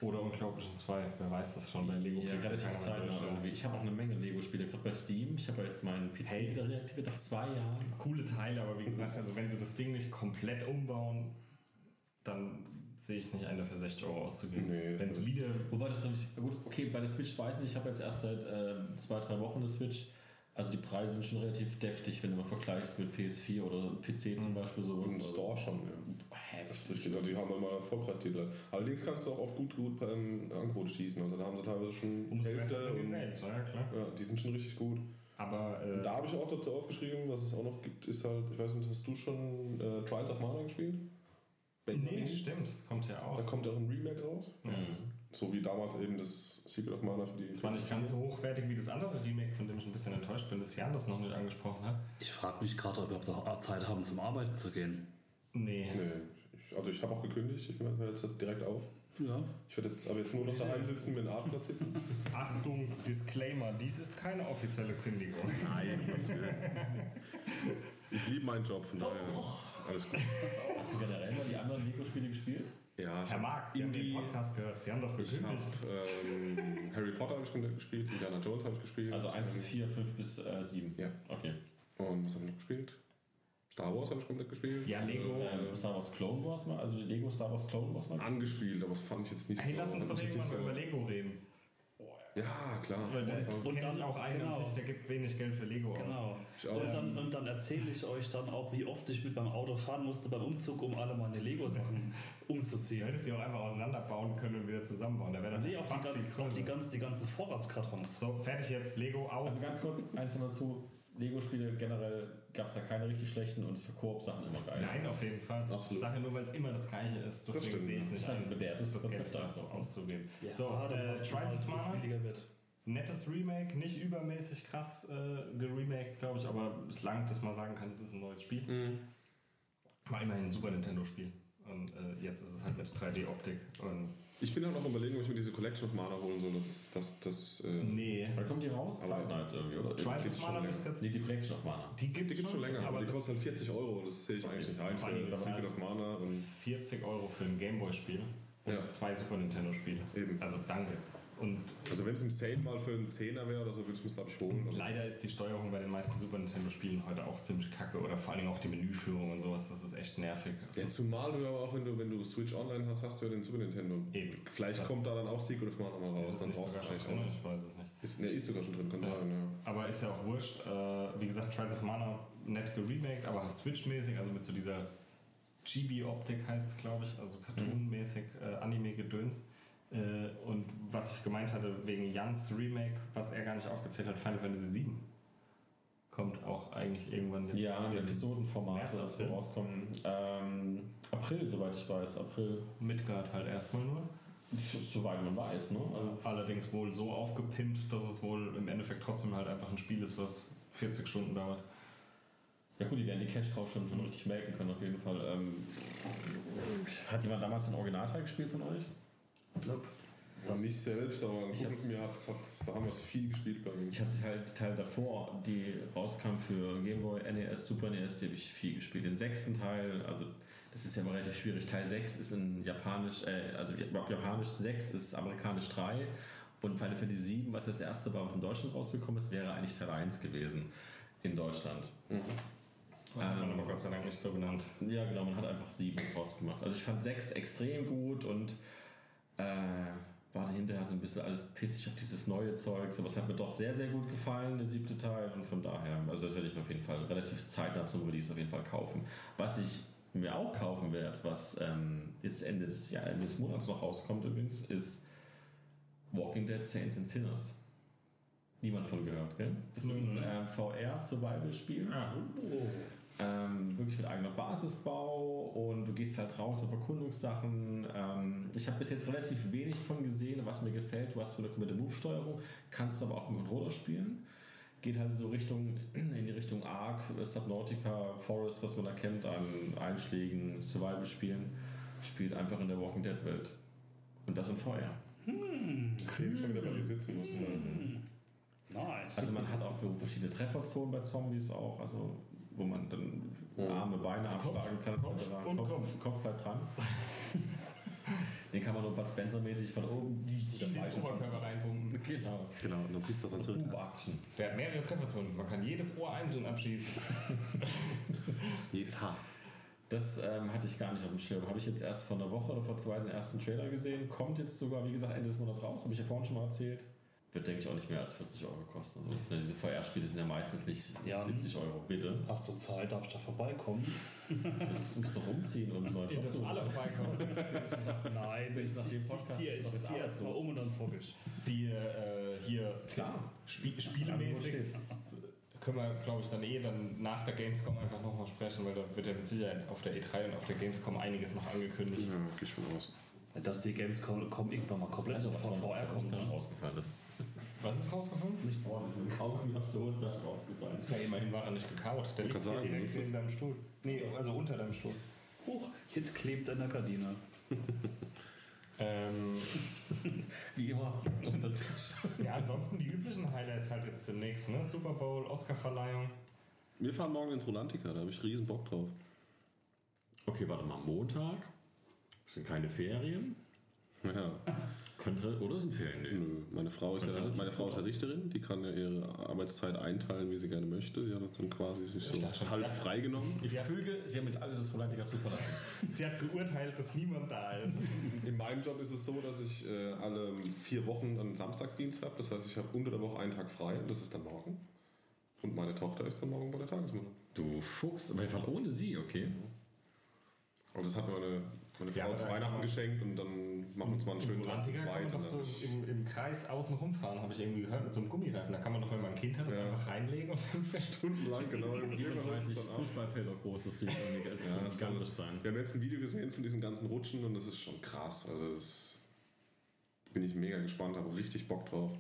Oder Unglaublichen 2, wer weiß das schon bei Lego. Ja, relativ zeitnah irgendwie. Ich habe auch eine Menge Lego-Spiele, gerade bei Steam. Ich habe ja jetzt meinen PC Hey. wieder reaktiviert nach zwei Jahren. Coole Teile, aber wie gesagt, also wenn sie das Ding nicht komplett umbauen, dann sehe ich es nicht ein, dafür 60 Euro auszugeben. Nee, das wenn es wieder Wobei das finde ich, gut, okay, bei der Switch weiß ich nicht, ich habe jetzt erst seit äh, zwei, drei Wochen eine Switch. Also die Preise sind schon relativ deftig, wenn du mal vergleichst mit PS4 oder PC zum Beispiel so. Im Store schon, ja. Das ist richtig. Also die haben immer Vollpreistitel. Allerdings kannst du auch auf gut, gut ähm, Angebote schießen. Also da haben sie teilweise schon umso Hälfte. Und, selbst, ja klar. ja, die sind schon richtig gut. Aber äh, da habe ich auch dazu aufgeschrieben, was es auch noch gibt, ist halt, ich weiß nicht, hast du schon äh, Trials of Mana gespielt? Nee, Benjamin? stimmt, das kommt ja auch. Da kommt auch ein Remake raus. Mhm. So wie damals eben das Secret of Mana für die. Zwar nicht ganz so hochwertig wie das andere Remake, von dem ich ein bisschen enttäuscht bin, dass Jan das noch nicht angesprochen hat. Ich frage mich gerade, ob wir noch Zeit haben, zum Arbeiten zu gehen. Nee. Nee, ich, also ich habe auch gekündigt, ich höre jetzt direkt auf. Ja. Ich werde jetzt aber jetzt nur noch daheim sitzen, mir einen Atemplatz sitzen. Achtung, Disclaimer, dies ist keine offizielle Kündigung. Nein, Ich liebe meinen Job, von daher alles gut. Hast du generell mal die anderen Lego-Spiele gespielt? Ja, ich Herr hab Marc, wir haben den Indie, Podcast gehört. Sie haben doch ich habe gekündigt. ähm, Harry Potter hab ich gespielt, Indiana Jones habe ich gespielt. Also 1 bis 4, 5 bis äh, 7. Ja. Okay. Und was habe ich noch gespielt? Star Wars habe ich komplett gespielt. Ja, Also, Lego, Ähm, Star Wars Clone Wars mal, also die Lego Star Wars Clone Wars mal. angespielt, aber das fand ich jetzt nicht Hey, so. lass uns doch irgendwann mal über Lego reden. Ja, klar. Und ich dann- auch einen genau. Tisch, der gibt wenig Geld für Lego aus. Genau. Und dann, und dann erzähle ich euch dann auch, wie oft ich mit meinem Auto fahren musste beim Umzug, um alle meine Lego-Sachen Du umzuziehen. hättest die auch einfach auseinanderbauen können und wieder zusammenbauen. Da wäre dann Nee, auch die, ganz, auch die, größer. ganz, die ganzen Vorratskartons. So, fertig jetzt. Lego aus. Also ganz kurz, eins noch dazu. Lego-Spiele generell gab es da keine richtig schlechten und für Koop-Sachen immer geil. Nein, auf jeden Fall. Absolut. Ich sage nur, weil es immer das Gleiche ist. Deswegen sehe ich es nicht Das ist ein bewährtes das Geld Konzept da so auszugeben. Ja, so, dann äh, Trials of Mana. Nettes Remake, nicht übermäßig krass äh, geremaked, glaube ich, aber es langt, dass man sagen kann, es ist ein neues Spiel. Mhm. War immerhin ein Super Nintendo-Spiel. Und äh, jetzt ist es halt mit 3D-Optik. Und Ich bin halt noch überlegen, ob ich mir diese Collection of Mana holen soll. Das ist das. das äh, nee. Wann kommt die raus? Zeitnah jetzt irgendwie, oder? Trials of Mana ist jetzt. Nee, die Collection of Mana. Die gibt die gibt es schon länger, aber die das kosten dann 40 Euro. Das sehe ich eigentlich nicht ein für Secret of Mana. Und 40 Euro für ein Gameboy-Spiel und Ja. zwei Super Nintendo-Spiele. Eben. Also danke. Und also, wenn es im Sale mal für einen Zehner wäre oder so, würde ich es, glaube ich, holen. Leider ist die Steuerung bei den meisten Super Nintendo-Spielen heute auch ziemlich kacke oder vor allem auch die Menüführung und sowas. Das ist echt nervig. Ja, zumal du aber auch, wenn du, wenn du Switch Online hast, hast du ja den Super Nintendo. Eben. Vielleicht Das- kommt da dann auch Secret of Mana mal ist raus. Dann brauchst du wahrscheinlich drin? auch Ich weiß es nicht. Ist, ne, ist sogar schon drin, kann sein, ja. Aber ist ja auch wurscht. Äh, wie gesagt, Trials of Mana nett geremaked, aber halt Switch-mäßig, also mit so dieser Chibi-Optik heißt es, glaube ich, also Cartoon-mäßig, äh, Anime-Gedöns. Äh, und was ich gemeint hatte, wegen Jans Remake, was er gar nicht aufgezählt hat, Final Fantasy VII. Kommt auch eigentlich irgendwann jetzt. Ja, ein März, Episodenformat, das April. rauskommen. Ähm, April, soweit ich weiß. April, Midgard halt erstmal nur. soweit man weiß, ne? Also, Allerdings wohl so aufgepimpt, dass es wohl im Endeffekt trotzdem halt einfach ein Spiel ist, was 40 Stunden dauert. ja gut, die werden die Cash Cow schon, schon richtig melken können, auf jeden Fall. Ähm, hat jemand damals den Originalteil gespielt von euch? Nope. Das nicht selbst, aber ein Ich Kumpel mir hat, hat damals viel gespielt bei mir. Ich habe halt die Teil davor, die rauskam für Game Boy, NES, Super NES, die habe ich viel gespielt. Den sechsten Teil, also das ist ja immer relativ schwierig. Teil 6 ist in Japanisch, äh, also Japanisch 6 ist Amerikanisch 3 und Final Fantasy 7, was das erste war, was in Deutschland rausgekommen ist, wäre eigentlich Teil 1 gewesen in Deutschland. Das hat man Ähm, aber Gott sei Dank nicht so genannt. Ja, genau, man hat einfach 7 rausgemacht. Also ich fand 6 extrem gut und äh, warte hinterher so ein bisschen alles pissig auf dieses neue Zeugs, aber es hat mir doch sehr, sehr gut gefallen, der siebte Teil und von daher, also das werde ich mir auf jeden Fall relativ zeitnah zum Release auf jeden Fall kaufen. Was ich mir auch kaufen werde, was ähm, jetzt Ende des, ja, Ende des Monats noch rauskommt übrigens, ist Walking Dead Saints and Sinners. Niemand von gehört, gell? Das ist ein Mhm. äh, VR-Survival-Spiel. Ah, Ähm, wirklich mit eigener Basisbau und du gehst halt raus auf Erkundungssachen. Ähm, ich habe bis jetzt relativ wenig von gesehen, was mir gefällt. Du hast so eine komplette Move-Steuerung, kannst aber auch im Controller spielen. Geht halt so Richtung, in die Richtung Ark, Subnautica, Forest, was man da kennt an Einschlägen, Survival-Spielen. Spielt einfach in der Walking Dead-Welt. Und das in VR. Ich sehe schon wieder bei dir sitzen, muss ich sagen. Nice. Also man hat auch verschiedene Trefferzonen bei Zombies auch, also wo man dann Arme, Beine abschlagen kann. Kopf etc. und Kopf, Kopf. Kopf bleibt dran. Den kann man nur Bud Spencer-mäßig von oben die in den Oberkörper reinpumpen. Genau. Genau, und dann sitzt er dann zurück. Boom-Action. Der hat mehrere Trefferzonen. Man kann jedes Ohr einzeln abschießen. Jedes Haar. Das ähm, hatte ich gar nicht auf dem Schirm. Habe ich jetzt erst vor einer Woche oder vor zwei den ersten Trailer gesehen. Kommt jetzt sogar, wie gesagt, Ende des Monats raus. Habe ich ja vorhin schon mal erzählt. Wird, denke ich, auch nicht mehr als 40 Euro kosten. Also das sind ja diese VR-Spiele sind ja meistens nicht Ja. 70 Euro. Bitte. Hast du Zeit, darf ich da vorbeikommen? Jetzt musst du rumziehen und neuen Job suchen. vorbeikommen. Nein, ich, ich, ich, ziehe doch ich jetzt zieh alles erst mal los. um und dann zocke ich. Die äh, hier Klar. Spie spielemäßig können wir, glaube ich, dann eh dann nach der Gamescom einfach nochmal sprechen, weil da wird ja mit Sicherheit auf der E3 und auf der Gamescom einiges noch angekündigt. Ja, gehe ich von aus. Dass die Games kommen, kommen irgendwann mal komplett Also, von VR kommt. Ne? rausgefallen ist. Was ist rausgefunden? Nicht boah, wir sind kaum wie aus der Hosentasche rausgefallen. Ja, immerhin war er nicht gekaut. Der Ich liegt hier direkt neben deinem Stuhl. Nee, also unter deinem Stuhl. Huch, jetzt klebt an der Gardine. Ähm, Wie immer unter Tisch. ja, ansonsten die üblichen Highlights halt jetzt demnächst. Ne? Super Bowl, Oscarverleihung. Wir fahren morgen ins Rolantica, da habe ich riesen Bock drauf. Okay, warte mal, Montag. Das sind keine Ferien. Ja. Könnte, oder sind Ferien? Nee. Nö, meine Frau ist ja, meine Frau ist ja Richterin, die kann ja ihre Arbeitszeit einteilen, wie sie gerne möchte. Sie hat dann quasi sich so halb ja. freigenommen. Ich füge, Sie haben jetzt alle das Rolantica zu verlassen. Sie hat geurteilt, dass niemand da ist. In meinem Job ist es so, dass ich äh, alle vier Wochen einen Samstagsdienst habe. Das heißt, ich habe unter der Woche einen Tag frei und das ist dann morgen. Und meine Tochter ist dann morgen bei der Tagesmutter. Du Fuchs, aber fahren ohne Sie, okay? Also das hat mir meine, meine Ja, Frau aber zu Weihnachten geschenkt und dann machen wir uns mal einen schönen Tag zu Atlantiker kann zweit. man so im, im Kreis außen rumfahren, habe ich irgendwie gehört, mit so einem Gummireifen. Da kann man doch, wenn man ein Kind hat, das Ja. einfach reinlegen und dann. Stundenlang, genau. Irgendwann hört es 37 dann auf. Fußballfelder groß, das Ding. Das Ja, kann das gigantisch sein. Wir haben jetzt ein Video gesehen von diesen ganzen Rutschen und das ist schon krass. Also das bin ich mega gespannt, habe richtig Bock drauf.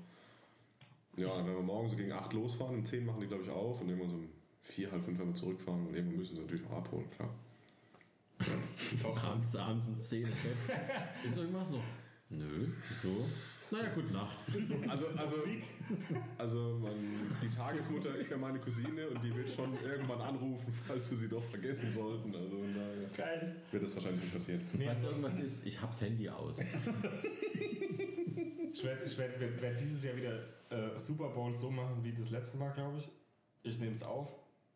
Ja, werden wir morgen so gegen 8 losfahren, um 10 machen die glaube ich auf und irgendwann so um 4, halb 5 werden wir zurückfahren und irgendwann müssen sie natürlich auch abholen, klar. Abends, abends um 10 im Bett. Ist irgendwas noch? Nö, so. Naja, gute Nacht. Also, also, also man, die Tagesmutter ist ja meine Cousine und die wird schon irgendwann anrufen, falls wir sie doch vergessen sollten. Also daher Geil. wird das wahrscheinlich nicht passieren. Falls irgendwas ist, ich hab's Handy aus. Ich werde ich werd, werd, werd dieses Jahr wieder äh, Super Bowl so machen wie das letzte Mal, glaube ich. Ich nehme es auf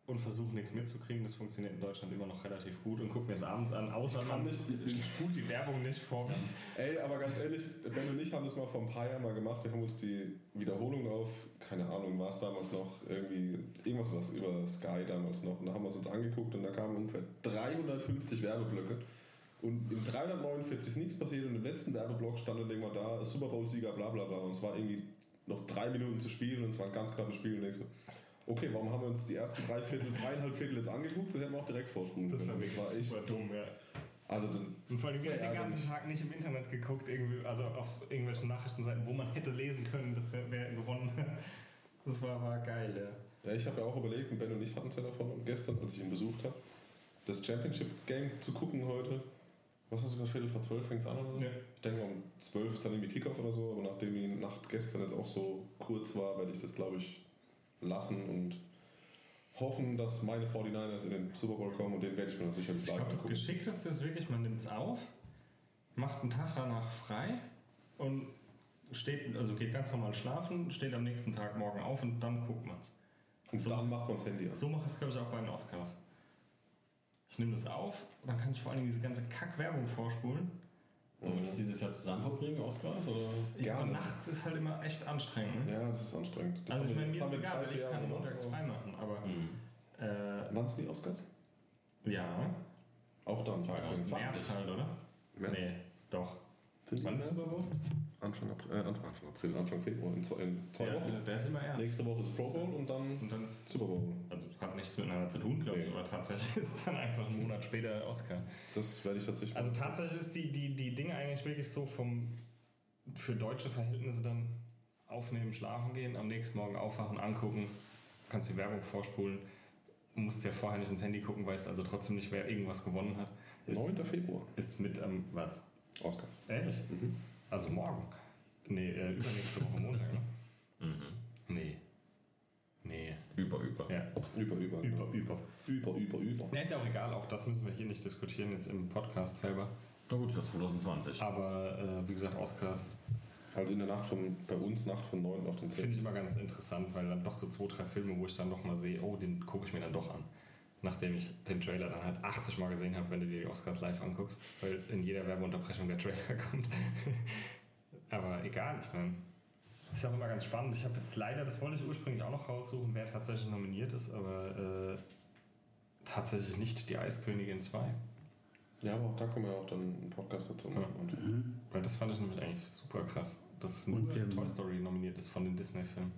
und versuche nichts mitzukriegen. Das funktioniert in Deutschland immer noch relativ gut und gucke mir es abends an, außer Ich kann man spult die Werbung nicht vor. Ey, aber ganz ehrlich, Ben und ich haben das mal vor ein paar Jahren mal gemacht. Wir haben uns die Wiederholung auf, keine Ahnung, war es damals noch irgendwie, irgendwas was über Sky damals noch. Und da haben wir es uns angeguckt und da kamen ungefähr 350 Werbeblöcke. Und in 349 ist nichts passiert und im letzten Werbeblock stand dann irgendwann da, Super Bowl-Sieger, bla bla bla. Und es war irgendwie noch drei Minuten zu spielen und es war ein ganz knappes Spiel. Und ich so, okay, warum haben wir uns die ersten drei Viertel, dreieinhalb Viertel jetzt angeguckt? Das hätten wir auch direkt vorspulen Das können. war wirklich echt super dumm, ja. Also, dann- Und vor allem habe ich den ganzen Tag nicht im Internet geguckt, irgendwie, also auf irgendwelchen Nachrichtenseiten, wo man hätte lesen können, dass der wer gewonnen hat. Das war, war geil, ja. Ja, ich habe ja auch überlegt, und Ben und ich hatten es ja davon, und gestern, als ich ihn besucht habe, das Championship-Game zu gucken heute. Was hast du gesagt, Viertel vor zwölf fängt es an oder so? Ja. Ich denke, um zwölf ist dann irgendwie Kickoff oder so, aber nachdem die Nacht gestern jetzt auch so kurz war, werde ich das, glaube ich, lassen und hoffen, dass meine 49ers in den Super Bowl kommen und den werde ich mir dann sicherlich Ich glaube, das. Geschickteste ist wirklich, man nimmt es auf, macht einen Tag danach frei und steht, also geht ganz normal schlafen, steht am nächsten Tag morgen auf und dann guckt man es. Und dann macht man das Handy an. So mache ich es, glaube ich, auch bei den Oscars. Ich nehme das auf, dann kann ich vor allem diese ganze Kack-Werbung vorspulen. Wollen wir das dieses Jahr zusammen verbringen, Oscar? Oder? Ja, nachts ist halt immer echt anstrengend. Ne? Ja, das ist anstrengend. Das also ich meine, mir ist egal, weil ich Jahre kann montags frei machen, aber äh, Wann sind die Oscars? ja, Auch dann. 2020. März halt, oder? März. Nee, doch. Sind Wann ist? Super Bowl? Anfang April, äh, Anfang, Anfang April, Anfang Februar, in zwei, in zwei Ja, Wochen. der ist immer erst. Nächste Woche ist Pro Bowl und dann Und dann ist, Super Bowl. also hat nichts miteinander zu tun, glaube ich, Nee. aber tatsächlich ist dann einfach ein Monat später Oscar. Das werde ich tatsächlich Also tatsächlich ist die, die, die Dinge eigentlich wirklich so vom für deutsche Verhältnisse dann aufnehmen, schlafen gehen, am nächsten Morgen aufwachen, angucken, kannst die Werbung vorspulen, musst ja vorher nicht ins Handy gucken, weißt also trotzdem nicht, wer irgendwas gewonnen hat. Ist, 9. Februar. ist mit ähm, was? Oscars. Ehrlich? Also morgen. Nee, äh, übernächste Woche Montag, ne? Nee. Nee. Über, über. Ja. Über, über. Über, über. Über, über, über. Ja, ist ja auch egal, auch das müssen wir hier nicht diskutieren jetzt im Podcast selber. Na gut, das ist 2020. Aber äh, wie gesagt, Oscars Also in der Nacht von, bei uns Nacht von 9 auf den 10. finde ich immer ganz interessant, weil dann doch so zwei, drei Filme, wo ich dann doch mal sehe, oh, den gucke ich mir dann doch an. Nachdem ich den Trailer dann halt 80 Mal gesehen habe, wenn du dir die Oscars live anguckst, weil in jeder Werbeunterbrechung der Trailer kommt. Aber egal, ich meine, ist auch immer ganz spannend. Ich habe jetzt leider, das wollte ich ursprünglich auch noch raussuchen, wer tatsächlich nominiert ist, aber äh, tatsächlich nicht die Eiskönigin 2. Ja, aber auch da können wir auch dann einen Podcast dazu machen. Und Weil das fand ich nämlich eigentlich super krass, dass Und nur Toy Story nominiert ist von den Disney-Filmen.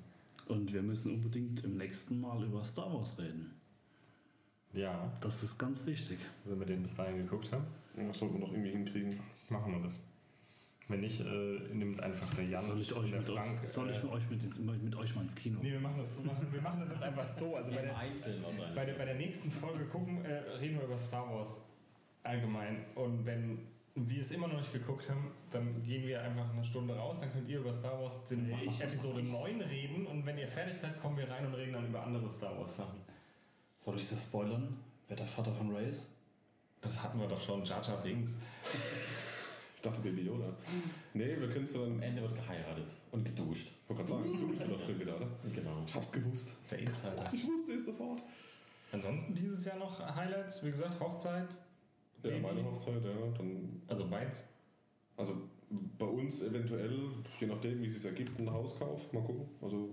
Und wir müssen unbedingt im nächsten Mal über Star Wars reden. Ja, Das ist ganz wichtig. wenn wir den bis dahin geguckt haben, das sollten wir noch irgendwie hinkriegen. machen wir das. Wenn nicht, äh, nimmt einfach der Jan Soll ich euch mit, Frank. euch, soll ich äh, mit euch mit, ins, mit euch mal ins Kino? nee, wir machen, das, machen, wir machen das jetzt einfach so. Also bei Im der, Einzelnen bei, der, bei der nächsten Folge gucken, äh, reden wir über Star Wars allgemein. Und wenn wir es immer noch nicht geguckt haben, dann gehen wir einfach eine Stunde raus, dann könnt ihr über Star Wars den Nee, ich- Episode ich- 9 reden und wenn ihr fertig seid, kommen wir rein und reden dann über andere Star Wars Sachen. Soll ich das spoilern? Wer der Vater von Ray ist? Das hatten wir doch schon, Jar Jar Binks. Ich dachte Baby Yoda. Nee, wir können es dann. Am Ende wird geheiratet und geduscht. Ich wollte gerade sagen, du bist doch drin wieder, oder? Genau. Ich hab's gewusst. Der Insider. Ich wusste es sofort. Ansonsten dieses Jahr noch Highlights, wie gesagt, Hochzeit. Ja, Baby. meine Hochzeit, ja. Dann, Also meins. also bei uns eventuell, je nachdem, wie es sich ergibt, ein Hauskauf. Mal gucken. Also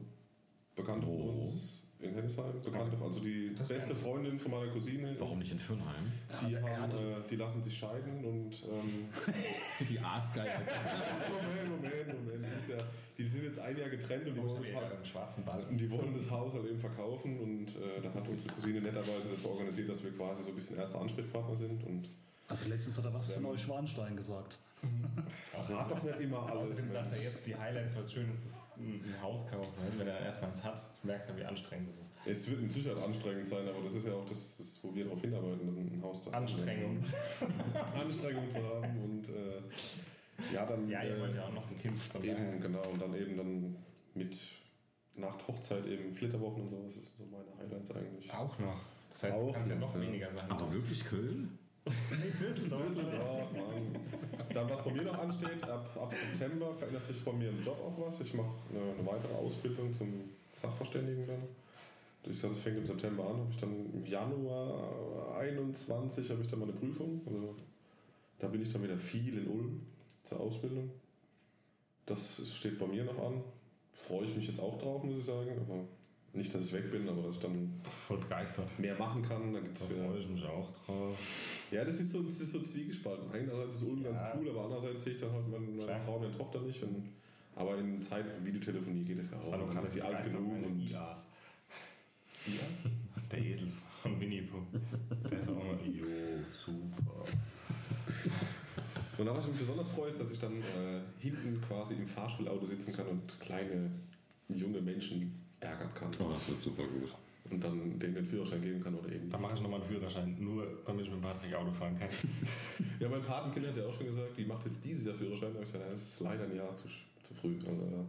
Bekannte von Wo? uns in Hennessheim. Bekannte, also die Das beste Freundin von meiner Cousine. Warum ist- nicht in Fürnheim? Die, Ja, haben, äh, die lassen sich scheiden und ähm, Die Aasgeiger. Moment, Moment, Moment. Die, ist ja, die sind jetzt ein Jahr getrennt und die wollen, das, Ja, Ha- einen schwarzen Ball. und die wollen das Haus halt eben verkaufen und äh, da hat unsere Cousine netterweise das so organisiert, dass wir quasi so ein bisschen erster Ansprechpartner sind und Also letztens hat er was Das wär- Neuschwanstein gesagt. sag doch nicht immer alles. Außerdem sagt er jetzt die Highlights, was Schönes, das ein ein Haus kaufen. Also wenn er erstmal eins hat, merkt er, wie anstrengend das ist. Es wird mit Sicherheit anstrengend sein, aber das ist ja auch das, das wo wir darauf hinarbeiten, ein Haus zu haben. Anstrengung. Anstrengung zu haben und äh, ja, dann Ja, ihr äh, wollt ja auch noch ein Kind von eben, daher. genau, und dann eben dann mit nach Hochzeit eben Flitterwochen und sowas, das sind so meine Highlights eigentlich. Auch noch. Das heißt, Auch du kannst ja noch, weniger Sachen Aber wirklich Köln? Düsseldorf. Düsseldorf, Mann. Dann, was bei mir noch ansteht, ab, ab September verändert sich bei mir im Job auch was. Ich mache eine, eine weitere Ausbildung zum Sachverständigen dann. Ich sag, das fängt im September an, habe ich dann im Januar 21 habe ich dann meine Prüfung. Also, da bin ich dann wieder viel in Ulm zur Ausbildung. Das steht bei mir noch an. Freue ich mich jetzt auch drauf, muss ich sagen. Aber nicht, dass ich weg bin, aber dass ich dann Voll begeistert. mehr machen kann. Da gibt's Da freue ich mich auch drauf. ja, das ist so, das ist so zwiegespalten. Einerseits ist Ulm ganz Ja. cool, aber andererseits sehe ich dann halt meine, meine. Frau und meine Tochter nicht. Und, aber in Zeiten von Videotelefonie geht es ja auch. Ist die sie alt genug und IAs. Der Esel von Winnie Pooh. Der ist auch immer, jo, super. Und was ich mich besonders freue, ist, dass ich dann äh, hinten quasi im Fahrschulauto sitzen kann und kleine junge Menschen ärgern kann. Oh, das wird super gut. Und dann denen den Führerschein geben kann oder eben. Da mache ich nochmal einen Führerschein, nur damit ich mit Patrick Auto fahren kann. Ja, mein Patenkind hat ja auch schon gesagt, die macht jetzt dieses Jahr Führerschein. Da habe ich gesagt, das ist leider ein Jahr zu, zu früh. Also, ja.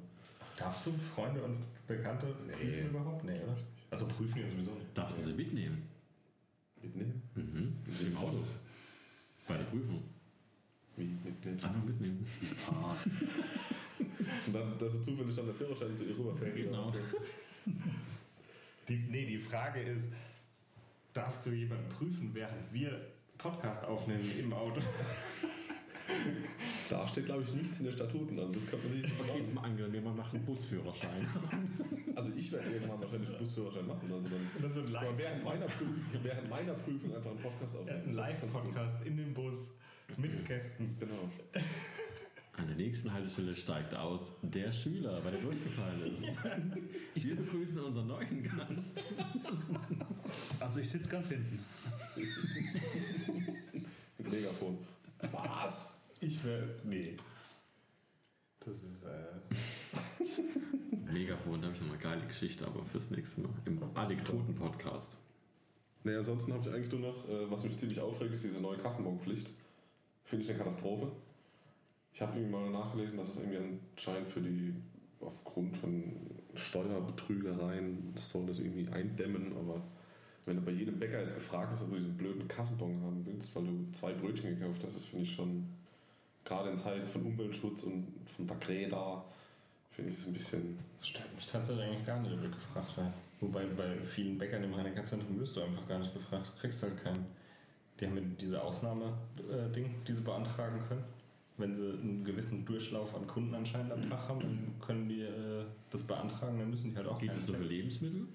Darfst du Freunde und Bekannte prüfen überhaupt? Nee, oder? Also prüfen ja sowieso nicht. Darfst du sie mitnehmen? mitnehmen? Mhm. Im Auto. Bei der Prüfung. Wie mitnehmen? Einfach mitnehmen. Und dann, dass er zufällig dann der Führerschein zu ihr rüberfällt. Genau. Ja, so. Die, nee, die Frage ist, darfst du jemanden prüfen, während wir Podcast aufnehmen im Auto? Da steht, glaube ich, nichts in den Statuten. Also, das könnte man sich Okay, jetzt mal angenommen, man macht einen Busführerschein. Also, ich werde irgendwann wahrscheinlich einen Busführerschein machen. Also dann, Und dann so ein aber während, Live- meiner Prüfung, während meiner Prüfung einfach einen Podcast aufnehmen. ein Live-Podcast in dem Bus mit Gästen. Genau. An der nächsten Haltestelle steigt aus der Schüler, weil er durchgefallen ist. Wir begrüßen unseren neuen Gast. Also ich sitze ganz hinten. Mit Megafon. Was? Ich wäre. Nee. Das ist. Äh, Megafon, da habe ich noch eine geile Geschichte, aber fürs nächste Mal. Im Anekdoten-Podcast. Nee, ansonsten habe ich eigentlich nur noch, äh, was mich ziemlich aufregt, ist diese neue Kassenbonpflicht. Finde ich eine Katastrophe. Ich habe irgendwie mal nachgelesen, dass es irgendwie anscheinend für die, aufgrund von Steuerbetrügereien, das soll das irgendwie eindämmen, aber wenn du bei jedem Bäcker jetzt gefragt hast, ob du diesen blöden Kassenbon haben willst, weil du zwei Brötchen gekauft hast, das finde ich schon, gerade in Zeiten von Umweltschutz und von der Greda, finde ich es ein bisschen, das stört mich tatsächlich eigentlich gar nicht, ob ich gefragt werde. Wobei bei vielen Bäckern im rhein zentrum wirst du einfach gar nicht gefragt. Du kriegst halt keinen. Die haben ja diese Ausnahme-Ding, die sie beantragen können. Wenn sie einen gewissen Durchlauf an Kunden anscheinend am Tag haben, dann können die äh, das beantragen, dann müssen die halt auch Geht das nur für Lebensmittel?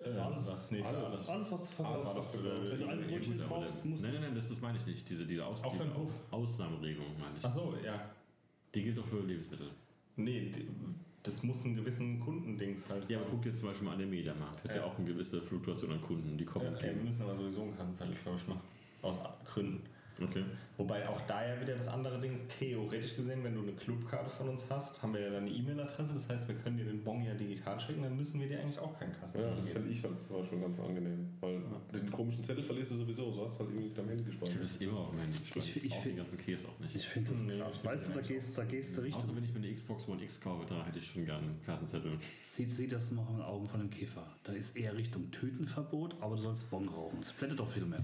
Äh, Alles. was? Nee, Alles. alles. Alles, was du verkaufst. was du. Wenn du ein Brötchen kaufst, das- musst Nein, nein, nein, das, das meine ich nicht. Diese, diese Aus Auch Puff? Ausnahmeregelung meine ich. Ach so, ja. Die gilt doch für Lebensmittel. Nee, die, das muss einen gewissen Kundendings halt. Ja, aber guck dir zum Beispiel mal an den Mediamarkt. Hat ja, Ja. auch eine gewisse Fluktuation an Kunden, die kommen Ja, okay, wir müssen aber sowieso einen Kassenzettel, glaube ich, machen. Aus Gründen. Okay. Wobei auch da ja wieder das andere Ding ist, theoretisch gesehen, wenn du eine Clubkarte von uns hast, haben wir ja dann eine E-Mail-Adresse. Das heißt, wir können dir den Bon ja digital schicken, dann müssen wir dir eigentlich auch keinen Kasten Ja, das finde ich halt zum Beispiel ganz angenehm. Weil den komischen Zettel verlierst du sowieso, so hast du halt irgendwie am Handy gespeichert. habe das immer auf dem Handy gespeichert. Ich- ich auch find- den ganzen Käse auch nicht. Ich finde das Nee, krass. das Weißt du, da gehst, da gehst du richtig. Außer wenn ich mir eine Xbox One X kaufe, da hätte ich schon gerne einen Kartenzettel. Sieht, sieht das noch in den Augen von dem Käfer. Da ist eher Richtung Tütenverbot, aber du sollst Bon rauchen. Das plättet doch viel mehr.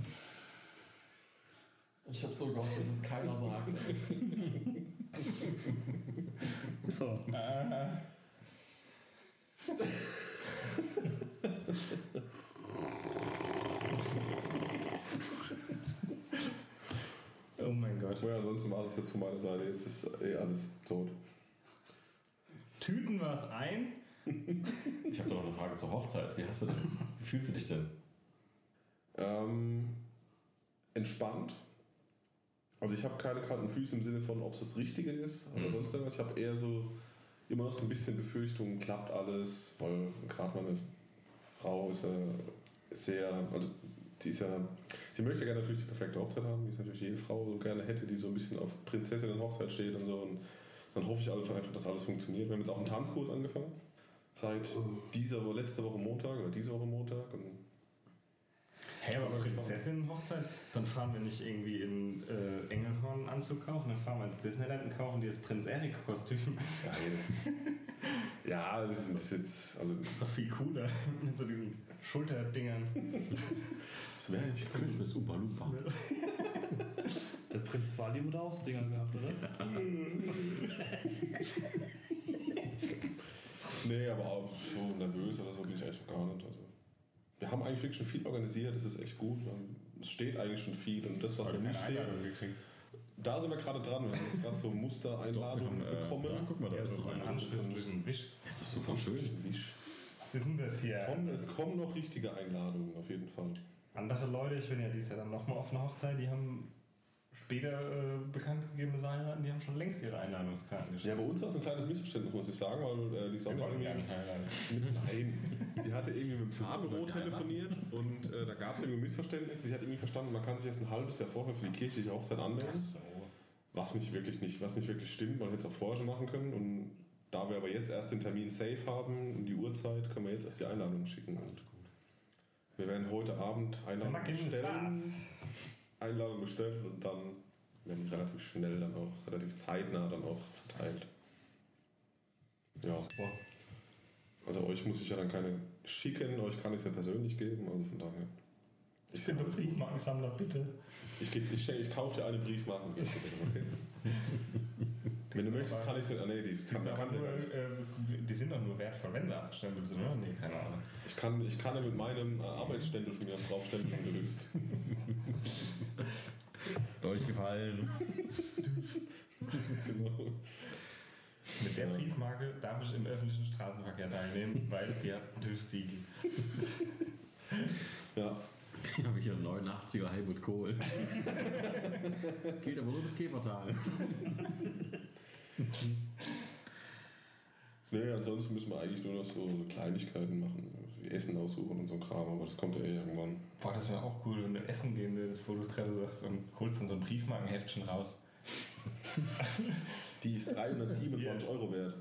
Ich habe so gehofft, dass es keiner sagt. So. Oh mein Gott. Ja, ansonsten war es jetzt von meiner Seite. Jetzt ist eh alles tot. Tüten wir es ein? Ich habe doch noch eine Frage zur Hochzeit. Wie hast du denn? Wie fühlst du dich denn? Ähm, entspannt. Also ich habe keine kalten Füße im Sinne von, ob es das Richtige ist oder sonst irgendwas. Ich habe eher so immer noch so ein bisschen Befürchtung, klappt alles, weil gerade meine Frau ist ja sehr, also die ist ja, sie möchte gerne natürlich die perfekte Hochzeit haben, wie es natürlich jede Frau so gerne hätte, die so ein bisschen auf Prinzessinnen-Hochzeit steht und so. Und dann hoffe ich einfach, dass alles funktioniert. Wir haben jetzt auch einen Tanzkurs angefangen. Seit dieser Woche, letzte Woche Montag oder diese Woche Montag. Und Hey, aber Prinzessinnen-Hochzeit, dann fahren wir nicht irgendwie in äh, Engelhorn Anzug kaufen, dann fahren wir ins Disneyland und kaufen dir das Prinz Erik-Kostüm. Geil. ja, das ist, das ist jetzt, also Das ist doch viel cooler mit so diesen Schulterdingern. das wäre nicht cool. Christmas Umpa Lumpa. Der Prinz Wally wurde auch so Dinger gehabt, oder? Nee, aber auch so nervös oder so bin ich eigentlich gar nicht. Also, wir haben eigentlich wirklich schon viel organisiert, das ist echt gut. Es steht eigentlich schon viel und das, was noch nicht steht, da sind wir gerade dran. Wir haben jetzt gerade so Mustereinladungen äh, bekommen. da, guck mal, da Ja, ist so doch ein ein handschriftlichen Wisch. Ist doch super schön. Wisch. Was ist denn das hier? Es kommen, es kommen noch richtige Einladungen, auf jeden Fall. Andere Leute, ich bin ja dieses Jahr dann nochmal auf einer Hochzeit, die haben später äh, bekannt gegebene Heiraten, die haben schon längst ihre Einladungskarten geschickt. Ja, bei uns war es ein kleines Missverständnis, muss ich sagen, weil äh, die Sonne wollten gar irgendwie. nicht heiraten. Nein, die hatte irgendwie mit dem Fahrbüro telefoniert und äh, da gab es irgendwie ein Missverständnis. Sie hat irgendwie verstanden, man kann sich erst ein halbes Jahr vorher für die kirchliche Hochzeit anmelden. So. Was nicht wirklich nicht, was nicht wirklich stimmt, man hätte es auch vorher schon machen können. Und da wir aber jetzt erst den Termin safe haben und die Uhrzeit, können wir jetzt erst die Einladung schicken. Und wir werden heute Abend Einladung genug bestellen. Einladung bestellen und dann werden die relativ schnell dann auch, relativ zeitnah dann auch verteilt. Ja. Also euch muss ich ja dann keine schicken, euch kann ich es ja persönlich geben, also von daher. Ich bin der. Briefmarkensammler, bitte. Ich, ich, schenk- ich kaufe dir eine Briefmarke. Okay. Wenn du möchtest, kann ich sie. Ah, nee, die Die kann, sind, kann nur, äh, die sind doch nur wertvoll, wenn sie abgestempelt sind, oder? Nee, keine Ahnung. Ich kann, ich kann ja mit meinem äh, Arbeitsstempel von mir draufstempeln gelöst. Euch gefallen. genau. Mit der Briefmarke darf ich im öffentlichen Straßenverkehr teilnehmen, weil die hat ein TÜV-Siegel. Ja. Hier habe ich einen 89er Helmut Kohl. Geht aber nur bis Käfertal. Nee, ansonsten müssen wir eigentlich nur noch so, so Kleinigkeiten machen, wie Essen aussuchen und so ein Kram, aber das kommt ja eh irgendwann. Boah, das wäre auch cool, wenn du essen gehen würdest, wo du es gerade sagst, und holst dann so ein Briefmarkenheftchen raus. Die ist 327 Euro wert.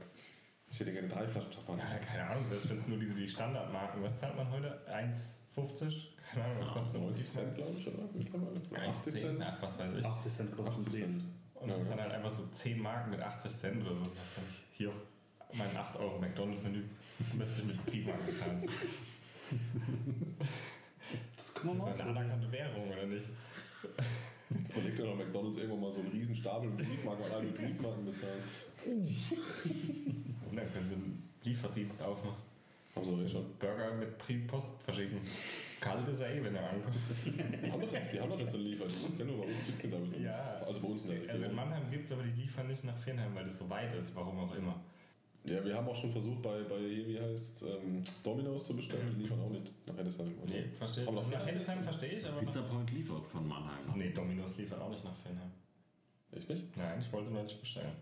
Ich hätte gerne drei Flaschen Champagner. Ja, keine Ahnung, selbst wenn es nur diese die Standardmarken. Was zahlt man heute? 1,50? Keine Ahnung, was kostet so ein 90 Cent, glaube ich, oder? Mittlerweile. 80 1,10? Cent? Ach, was weiß ich. 80 Cent kostet 80 ein Brief. Cent. Und dann ist dann halt einfach so 10 Marken mit 80 Cent oder so. Weiß ich. Hier, mein 8 Euro McDonalds-Menü möchte ich mit Briefmarken bezahlen. Das können wir Das mal ist eine anerkannte Währung, oder nicht? Überlegt doch McDonalds irgendwann mal so einen riesen Stapel mit Briefmarken, weil alle mit Briefmarken bezahlen. Und dann können sie einen Lieferdienst aufmachen. Haben sie auch eh schon. Burger mit Briefpost verschicken. Kalt ist er eh, wenn er ankommt. Die haben doch jetzt, die haben doch jetzt so einen Lieferdienst. Das kennen wir bei uns, gibt's den, glaube ich, nicht. Ja. Also bei uns in der Region. Also in Mannheim gibt es, aber die liefern nicht nach Viernheim, weil das so weit ist, warum auch immer. Ja, wir haben auch schon versucht, bei, bei wie heißt ähm, Domino's zu bestellen. Die liefern auch nicht nach Hildesheim. Also, Nee, verstehe ich. Aber nach Nach? Hildesheim verstehe ich, aber. Pizza Point liefert von Mannheim. Nee, Dominos liefert auch nicht nach Viernheim. Echt nicht? Nein, ich wollte neulich bestellen.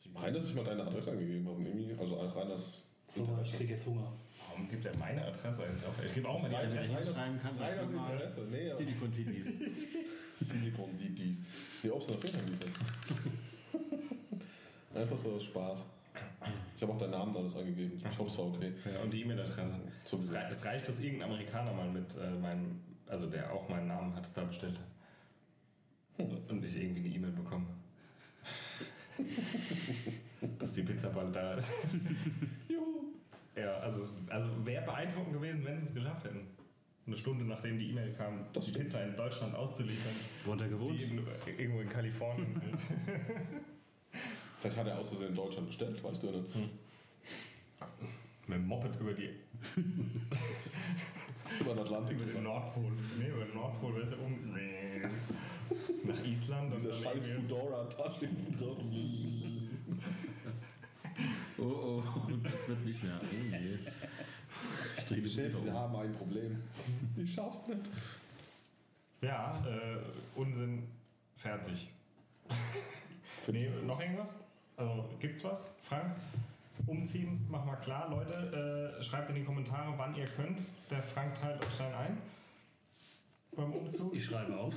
Ich meine, dass ich mal deine Adresse angegeben habe. Irgendwie, also auch rein das So, ich krieg jetzt Hunger. Warum gibt er meine Adresse eigentlich auch? Ich gebe auch mal die Adresse. aus- Schreiben kann, rein aus Interesse. Nee, ja. Silicon TDs. Silikon, die dies. Nee, Obst und liefern. Einfach so aus Spaß. Ich habe auch deinen Namen alles angegeben. Ich hoffe, es war okay. Ja, und die E-Mail-Adresse. Es, rei- es reicht, dass irgendein Amerikaner mal mit äh, meinem, also der auch meinen Namen hat, da bestellt hat. Und ich irgendwie eine E-Mail bekomme. dass die Pizza bald da ist. Juhu. Ja, also, also wäre beeindruckend gewesen, wenn sie es geschafft hätten. Eine Stunde nachdem die E-Mail kam, Das die. Pizza in Deutschland auszuliefern. Wo hat er gewohnt? Die in, irgendwo in Kalifornien. halt. Vielleicht hat er aus Versehen in Deutschland bestellt, weißt du ja nicht. mit dem Moped über die Über den Atlantik. Über den Nordpol. Nee, über den Nordpol wäre es ja um. Nee. Nach Island. Dieser scheiß irgendwie- Fudora-Tasche drauf. Oh, oh, das wird nicht mehr. Oh nee. Ich drehe die Chef, wir um. haben ein Problem. Ich schaff's nicht. Ja, äh, Unsinn, fertig. nee, noch irgendwas? Also, gibt's was? Frank? Umziehen, mach mal klar. Leute, äh, schreibt in die Kommentare, wann ihr könnt. Der Frank teilt euch dann ein. Beim Umzug. Ich schreibe auf.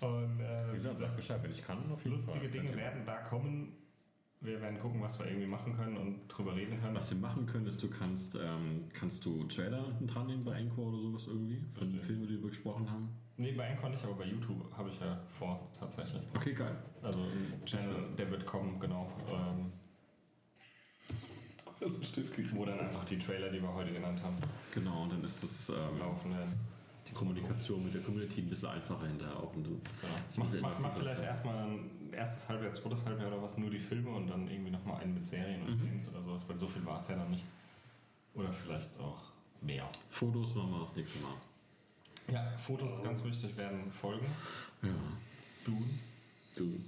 Und äh, Wie gesagt, sag Bescheid, wenn ich kann. Auf jeden lustige Fall. Dinge werden da kommen. Wir werden gucken, was wir irgendwie machen können und drüber reden können. Was wir machen können, ist, du kannst, ähm, kannst du Trailer hinten dran nehmen bei Encore oder sowas irgendwie, von den Bestimmt. Filmen, die wir besprochen haben. Nee, bei Encore nicht, aber bei YouTube habe ich ja vor, tatsächlich. Okay, geil. Also ein Channel, der wird kommen, genau. Ähm, Das ist ein Stift gekriegt. wo dann einfach die Trailer, die wir heute genannt haben, Genau, und dann ist das ähm, laufen werden. Kommunikation mit der Community ein bisschen einfacher hinterher auch. Und du, Genau. Mach, ja mach, immer mach tiefer vielleicht erstmal ein erstes Halbjahr, zweites Halbjahr oder was, nur die Filme und dann irgendwie nochmal einen mit Serien und Mhm. Games oder sowas, weil so viel war es ja dann nicht. Oder vielleicht auch mehr. Fotos machen wir das nächste Mal. Ja, Fotos ganz wichtig werden folgen. Ja. Dune. Du.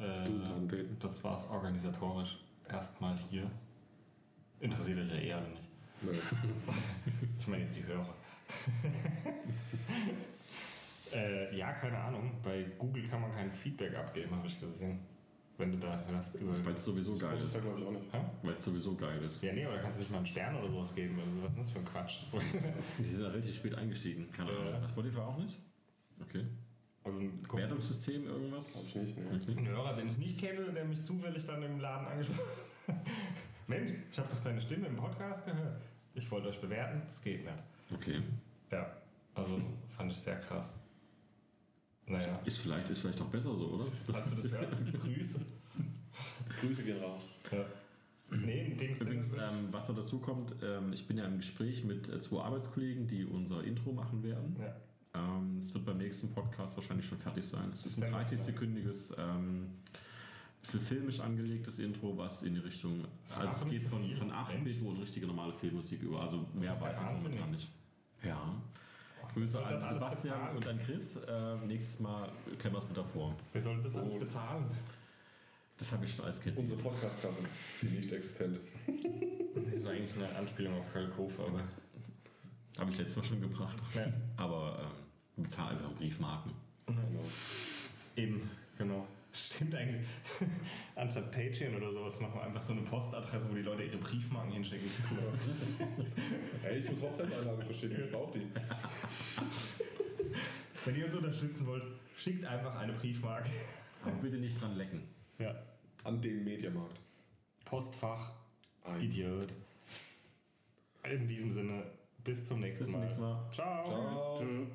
Äh, antreten. das war's organisatorisch erstmal hier. Interessiert euch ja eher nicht. Nee. Ich meine jetzt die Hörer. äh, ja, keine Ahnung. Bei Google kann man kein Feedback abgeben, habe ich gesehen. Wenn du da hörst über. Weil es sowieso geil ist. glaube ich auch nicht. Hä? Weil es sowieso geil ist. Ja, nee, oder kannst du nicht mal einen Stern oder sowas geben? Also, was ist das für ein Quatsch? Die sind ja relativ spät eingestiegen. Keine Ahnung. Ja. Spotify auch nicht? Okay. Also ein, Wertungssystem, irgendwas? Glaube ich nicht, ne. ein Hörer, den ich nicht kenne, der mich zufällig dann im Laden angesprochen hat. Mensch, ich habe doch deine Stimme im Podcast gehört. Ich wollte euch bewerten, das geht nicht. Okay. Ja, also fand ich sehr krass. Naja, Ist vielleicht, ist vielleicht auch besser so, oder? falls du das hörst, Grüße. Grüße gehen raus. Ja. Nee, in dem. Übrigens, ähm, was noch dazu kommt, ähm, ich bin ja im Gespräch mit äh, zwei Arbeitskollegen, die unser Intro machen werden. ja. Ähm, Es wird beim nächsten Podcast wahrscheinlich schon fertig sein. Es ist ein Sehr 30-sekündiges, ähm, bisschen filmisch angelegtes Intro, was in die Richtung. Also es geht von, von 8 Mensch. Bit und richtige normale Filmmusik über. Also mehr weiß ich momentan nicht. Ja. Grüße an Sebastian bezahlen? und an Chris. Äh, nächstes Mal klemmen wir es mit davor. Wer soll das alles Oh. bezahlen? Das habe ich schon als Kind. Unsere Podcast-Kasse, die nicht existente. Das war eigentlich eine Anspielung auf Karl Kof, aber. Habe ich letztes Mal schon gebracht. Ja. Aber ähm, wir bezahlen einfach Briefmarken. Genau. Eben, genau. Stimmt eigentlich. Anstatt Patreon oder sowas machen wir einfach so eine Postadresse, wo die Leute ihre Briefmarken hinschicken. Ey, ich muss Hochzeitseinladungen verschicken, ich brauche die. Wenn ihr uns unterstützen wollt, schickt einfach eine Briefmarke. Aber bitte nicht dran lecken. Ja. An den Mediamarkt. Postfach, Eins. Idiot. In diesem Sinne, bis zum nächsten Bis zum Mal. nächsten Mal. Ciao. Ciao. Tschö.